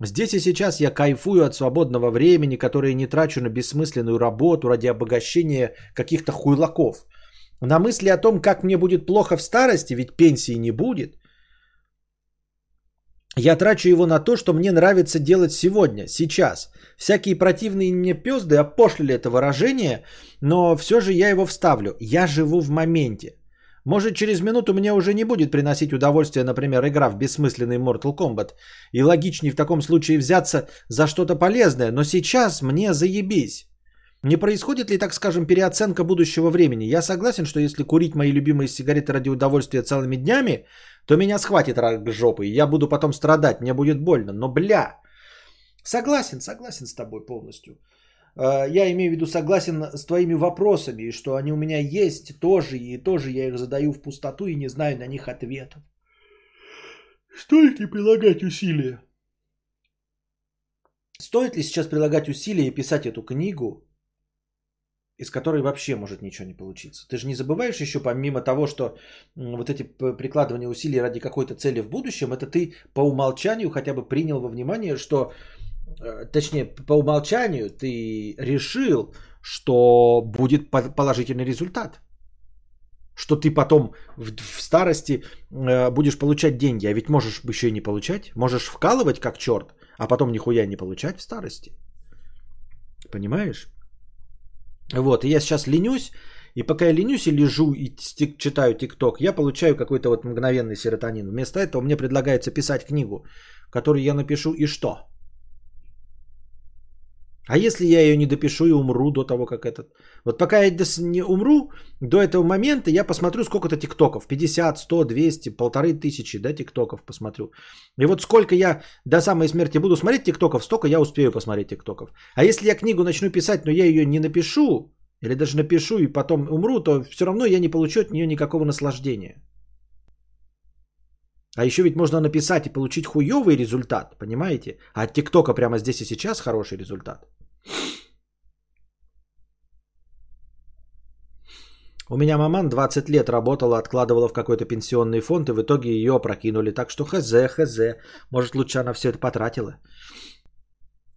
Speaker 1: Здесь и сейчас я кайфую от свободного времени, которое не трачу на бессмысленную работу ради обогащения каких-то хуйлаков. На мысли о том, как мне будет плохо в старости, ведь пенсии не будет, я трачу его на то, что мне нравится делать сегодня, сейчас. Всякие противные мне пезды опошлили это выражение, но все же я его вставлю. Я живу в моменте. Может, через минуту мне уже не будет приносить удовольствие, например, игра в бессмысленный Mortal Kombat. И логичнее в таком случае взяться за что-то полезное, но сейчас мне заебись. Не происходит ли, так скажем, переоценка будущего времени? Я согласен, что если курить мои любимые сигареты ради удовольствия целыми днями, то меня схватит рак жопы, и я буду потом страдать, мне будет больно. Но бля, согласен, согласен с тобой полностью. Э, Я имею в виду согласен с твоими вопросами, и что они у меня есть тоже, и тоже я их задаю в пустоту и не знаю на них ответов.
Speaker 2: Стоит ли прилагать усилия?
Speaker 1: Стоит ли сейчас прилагать усилия и писать эту книгу, из которой вообще может ничего не получиться? Ты же не забываешь еще, помимо того, что вот эти прикладывания усилий ради какой-то цели в будущем, это ты по умолчанию хотя бы принял во внимание, что, э, точнее, по умолчанию ты решил, что будет по- положительный результат. Что ты потом в, в старости э, будешь получать деньги, а ведь можешь еще и не получать. Можешь вкалывать как черт, а потом нихуя не получать в старости. Понимаешь? Вот, и я сейчас ленюсь, и пока я ленюсь и лежу и стик- читаю ТикТок, я получаю какой-то вот мгновенный серотонин. Вместо этого мне предлагается писать книгу, которую я напишу и что? А если я ее не допишу и умру до того, как этот... Вот пока я не умру, до этого момента я посмотрю сколько-то тиктоков. 50, 100, 200, полторы тысячи, да, тиктоков посмотрю. И вот сколько я до самой смерти буду смотреть тиктоков, столько я успею посмотреть тиктоков. А если я книгу начну писать, но я ее не напишу, или даже напишу и потом умру, то все равно я не получу от нее никакого наслаждения. А еще ведь можно написать и получить хуевый результат, понимаете? А от ТикТока прямо здесь и сейчас хороший результат. У меня маман 20 лет работала, откладывала в какой-то пенсионный фонд, и в итоге ее опрокинули. Так что хз, хз. Может, лучше она все это потратила.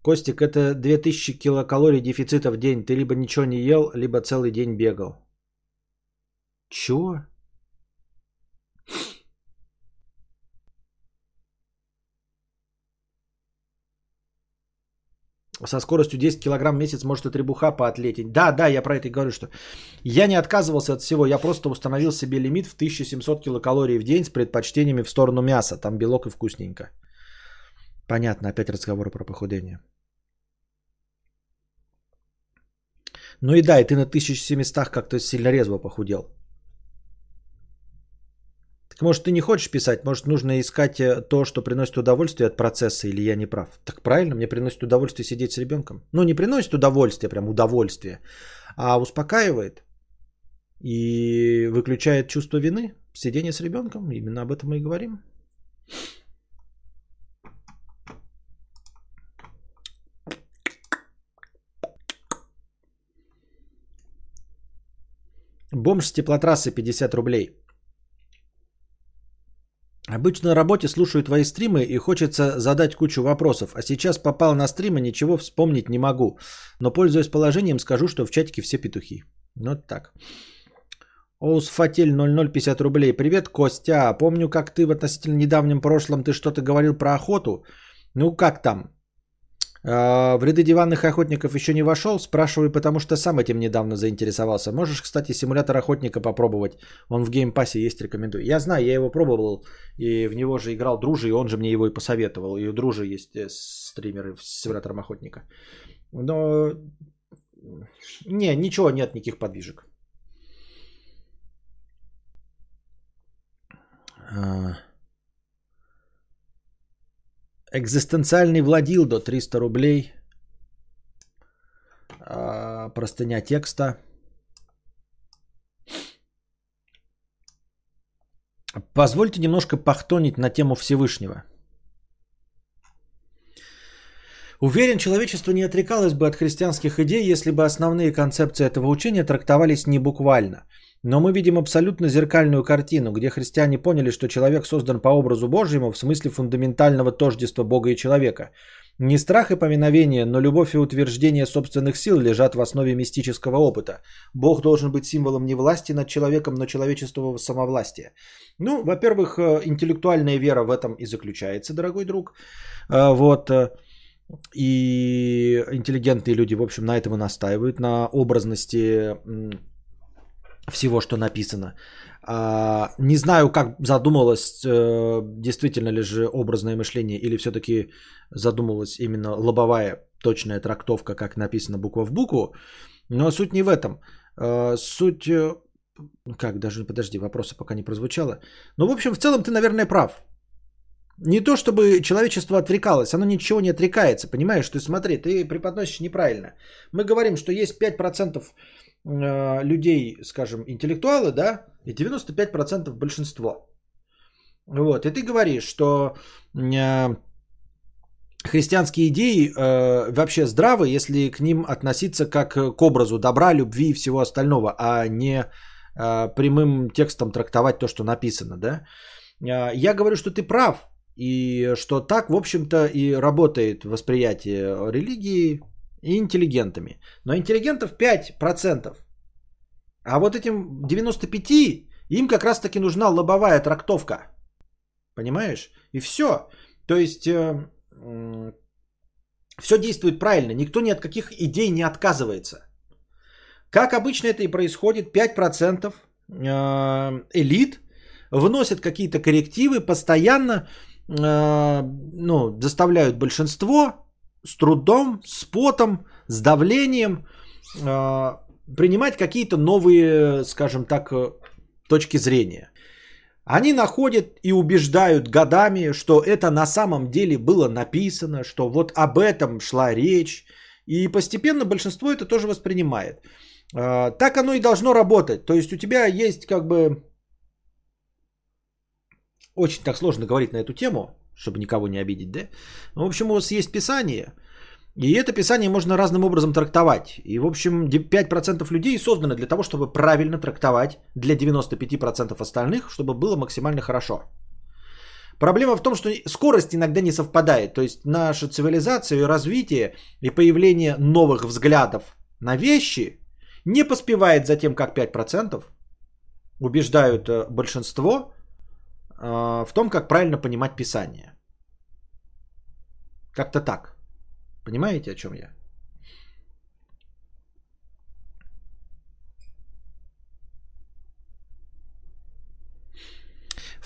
Speaker 1: Костик, это 2000 килокалорий дефицита в день. Ты либо ничего не ел, либо целый день бегал. Чего? Со скоростью 10 килограмм в месяц может и требуха поотлететь. Да, да, я про это и говорю, что я не отказывался от всего, я просто установил себе лимит в 1700 килокалорий в день с предпочтениями в сторону мяса. Там белок и вкусненько. Понятно, опять разговор про похудение. Ну и да, и ты на 1700 как-то сильно резво похудел. Может ты не хочешь писать, может нужно искать э, то, что приносит удовольствие от процесса, или я не прав. Так правильно, мне приносит удовольствие сидеть с ребенком. Ну не приносит удовольствие, прям удовольствие, а успокаивает и выключает чувство вины. Сидение с ребенком, именно об этом мы и говорим. Бомж с теплотрассы 50 рублей. Обычно на работе слушаю твои стримы и хочется задать кучу вопросов, а сейчас попал на стрим и ничего вспомнить не могу. Но пользуясь положением, скажу, что в чатике все петухи. Вот так. Оусфатель 0050 рублей. Привет, Костя. Помню, как ты в относительно недавнем прошлом ты что-то говорил про охоту. Ну как там? А, В ряды диванных охотников еще не вошел? Спрашиваю, потому что сам этим недавно заинтересовался. Можешь, кстати, симулятор охотника попробовать. Он в Game Pass е есть, рекомендую. Я знаю, я его пробовал, и в него же играл Дружи, и он же мне его и посоветовал. И у Дружи есть э, стримы с симулятором охотника. Но... Не, ничего, нет никаких подвижек. А. Экзистенциальный Владилдо 300 рублей. А, Простыня текста. Позвольте немножко пахтонить на тему Всевышнего. Уверен, человечество не отрекалось бы от христианских идей, если бы основные концепции этого учения трактовались не буквально. Но мы видим абсолютно зеркальную картину, где христиане поняли, что человек создан по образу Божьему в смысле фундаментального тождества Бога и человека. Не страх и поминовение, но любовь и утверждение собственных сил лежат в основе мистического опыта. Бог должен быть символом не власти над человеком, но человеческого самовластия. Ну, во-первых, э, интеллектуальная вера в этом и заключается, дорогой друг. Э, Вот. э, И интеллигентные люди, в общем, на этом и настаивают, на образности всего, что написано. А, Не знаю, как задумалось, э, действительно ли же образное мышление, или все-таки задумалась именно лобовая точная трактовка, как написано буква в букву. Но суть не в этом. Э, Суть... э, Как, даже подожди, вопроса пока не прозвучало. Ну, в общем, в целом ты, наверное, прав. Не то, чтобы человечество отрекалось, оно ничего не отрекается, понимаешь? Ты смотри, ты преподносишь неправильно. Мы говорим, что есть 5% э, людей, скажем, интеллектуалы, да, и 95% большинство. Вот, и ты говоришь, что э, христианские идеи э, вообще здравы, если к ним относиться как к образу добра, любви и всего остального, а не э, прямым текстом трактовать то, что написано, да. Э, Я говорю, что ты прав, и что так, в общем-то, и работает восприятие религии и интеллигентами. Но интеллигентов 5%. А вот этим 95 им как раз-таки нужна лобовая трактовка. Понимаешь? И все. То есть все действует правильно. Никто ни от каких идей не отказывается. Как обычно это и происходит, 5% э, элит вносят какие-то коррективы, постоянно э, ну, заставляют большинство с трудом, с потом, с давлением э, принимать какие-то новые, скажем так, э, точки зрения. Они находят и убеждают годами, что это на самом деле было написано, что вот об этом шла речь. И постепенно большинство это тоже воспринимает. Э, Так оно и должно работать. То есть у тебя есть как бы... Очень так сложно говорить на эту тему, чтобы никого не обидеть, да? Ну, в общем, у вас есть Писание, и это Писание можно разным образом трактовать. И, в общем, 5% людей созданы для того, чтобы правильно трактовать для 95% остальных, чтобы было максимально хорошо. Проблема в том, что скорость иногда не совпадает. То есть наша цивилизация и развитие и появление новых взглядов на вещи не поспевает за тем, как 5% убеждают э, большинство в том, как правильно понимать Писание. Как-то так. Понимаете, о чем я?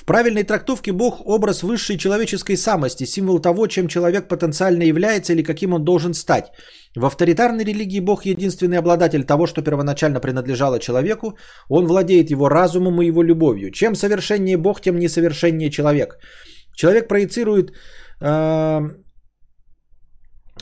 Speaker 1: Правильной трактовке Бог – образ высшей человеческой самости, символ того, чем человек потенциально является или каким он должен стать. В авторитарной религии Бог – единственный обладатель того, что первоначально принадлежало человеку. Он владеет его разумом и его любовью. Чем совершеннее Бог, тем несовершеннее человек. Человек проецирует э,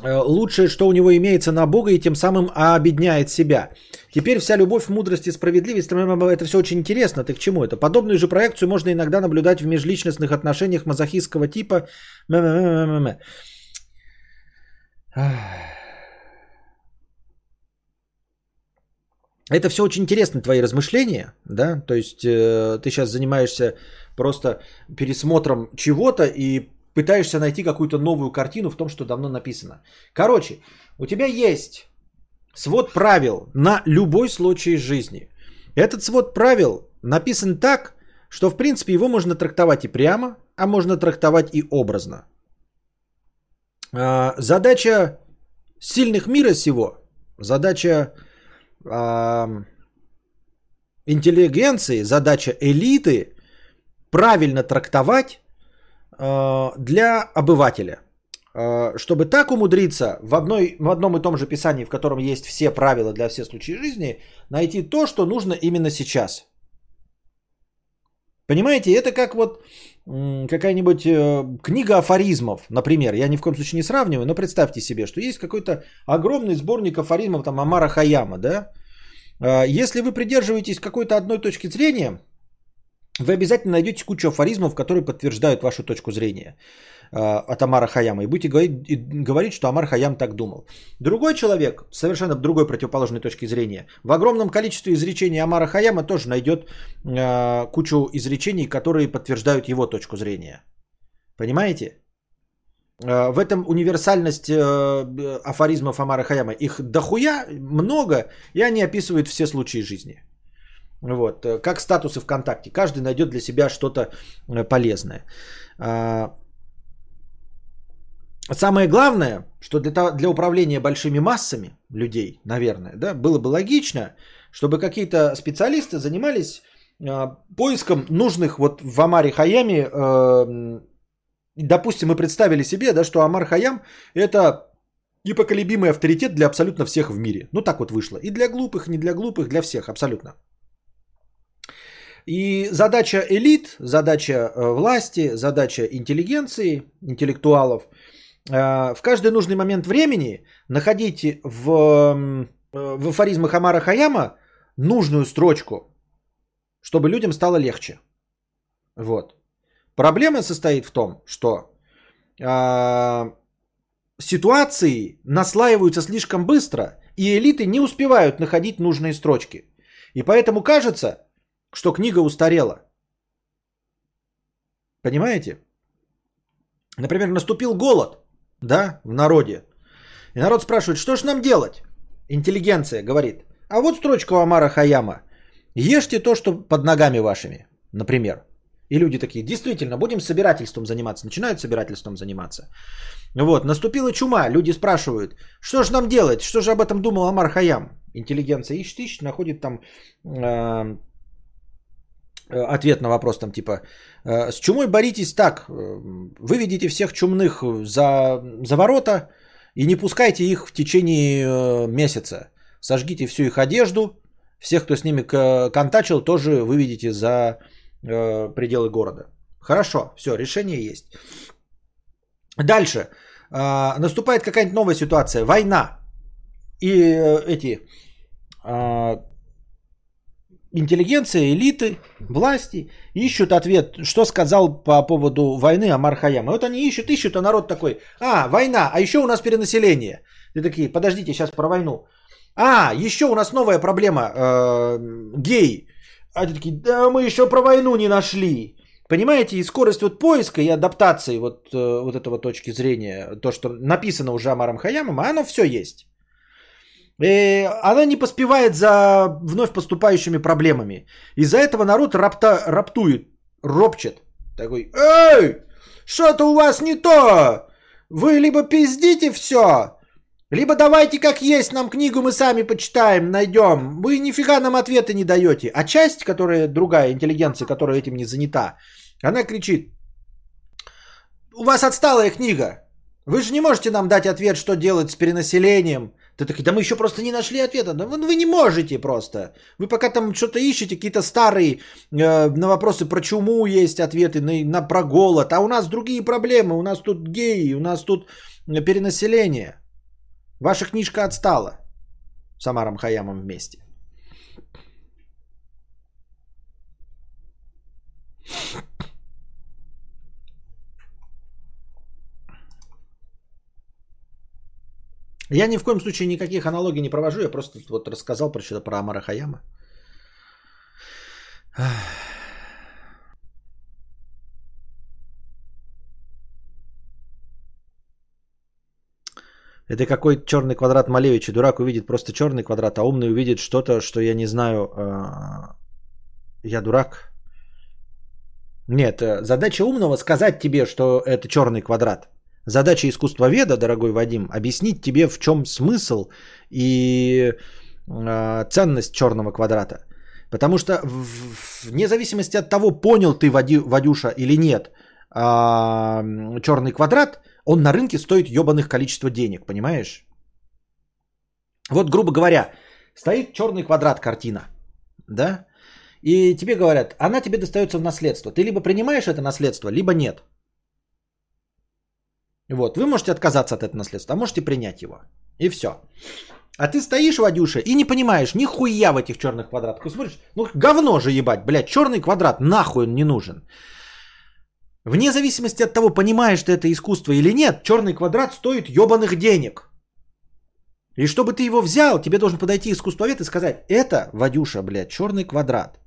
Speaker 1: лучшее, что у него имеется на Бога, и тем самым обедняет себя. Теперь вся любовь, мудрость и справедливость, это все очень интересно. Ты к чему это? Подобную же проекцию можно иногда наблюдать в межличностных отношениях мазохистского типа. Это все очень интересно, твои размышления, да, то есть э, ты сейчас занимаешься просто пересмотром чего-то и пытаешься найти какую-то новую картину в том, что давно написано. Короче, у тебя есть свод правил на любой случай жизни. Этот свод правил написан так, что в принципе его можно трактовать и прямо, а можно трактовать и образно. А, задача сильных мира сего, задача а, интеллигенции, задача элиты правильно трактовать для обывателя. А, чтобы так умудриться в, одной, в одном и том же писании, в котором есть все правила для всех случаев жизни, найти то, что нужно именно сейчас. Понимаете, это как вот какая-нибудь э, книга афоризмов, например. Я ни в коем случае не сравниваю, но представьте себе, что есть какой-то огромный сборник афоризмов там Амара Хаяма, да? Если вы придерживаетесь какой-то одной точки зрения, вы обязательно найдете кучу афоризмов, которые подтверждают вашу точку зрения а, от Амара Хаяма. И будете говорить, говорить, что Амар Хаям так думал. Другой человек, совершенно другой противоположной точки зрения, в огромном количестве изречений Амара Хаяма тоже найдет э, кучу изречений, которые подтверждают его точку зрения. Понимаете? В этом универсальность э, афоризмов Амара Хаяма. Их дохуя много, и они описывают все случаи жизни. Вот, э, как статусы ВКонтакте. Каждый найдет для себя что-то э, полезное. А, самое главное, что для, для управления большими массами людей, наверное, да, было бы логично, чтобы какие-то специалисты занимались а, поиском нужных вот в Амаре Хаяме, э, допустим, мы представили себе, да, что Амар Хаям это непоколебимый авторитет для абсолютно всех в мире. Ну так вот вышло. И для глупых, не для глупых, для всех абсолютно. И задача элит, задача э, власти, задача интеллигенции, интеллектуалов э, в каждый нужный момент времени находить в, э, в афоризмах Амара Хаяма нужную строчку, чтобы людям стало легче. Вот. Проблема состоит в том, что э, ситуации наслаиваются слишком быстро, и элиты не успевают находить нужные строчки. И поэтому кажется, что книга устарела. Понимаете? Например, наступил голод, да, в народе. И народ спрашивает, что ж нам делать? Интеллигенция говорит, а вот строчка у Амара Хаяма. Ешьте то, что под ногами вашими, например. И люди такие, действительно, будем собирательством заниматься. Начинают собирательством заниматься. Вот, наступила чума. Люди спрашивают, что же нам делать? Что же об этом думал Амар Хаям? Интеллигенция ищет, ищет, находит там Э, ответ на вопрос там типа, э, с чумой боритесь так, э, выведите всех чумных за, за ворота и не пускайте их в течение месяца. Сожгите всю их одежду, всех, кто с ними контачил, тоже выведите за пределы города. Хорошо, все, решение есть. Дальше. Наступает какая-нибудь новая ситуация, война. И эти интеллигенция, элиты, власти ищут ответ, что сказал по поводу войны Амар Хаям. Вот они ищут, ищут, а народ такой, а, война, а еще у нас перенаселение. И такие, подождите, сейчас про войну. А, еще у нас новая проблема, э, гей. А они такие, да мы еще про войну не нашли. Понимаете, и скорость вот поиска и адаптации вот, э, вот этого точки зрения, то, что написано уже Амаром Хаямом, оно все есть. И э, она не поспевает за вновь поступающими проблемами. Из-за этого народ рапта, раптует, ропчет. Такой, эй, что-то у вас не то. Вы либо пиздите все, либо давайте как есть, нам книгу мы сами почитаем, найдем. Вы нифига нам ответы не даете. А часть, которая другая интеллигенция, которая этим не занята, она кричит, у вас отсталая книга. Вы же не можете нам дать ответ, что делать с перенаселением, ты такой, да мы еще просто не нашли ответа. Да вы не можете просто. Вы пока там что-то ищете, какие-то старые э, на вопросы про чуму есть ответы, на, на про голод. А у нас другие проблемы. У нас тут геи, у нас тут перенаселение. Ваша книжка отстала. С Амаром Хаямом вместе. Я ни в коем случае никаких аналогий не провожу, я просто вот рассказал про что-то про Амара Хаяма. Это какой черный квадрат Малевича. Дурак увидит просто черный квадрат, а умный увидит что-то, что я не знаю. а, Я дурак. Нет, э, задача умного сказать тебе, что это черный квадрат. Задача искусствоведа, дорогой Вадим, объяснить тебе, в чем смысл и э, ценность черного квадрата. Потому что в- вне зависимости от того, понял ты, Вади- Вадюша, или нет, а, черный квадрат, он на рынке стоит ебаных количество денег, понимаешь? Вот, грубо говоря, стоит черный квадрат картина, да? И тебе говорят, она тебе достается в наследство. Ты либо принимаешь это наследство, либо нет. Вот, вы можете отказаться от этого наследства, а можете принять его. И все. А ты стоишь, Вадюша, и не понимаешь ни хуя в этих черных квадратах. И смотришь, ну говно же ебать, блядь, черный квадрат, нахуй он не нужен. Вне зависимости от того, понимаешь ты это искусство или нет, черный квадрат стоит ебаных денег. И чтобы ты его взял, тебе должен подойти искусствовед и сказать, это, Вадюша, блядь, черный квадрат.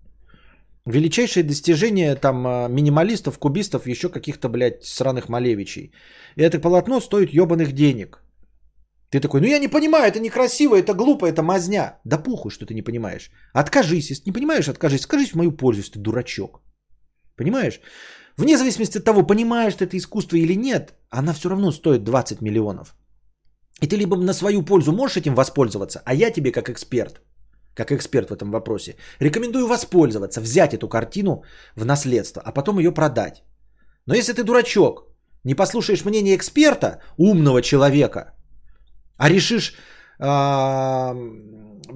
Speaker 1: Величайшее достижение там а, минималистов, кубистов, еще каких-то, блядь, сраных Малевичей. И это полотно стоит ебаных денег. Ты такой, ну я не понимаю, это некрасиво, это глупо, это мазня. Да похуй, что ты не понимаешь. Откажись, если не понимаешь, откажись. Скажись в мою пользу, если ты дурачок. Понимаешь? Вне зависимости от того, понимаешь ты это искусство или нет, она все равно стоит 20 миллионов. И ты либо на свою пользу можешь этим воспользоваться, а я тебе как эксперт, как эксперт в этом вопросе, рекомендую воспользоваться, взять эту картину в наследство, а потом ее продать. Но если ты дурачок, не послушаешь мнение эксперта, умного человека, а решишь а,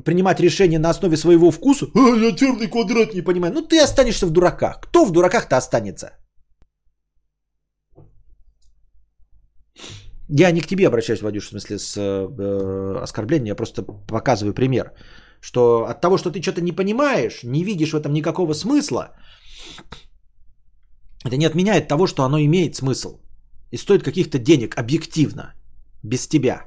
Speaker 1: принимать решение на основе своего вкуса, «А, я черный квадрат не понимаю, ну ты останешься в дураках. Кто в дураках-то останется? Я не к тебе обращаюсь, Вадюш, в смысле с э, оскорблением, я просто показываю пример, что от того, что ты что-то не понимаешь, не видишь в этом никакого смысла, это не отменяет того, что оно имеет смысл и стоит каких-то денег объективно, без тебя.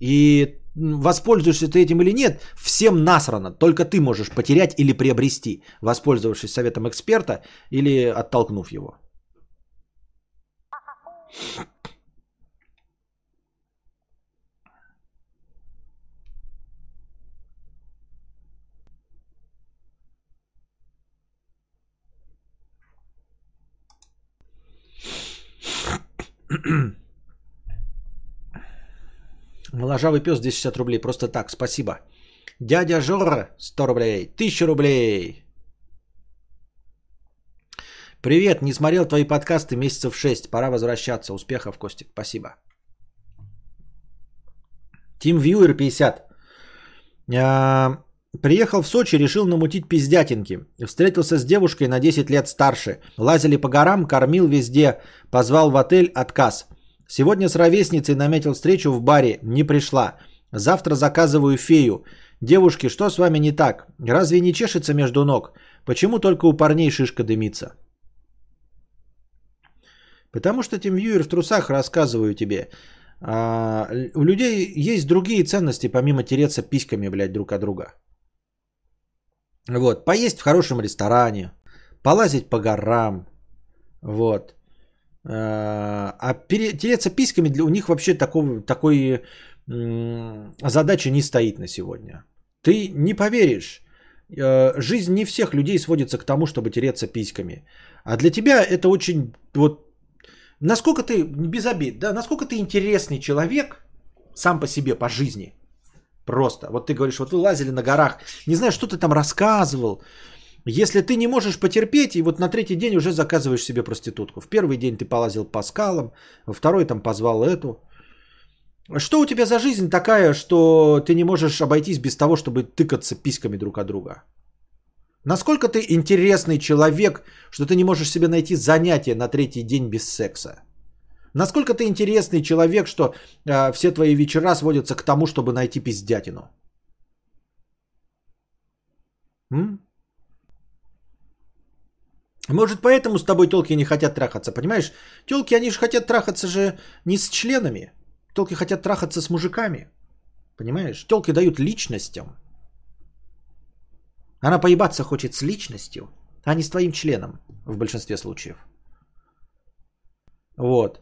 Speaker 1: И воспользуешься ты этим или нет, всем насрано. Только ты можешь потерять или приобрести, воспользовавшись советом эксперта или оттолкнув его. <clears throat> Моложавый пес 260 рублей. Просто так, спасибо. Дядя Жора 100 рублей. 1000 рублей. Привет, не смотрел твои подкасты месяцев 6. Пора возвращаться. Успехов, Костик. Спасибо. Тим Вьюер 50. Приехал в Сочи, решил намутить пиздятинки. Встретился с девушкой на 10 лет старше. Лазили по горам, кормил везде. Позвал в отель, отказ. Сегодня с ровесницей наметил встречу в баре, не пришла. Завтра заказываю фею. Девушки, что с вами не так? Разве не чешется между ног? Почему только у парней шишка дымится? Потому что Тим Вьюер в трусах рассказываю тебе. А, у людей есть другие ценности, помимо тереться письками, блядь, друг от друга. Вот, поесть в хорошем ресторане, полазить по горам, вот. А а тереться письками для у них вообще такого, такой задачи не стоит на сегодня. Ты не поверишь, э, жизнь не всех людей сводится к тому, чтобы тереться письками. А для тебя это очень вот насколько ты без обид, да, насколько ты интересный человек сам по себе по жизни. Просто. Вот ты говоришь, вот вы лазили на горах, не знаю, что ты там рассказывал. Если ты не можешь потерпеть, и вот на третий день уже заказываешь себе проститутку. В первый день ты полазил по скалам, во второй там позвал эту. Что у тебя за жизнь такая, что ты не можешь обойтись без того, чтобы тыкаться письками друг от друга? Насколько ты интересный человек, что ты не можешь себе найти занятие на третий день без секса? Насколько ты интересный человек, что э, все твои вечера сводятся к тому, чтобы найти пиздятину? М? Может, поэтому с тобой телки не хотят трахаться, понимаешь? Телки, они же хотят трахаться же не с членами. Телки хотят трахаться с мужиками. Понимаешь? Телки дают личностям. Она поебаться хочет с личностью, а не с твоим членом в большинстве случаев. Вот.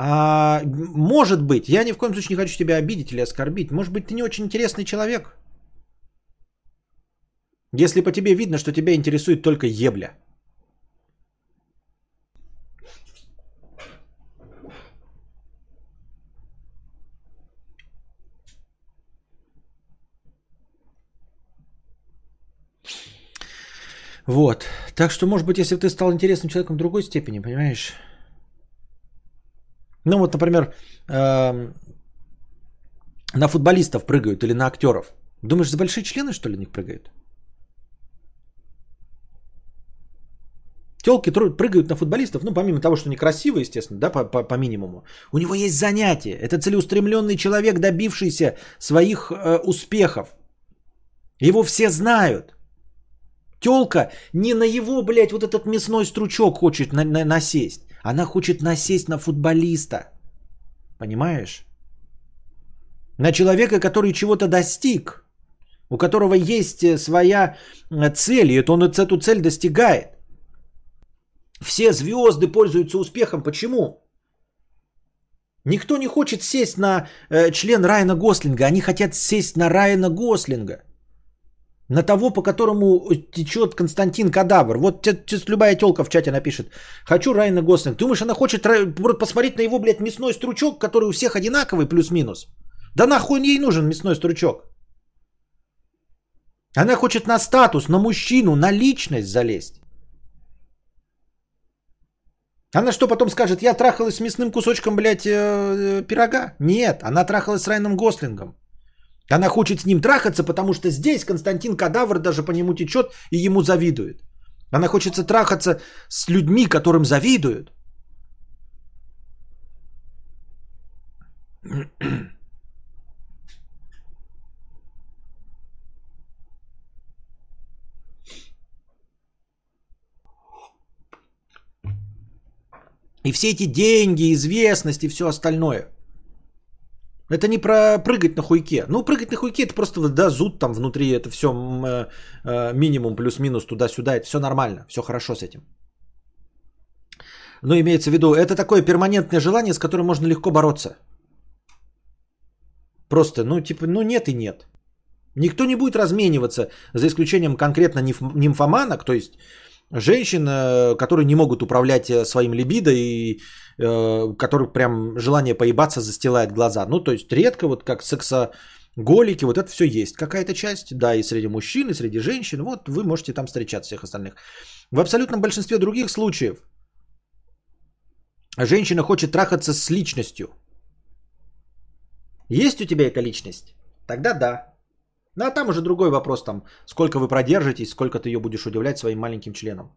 Speaker 1: А может быть, я ни в коем случае не хочу тебя обидеть или оскорбить. Может быть, ты не очень интересный человек. Если по тебе видно, что тебя интересует только ебля. Вот. Так что, может быть, если бы ты стал интересным человеком в другой степени, понимаешь? Ну вот, например, эм, на футболистов прыгают или на актеров. Думаешь, за большие члены, что ли, них прыгают? Телки прыгают на футболистов, ну, помимо того, что они красивые, естественно, да, по, по, по минимуму. У него есть занятие. Это целеустремленный человек, добившийся своих э, успехов. Его все знают. Телка не на его, блядь, вот этот мясной стручок хочет на, на, насесть. Она хочет насесть на футболиста. Понимаешь? На человека, который чего-то достиг. У которого есть э, своя э, цель, и он эту цель достигает. Все звезды пользуются успехом. Почему? Никто не хочет сесть на э, член Райана Гослинга. Они хотят сесть на Райана Гослинга. На того, по которому течет Константин Кадавр. Вот любая телка в чате напишет. Хочу Райана Гослинг. Ты думаешь, она хочет посмотреть на его, блядь, мясной стручок, который у всех одинаковый, плюс-минус? Да нахуй ей нужен мясной стручок? Она хочет на статус, на мужчину, на личность залезть. Она что потом скажет, я трахалась с мясным кусочком, блядь, э, э, пирога? Нет, она трахалась с Райаном Гослингом. Она хочет с ним трахаться, потому что здесь Константин Кадавр даже по нему течет и ему завидует. Она хочет трахаться с людьми, которым завидуют. И все эти деньги, известность и все остальное – это не про прыгать на хуйке. Ну, прыгать на хуйке это просто, да, зуд там внутри, это все э, э, минимум плюс-минус туда-сюда, это все нормально, все хорошо с этим. Но имеется в виду, это такое перманентное желание, с которым можно легко бороться. Просто, ну, типа, ну нет и нет. Никто не будет размениваться, за исключением конкретно нимфоманок, то есть женщин, э, которые не могут управлять э, своим либидо и э, которых прям желание поебаться застилает глаза. Ну, то есть редко, вот как сексоголики, вот это все есть. Какая-то часть, да, и среди мужчин, и среди женщин. Вот вы можете там встречаться всех остальных. В абсолютном большинстве других случаев женщина хочет трахаться с личностью. Есть у тебя эта личность? Тогда да. Ну а там уже другой вопрос, там, сколько вы продержитесь, сколько ты ее будешь удивлять своим маленьким членом.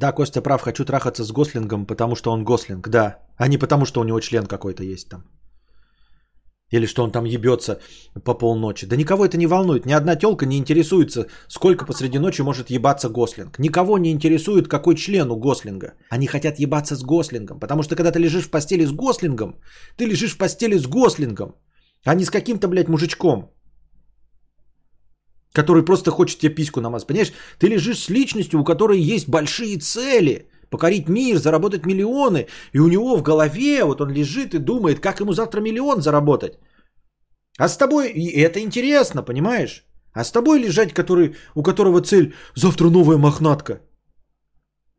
Speaker 1: Да, Костя прав, хочу трахаться с Гослингом, потому что он Гослинг, да. А не потому, что у него член какой-то есть там. Или что он там ебется по полночи. Да никого это не волнует. Ни одна телка не интересуется, сколько посреди ночи может ебаться Гослинг. Никого не интересует, какой член у Гослинга. Они хотят ебаться с Гослингом. Потому что когда ты лежишь в постели с Гослингом, ты лежишь в постели с Гослингом, а не с каким-то, блядь, мужичком. Который просто хочет тебе письку намазать. Понимаешь? Ты лежишь с личностью, у которой есть большие цели покорить мир, заработать миллионы. И у него в голове вот он лежит и думает, как ему завтра миллион заработать. А с тобой, и это интересно, понимаешь? А с тобой лежать, который, у которого цель завтра новая мохнатка.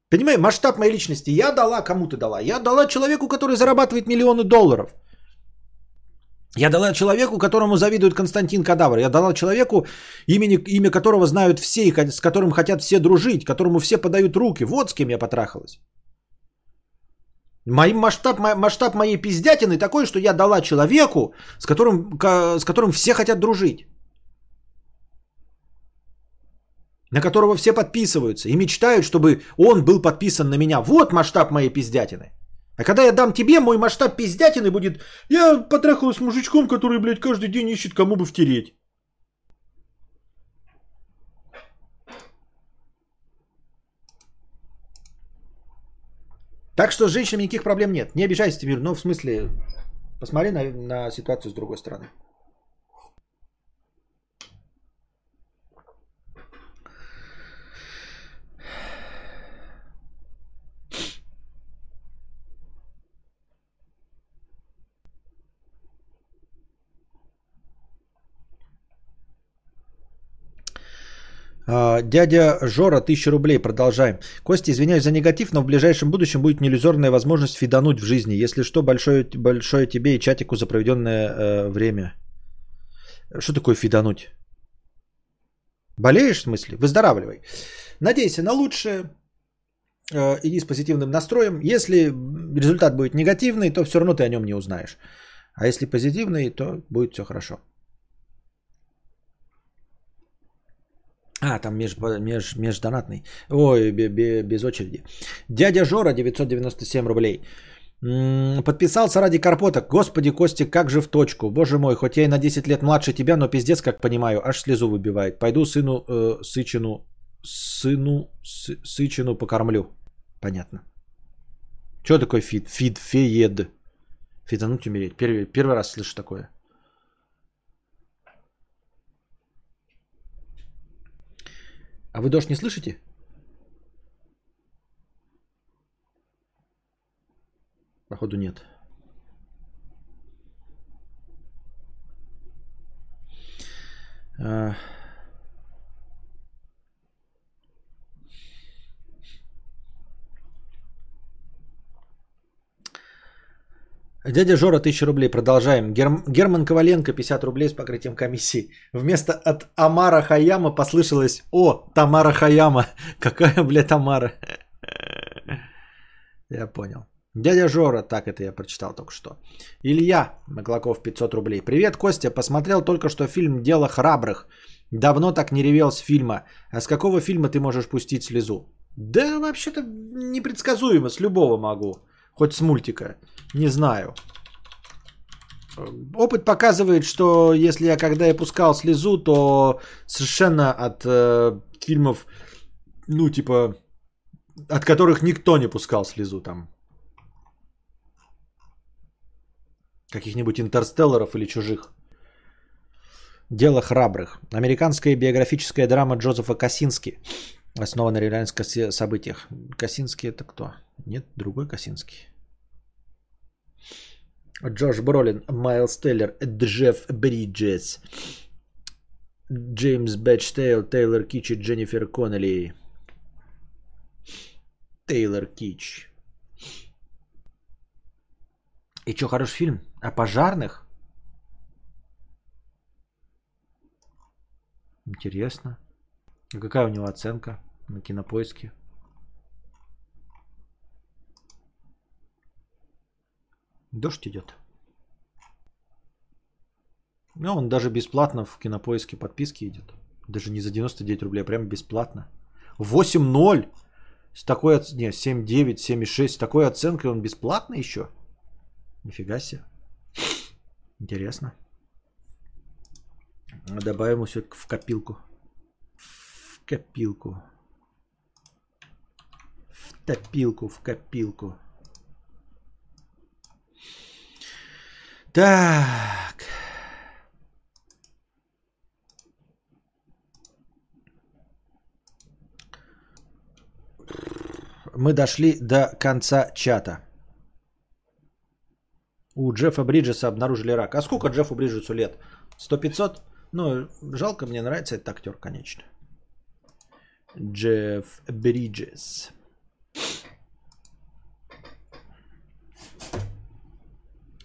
Speaker 1: Понимаешь, масштаб моей личности. Я дала, кому ты дала? Я дала человеку, который зарабатывает миллионы долларов. Я дала человеку, которому завидует Константин Кадавр. Я дала человеку, имени, имя которого знают все, с которым хотят все дружить, которому все подают руки. Вот с кем я потрахалась. Мой масштаб, масштаб моей пиздятины такой, что я дала человеку, с которым, с которым все хотят дружить. На которого все подписываются и мечтают, чтобы он был подписан на меня. Вот масштаб моей пиздятины. А когда я дам тебе, мой масштаб пиздятины будет... Я потрахалась с мужичком, который, блядь, каждый день ищет, кому бы втереть. Так что с женщинами никаких проблем нет. Не обижайся, Мир. Ну, в смысле, посмотри на, на ситуацию с другой стороны. Дядя Жора, 1000 рублей, продолжаем. Костя, извиняюсь за негатив, но в ближайшем будущем будет неиллюзорная возможность фидануть в жизни. Если что, большое, большое тебе и чатику за проведенное э, время. Что такое фидануть? Болеешь, в смысле? Выздоравливай. Надейся на лучшее. Э, иди с позитивным настроем. Если результат будет негативный, то все равно ты о нем не узнаешь. А если позитивный, то будет все хорошо. А, там меж, меж, междонатный. Ой, бе, бе, без очереди. Дядя Жора, 997 рублей. М-м, подписался ради Карпота. Господи, Костик, как же в точку. Боже мой, хоть я и на 10 лет младше тебя, но пиздец, как понимаю, аж слезу выбивает. Пойду сыну э, Сычину, сыну сы, Сычину покормлю. Понятно. Что такое фид? Фид, феед. Фидануть умереть. Первый, первый раз слышу такое. А вы дождь не слышите? Походу нет. А... Дядя Жора, 1000 рублей. Продолжаем. Герм... Герман Коваленко, 50 рублей с покрытием комиссии. Вместо от Амара Хаяма послышалось «О, Тамара Хаяма». <laughs> Какая, блядь, Тамара? <laughs> Я понял. Дядя Жора, так это я прочитал только что. Илья Маклаков, 500 рублей. Привет, Костя. Посмотрел только что фильм «Дело храбрых». Давно так не ревел с фильма. А с какого фильма ты можешь пустить слезу? Да, вообще-то непредсказуемо. С любого могу. Хоть с мультика. Не знаю. Опыт показывает, что если я когда я пускал слезу, то совершенно от э, фильмов, ну типа, от которых никто не пускал слезу там. Каких-нибудь интерстелларов или чужих. Дело храбрых. Американская биографическая драма Джозефа Косински. Основана на реальных событиях. Косинский это кто? Нет, другой Косинский. Джош Бролин, Майлз Теллер, Джефф Бриджес, Джеймс Бэтчтейл, Тейлор Кич и Дженнифер Коннелли. Тейлор Кич. И что, хороший фильм? О пожарных? Интересно. Какая у него оценка на кинопоиске? Дождь идет. Ну, он даже бесплатно в кинопоиске подписки идет. Даже не за 99 рублей, а прям бесплатно. 8.0! С такой, оц... не, 7.9, 7.6, с такой оценкой он бесплатно еще? Нифига себе. Интересно. Добавим все в копилку. В копилку. В топилку, в копилку. Так. Мы дошли до конца чата. У Джеффа Бриджеса обнаружили рак. А сколько Джеффу Бриджесу лет? 100-500? Ну, жалко, мне нравится этот актер, конечно. Джефф Бриджес.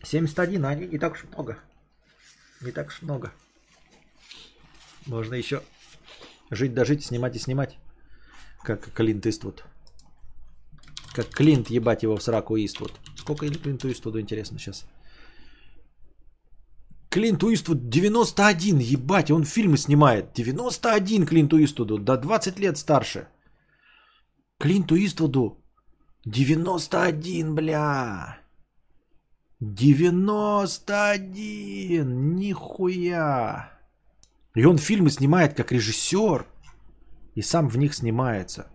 Speaker 1: 71, а не, не так уж много. Не так уж много. Можно еще жить да жить, снимать и снимать. Как Клинт Иствуд. Как Клинт ебать его в сраку Иствуд. Сколько или Клинту Иствуду интересно сейчас? Клинт Иствуд 91, ебать, он фильмы снимает. 91 Клинту Иствуду, до 20 лет старше. Клинту Иствуду 91, бля. 91! Нихуя! И он фильмы снимает как режиссер. И сам в них снимается.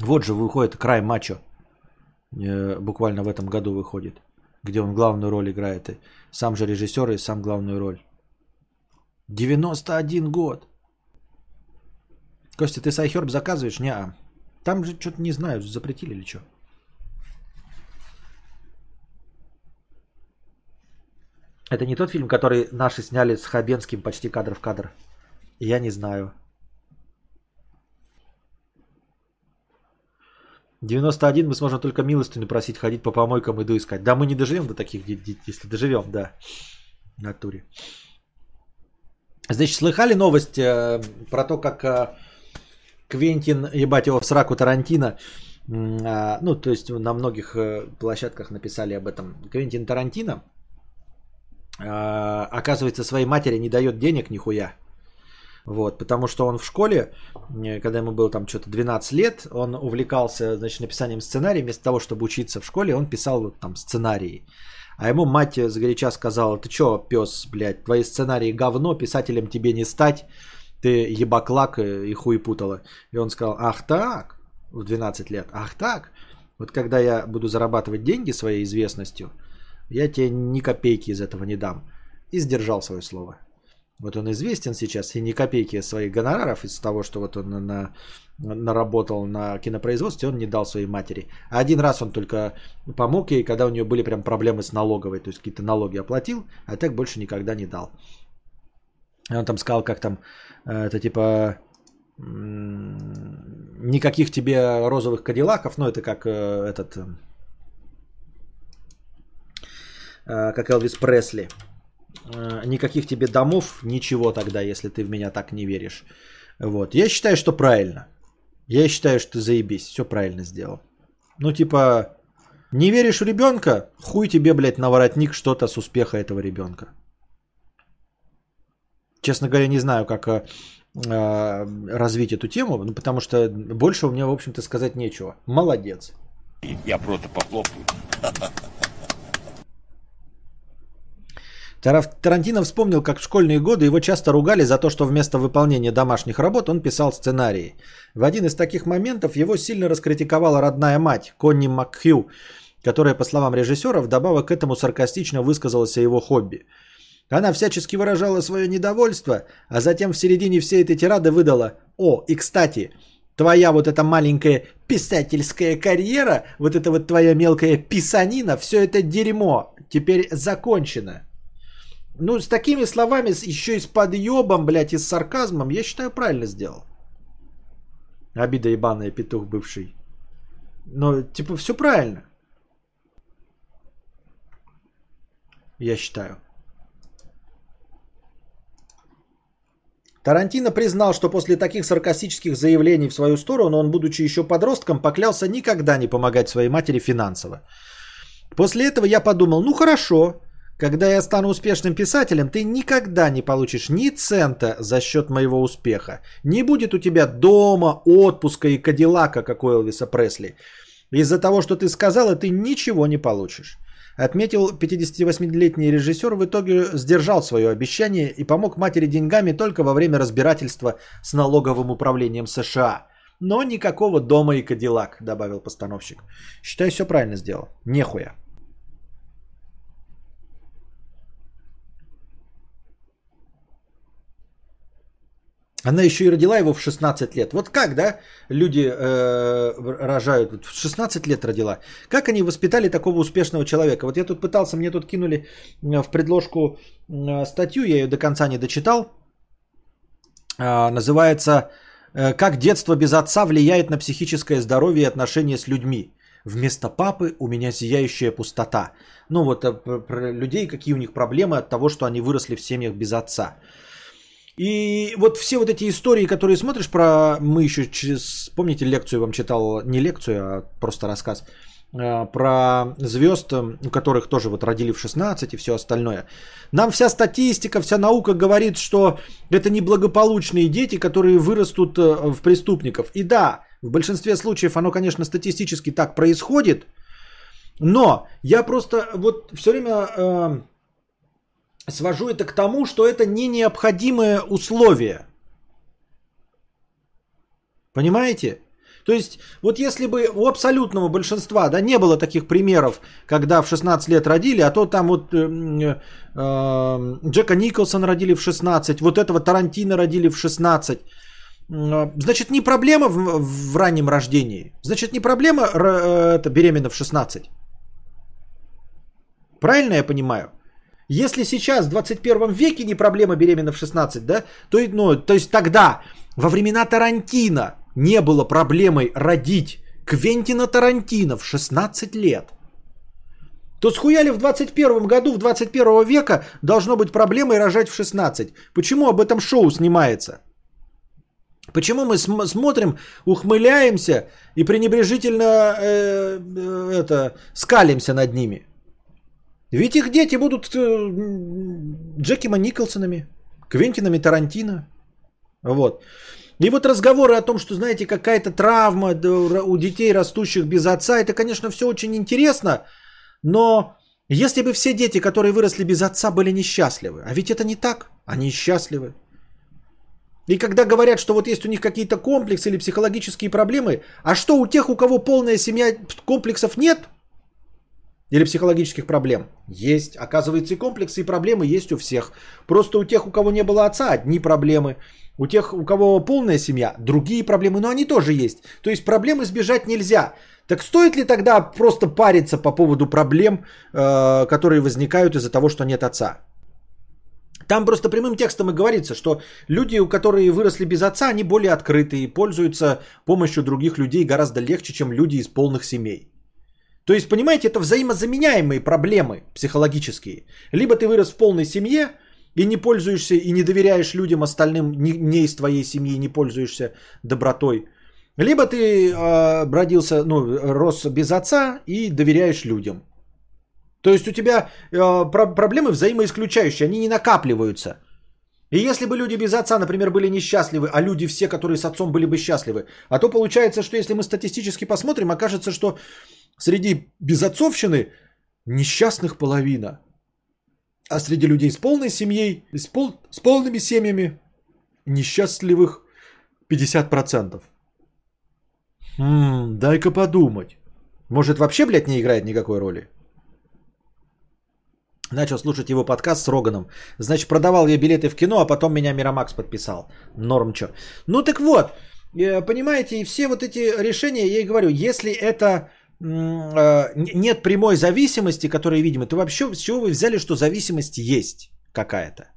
Speaker 1: Вот же выходит край мачо. э, буквально в этом году выходит, где он главную роль играет. И сам же режиссер и сам главную роль. 91 год. Костя, ты сайхерб заказываешь? Не, Там же что-то не знаю, запретили или что. Это не тот фильм, который наши сняли с Хабенским почти кадр в кадр. Я не знаю. 91 мы сможем только милостыню просить ходить по помойкам и искать. Да, мы не доживем до таких, если доживем, да. В натуре. Значит, слыхали новость э, про то, как э, Квентин, ебать его в сраку Тарантино, э, ну, то есть на многих э, площадках написали об этом. Квентин Тарантино, э, оказывается, своей матери не дает денег нихуя. Вот, потому что он в школе, э, когда ему было там что-то 12 лет, он увлекался, значит, написанием сценария. Вместо того, чтобы учиться в школе, он писал вот там сценарии. А ему мать сгоряча сказала, ты чё, пес, блядь, твои сценарии говно, писателем тебе не стать, ты ебаклак и хуй путала. И он сказал, ах так, в 12 лет, ах так, вот когда я буду зарабатывать деньги своей известностью, я тебе ни копейки из этого не дам. И сдержал свое слово. Вот он известен сейчас, и ни копейки своих гонораров из того, что вот он на, наработал на кинопроизводстве, он не дал своей матери. А один раз он только помог ей, когда у нее были прям проблемы с налоговой, то есть какие-то налоги оплатил, а так больше никогда не дал. Он там сказал, как там, э, это типа, никаких тебе розовых кадиллаков, ну это как э, этот, э, как Элвис Пресли, Э, никаких тебе домов, ничего тогда, если ты в меня так не веришь. Вот. Я считаю, что правильно. Я считаю, что ты заебись, все правильно сделал. Ну, типа, не веришь в ребенка? Хуй тебе, блядь, на воротник что-то с успеха этого ребенка. Честно говоря, не знаю, как э, э, развить эту тему, ну, потому что больше у меня, в общем-то, сказать нечего. Молодец.
Speaker 4: Я просто похлопаю. <laughs>
Speaker 1: Тарантино вспомнил, как в школьные годы его часто ругали за то, что вместо выполнения домашних работ он писал сценарии. В один из таких моментов его сильно раскритиковала родная мать, Конни Макхью, которая, по словам режиссера, вдобавок к этому саркастично высказалась о его хобби. Она всячески выражала свое недовольство, а затем в середине всей этой тирады выдала «О, и кстати, твоя вот эта маленькая писательская карьера, вот эта вот твоя мелкая писанина, все это дерьмо, теперь закончено». Ну, с такими словами, еще и с подъебом, блядь, и с сарказмом, я считаю, правильно сделал. Обида ебаная, петух бывший. Но, типа, все правильно. Я считаю. Тарантино признал, что после таких саркастических заявлений в свою сторону он, будучи еще подростком, поклялся никогда не помогать своей матери финансово. После этого я подумал, ну хорошо, когда я стану успешным писателем, ты никогда не получишь ни цента за счет моего успеха. Не будет у тебя дома, отпуска и кадиллака, как у Элвиса Пресли. Из-за того, что ты сказала, ты ничего не получишь. Отметил 58-летний режиссер, в итоге сдержал свое обещание и помог матери деньгами только во время разбирательства с налоговым управлением США. Но никакого дома и кадиллак, добавил постановщик. Считай, все правильно сделал. Нехуя. Она еще и родила его в 16 лет. Вот как, да, люди э, рожают, в 16 лет родила. Как они воспитали такого успешного человека? Вот я тут пытался, мне тут кинули э, в предложку э, статью, я ее до конца не дочитал. Э, называется «Как детство без отца влияет на психическое здоровье и отношения с людьми». Вместо папы у меня зияющая пустота. Ну вот про людей, какие у них проблемы от того, что они выросли в семьях без отца. И вот все вот эти истории, которые смотришь про... Мы еще через... Помните, лекцию вам читал, не лекцию, а просто рассказ э, про звезд, у которых тоже вот родили в 16 и все остальное. Нам вся статистика, вся наука говорит, что это неблагополучные дети, которые вырастут э, в преступников. И да, в большинстве случаев оно, конечно, статистически так происходит, но я просто вот все время э, свожу это к тому, что это не необходимое условие. Понимаете? То есть, вот если бы у абсолютного большинства, да, не было таких примеров, когда в 16 лет родили, а то там вот э, э, Джека Николсона родили в 16, вот этого Тарантино родили в 16, э, Значит, не проблема в, в раннем рождении. Значит, не проблема э, это, беременна в 16. Правильно я понимаю? Если сейчас, в 21 веке, не проблема беременна в 16, да, то, ну, то есть тогда, во времена Тарантино, не было проблемой родить Квентина Тарантино в 16 лет, то схуяли в 21 году, в 21 века должно быть проблемой рожать в 16. Почему об этом шоу снимается? Почему мы см- смотрим, ухмыляемся и пренебрежительно э, э, это, скалимся над ними? Ведь их дети будут э, Джекима Николсонами, Квентинами Тарантино. Вот. И вот разговоры о том, что, знаете, какая-то травма у детей, растущих без отца, это, конечно, все очень интересно, но если бы все дети, которые выросли без отца, были несчастливы, а ведь это не так, они счастливы. И когда говорят, что вот есть у них какие-то комплексы или психологические проблемы, а что у тех, у кого полная семья, комплексов нет – или психологических проблем? Есть. Оказывается, и комплексы, и проблемы есть у всех. Просто у тех, у кого не было отца, одни проблемы. У тех, у кого полная семья, другие проблемы, но они тоже есть. То есть проблем избежать нельзя. Так стоит ли тогда просто париться по поводу проблем, э, которые возникают из-за того, что нет отца? Там просто прямым текстом и говорится, что люди, у которые выросли без отца, они более открытые, пользуются помощью других людей гораздо легче, чем люди из полных семей. То есть, понимаете, это взаимозаменяемые проблемы психологические. Либо ты вырос в полной семье и не пользуешься и не доверяешь людям остальным, не, не из твоей семьи, не пользуешься добротой. Либо ты э, родился, ну, рос без отца и доверяешь людям. То есть у тебя э, про- проблемы взаимоисключающие, они не накапливаются. И если бы люди без отца, например, были несчастливы, а люди все, которые с отцом были бы счастливы, а то получается, что если мы статистически посмотрим, окажется, что Среди безотцовщины несчастных половина. А среди людей с полной семьей, с, пол, с полными семьями, несчастливых 50%. Хм, дай-ка подумать. Может, вообще, блядь, не играет никакой роли? Начал слушать его подкаст с Роганом. Значит, продавал я билеты в кино, а потом меня Мирамакс подписал. Норм чё. Ну так вот, э, понимаете, и все вот эти решения, я и говорю, если это Э, нет прямой зависимости, которая видима, то вообще с чего вы взяли, что зависимость есть какая-то?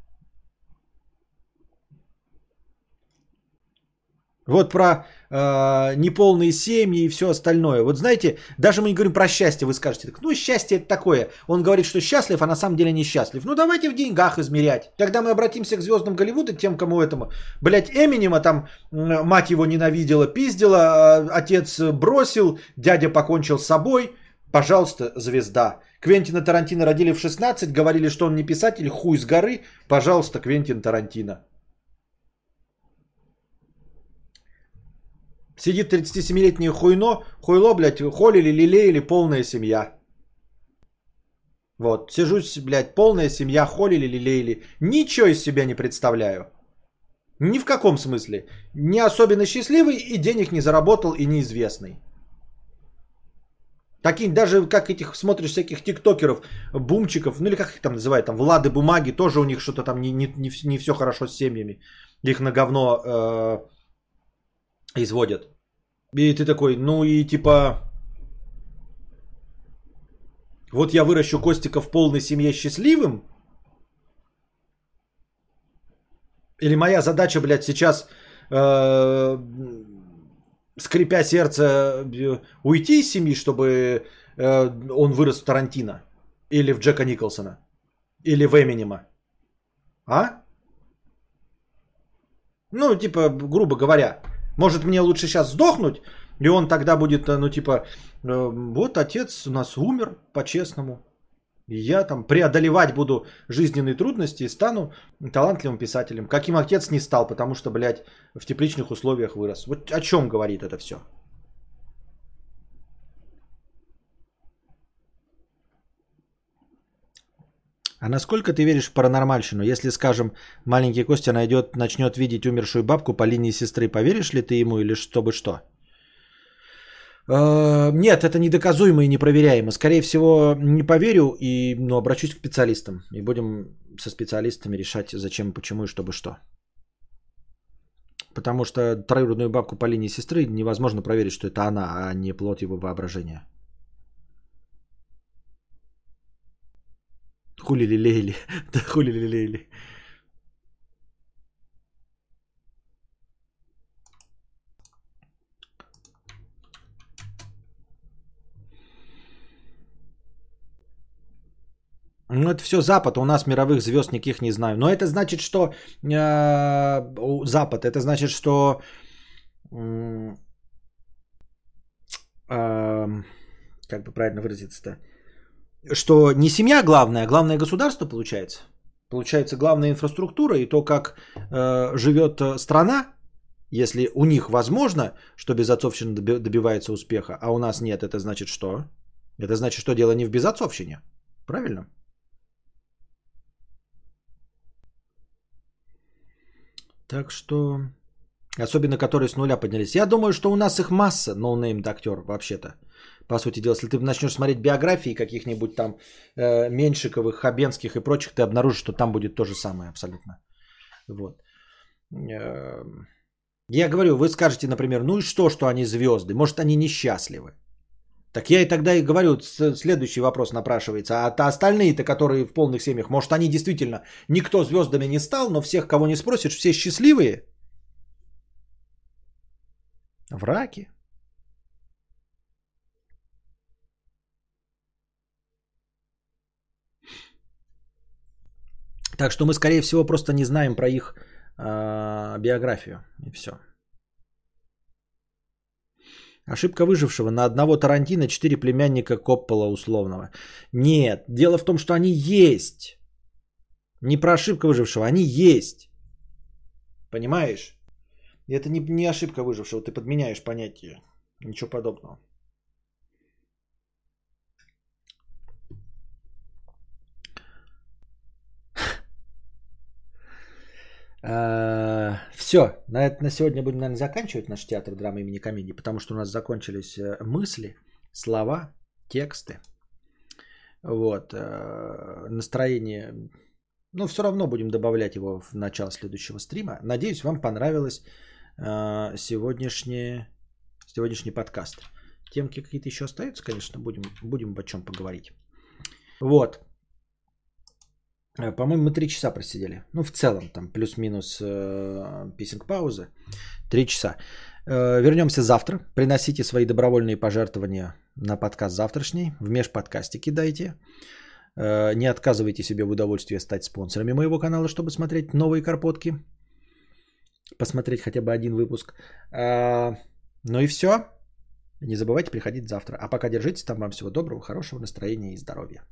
Speaker 1: Вот про э, неполные семьи и все остальное. Вот знаете, даже мы не говорим про счастье, вы скажете, ну счастье это такое. Он говорит, что счастлив, а на самом деле несчастлив. Ну давайте в деньгах измерять. Когда мы обратимся к звездам Голливуда, тем, кому этому, блять, Эминема там мать его ненавидела, пиздила, а отец бросил, дядя покончил с собой. Пожалуйста, звезда. Квентина Тарантино родили в 16, говорили, что он не писатель, хуй с горы. Пожалуйста, Квентин Тарантино. Сидит 37-летнее хуйно, хуйло, блядь, холили, лелеяли, полная семья. Вот, сижусь, блядь, полная семья, холили, лелеяли. Ничего из себя не представляю. Ни в каком смысле. Не особенно счастливый и денег не заработал и неизвестный. Такие, даже как этих смотришь всяких тиктокеров, бумчиков, ну или как их там называют, там Влады Бумаги, тоже у них что-то там не, не, не, не все хорошо с семьями. Их на говно э, изводят. И ты такой, ну и типа... Вот я выращу Костика в полной семье счастливым? Или моя задача, блядь, сейчас, э, скрипя сердце, уйти из семьи, чтобы э, он вырос в Тарантино? Или в Джека Николсона? Или в Эминема? А? Ну, типа, грубо говоря, может, мне лучше сейчас сдохнуть, и он тогда будет, э, ну, типа, э, вот отец у нас умер по-честному. И я там преодолевать буду жизненные трудности и стану талантливым писателем. Каким отец не стал, потому что, блядь, в тепличных условиях вырос. Вот о чем говорит это все? А насколько ты веришь в паранормальщину? Если, скажем, маленький Костя найдет, начнет видеть умершую бабку по линии сестры, поверишь ли ты ему или чтобы что? Э, Нет, это недоказуемо и непроверяемо. Скорее всего, не поверю и ну, обращусь к специалистам. И будем со специалистами решать, зачем, почему и чтобы что. Потому что троюродную бабку по линии сестры невозможно проверить, что это она, а не плод его воображения. Хули лелеяли. <laughs> Да хули лелеяли. Ну, это все Запад, а у нас мировых звезд никаких не знаю. Но это значит, что э, Запад, это значит, что эм, как бы правильно выразиться-то, что не семья главная, а главное государство получается. Получается главная инфраструктура и то, как э, живет э, страна, если у них возможно, что безотцовщина доби- добивается успеха, а у нас нет, это значит что? Это значит, что дело не в безотцовщине. Правильно? Так что... Особенно которые с нуля поднялись. Я думаю, что у нас их масса, noname актер вообще-то. По сути дела, если ты начнешь смотреть биографии каких-нибудь там э, Меньшиковых, Хабенских и прочих, ты обнаружишь, что там будет то же самое абсолютно. Вот. Э, Я говорю, вы скажете, например, ну и что, что они звезды? Может, они несчастливы? Так я и тогда и говорю, следующий вопрос напрашивается. А то остальные-то, которые в полных семьях, может, они действительно никто звездами не стал, но всех, кого не спросишь, все счастливые? Враки. Так что мы, скорее всего, просто не знаем про их э, биографию. И все. Ошибка выжившего. На одного Тарантино четыре племянника Коппола условного. Нет, дело в том, что они есть. Не про ошибка выжившего, они есть. Понимаешь? Это не, не ошибка выжившего, ты подменяешь понятие. Ничего подобного. Все, на, это, на сегодня будем, наверное, заканчивать наш театр драмы имени комедии, потому что у нас закончились э, мысли, слова, тексты. Вот. э, Настроение. Ну, все равно будем добавлять его в начало следующего стрима. Надеюсь, вам понравилось э, сегодняшнее, сегодняшний подкаст. Темки какие-то еще остаются, конечно, будем, будем о чем поговорить. Вот. Э, По-моему, мы три часа просидели. Ну, в целом, там, плюс-минус э, писинг-паузы. Три часа. Э, вернемся завтра. Приносите свои добровольные пожертвования на подкаст завтрашний. В межподкасте кидайте. Э, не отказывайте себе в удовольствии стать спонсорами моего канала, чтобы смотреть новые карпотки. Посмотреть хотя бы один выпуск. Э, ну и все. Не забывайте приходить завтра. А пока держитесь там. Вам всего доброго, хорошего настроения и здоровья.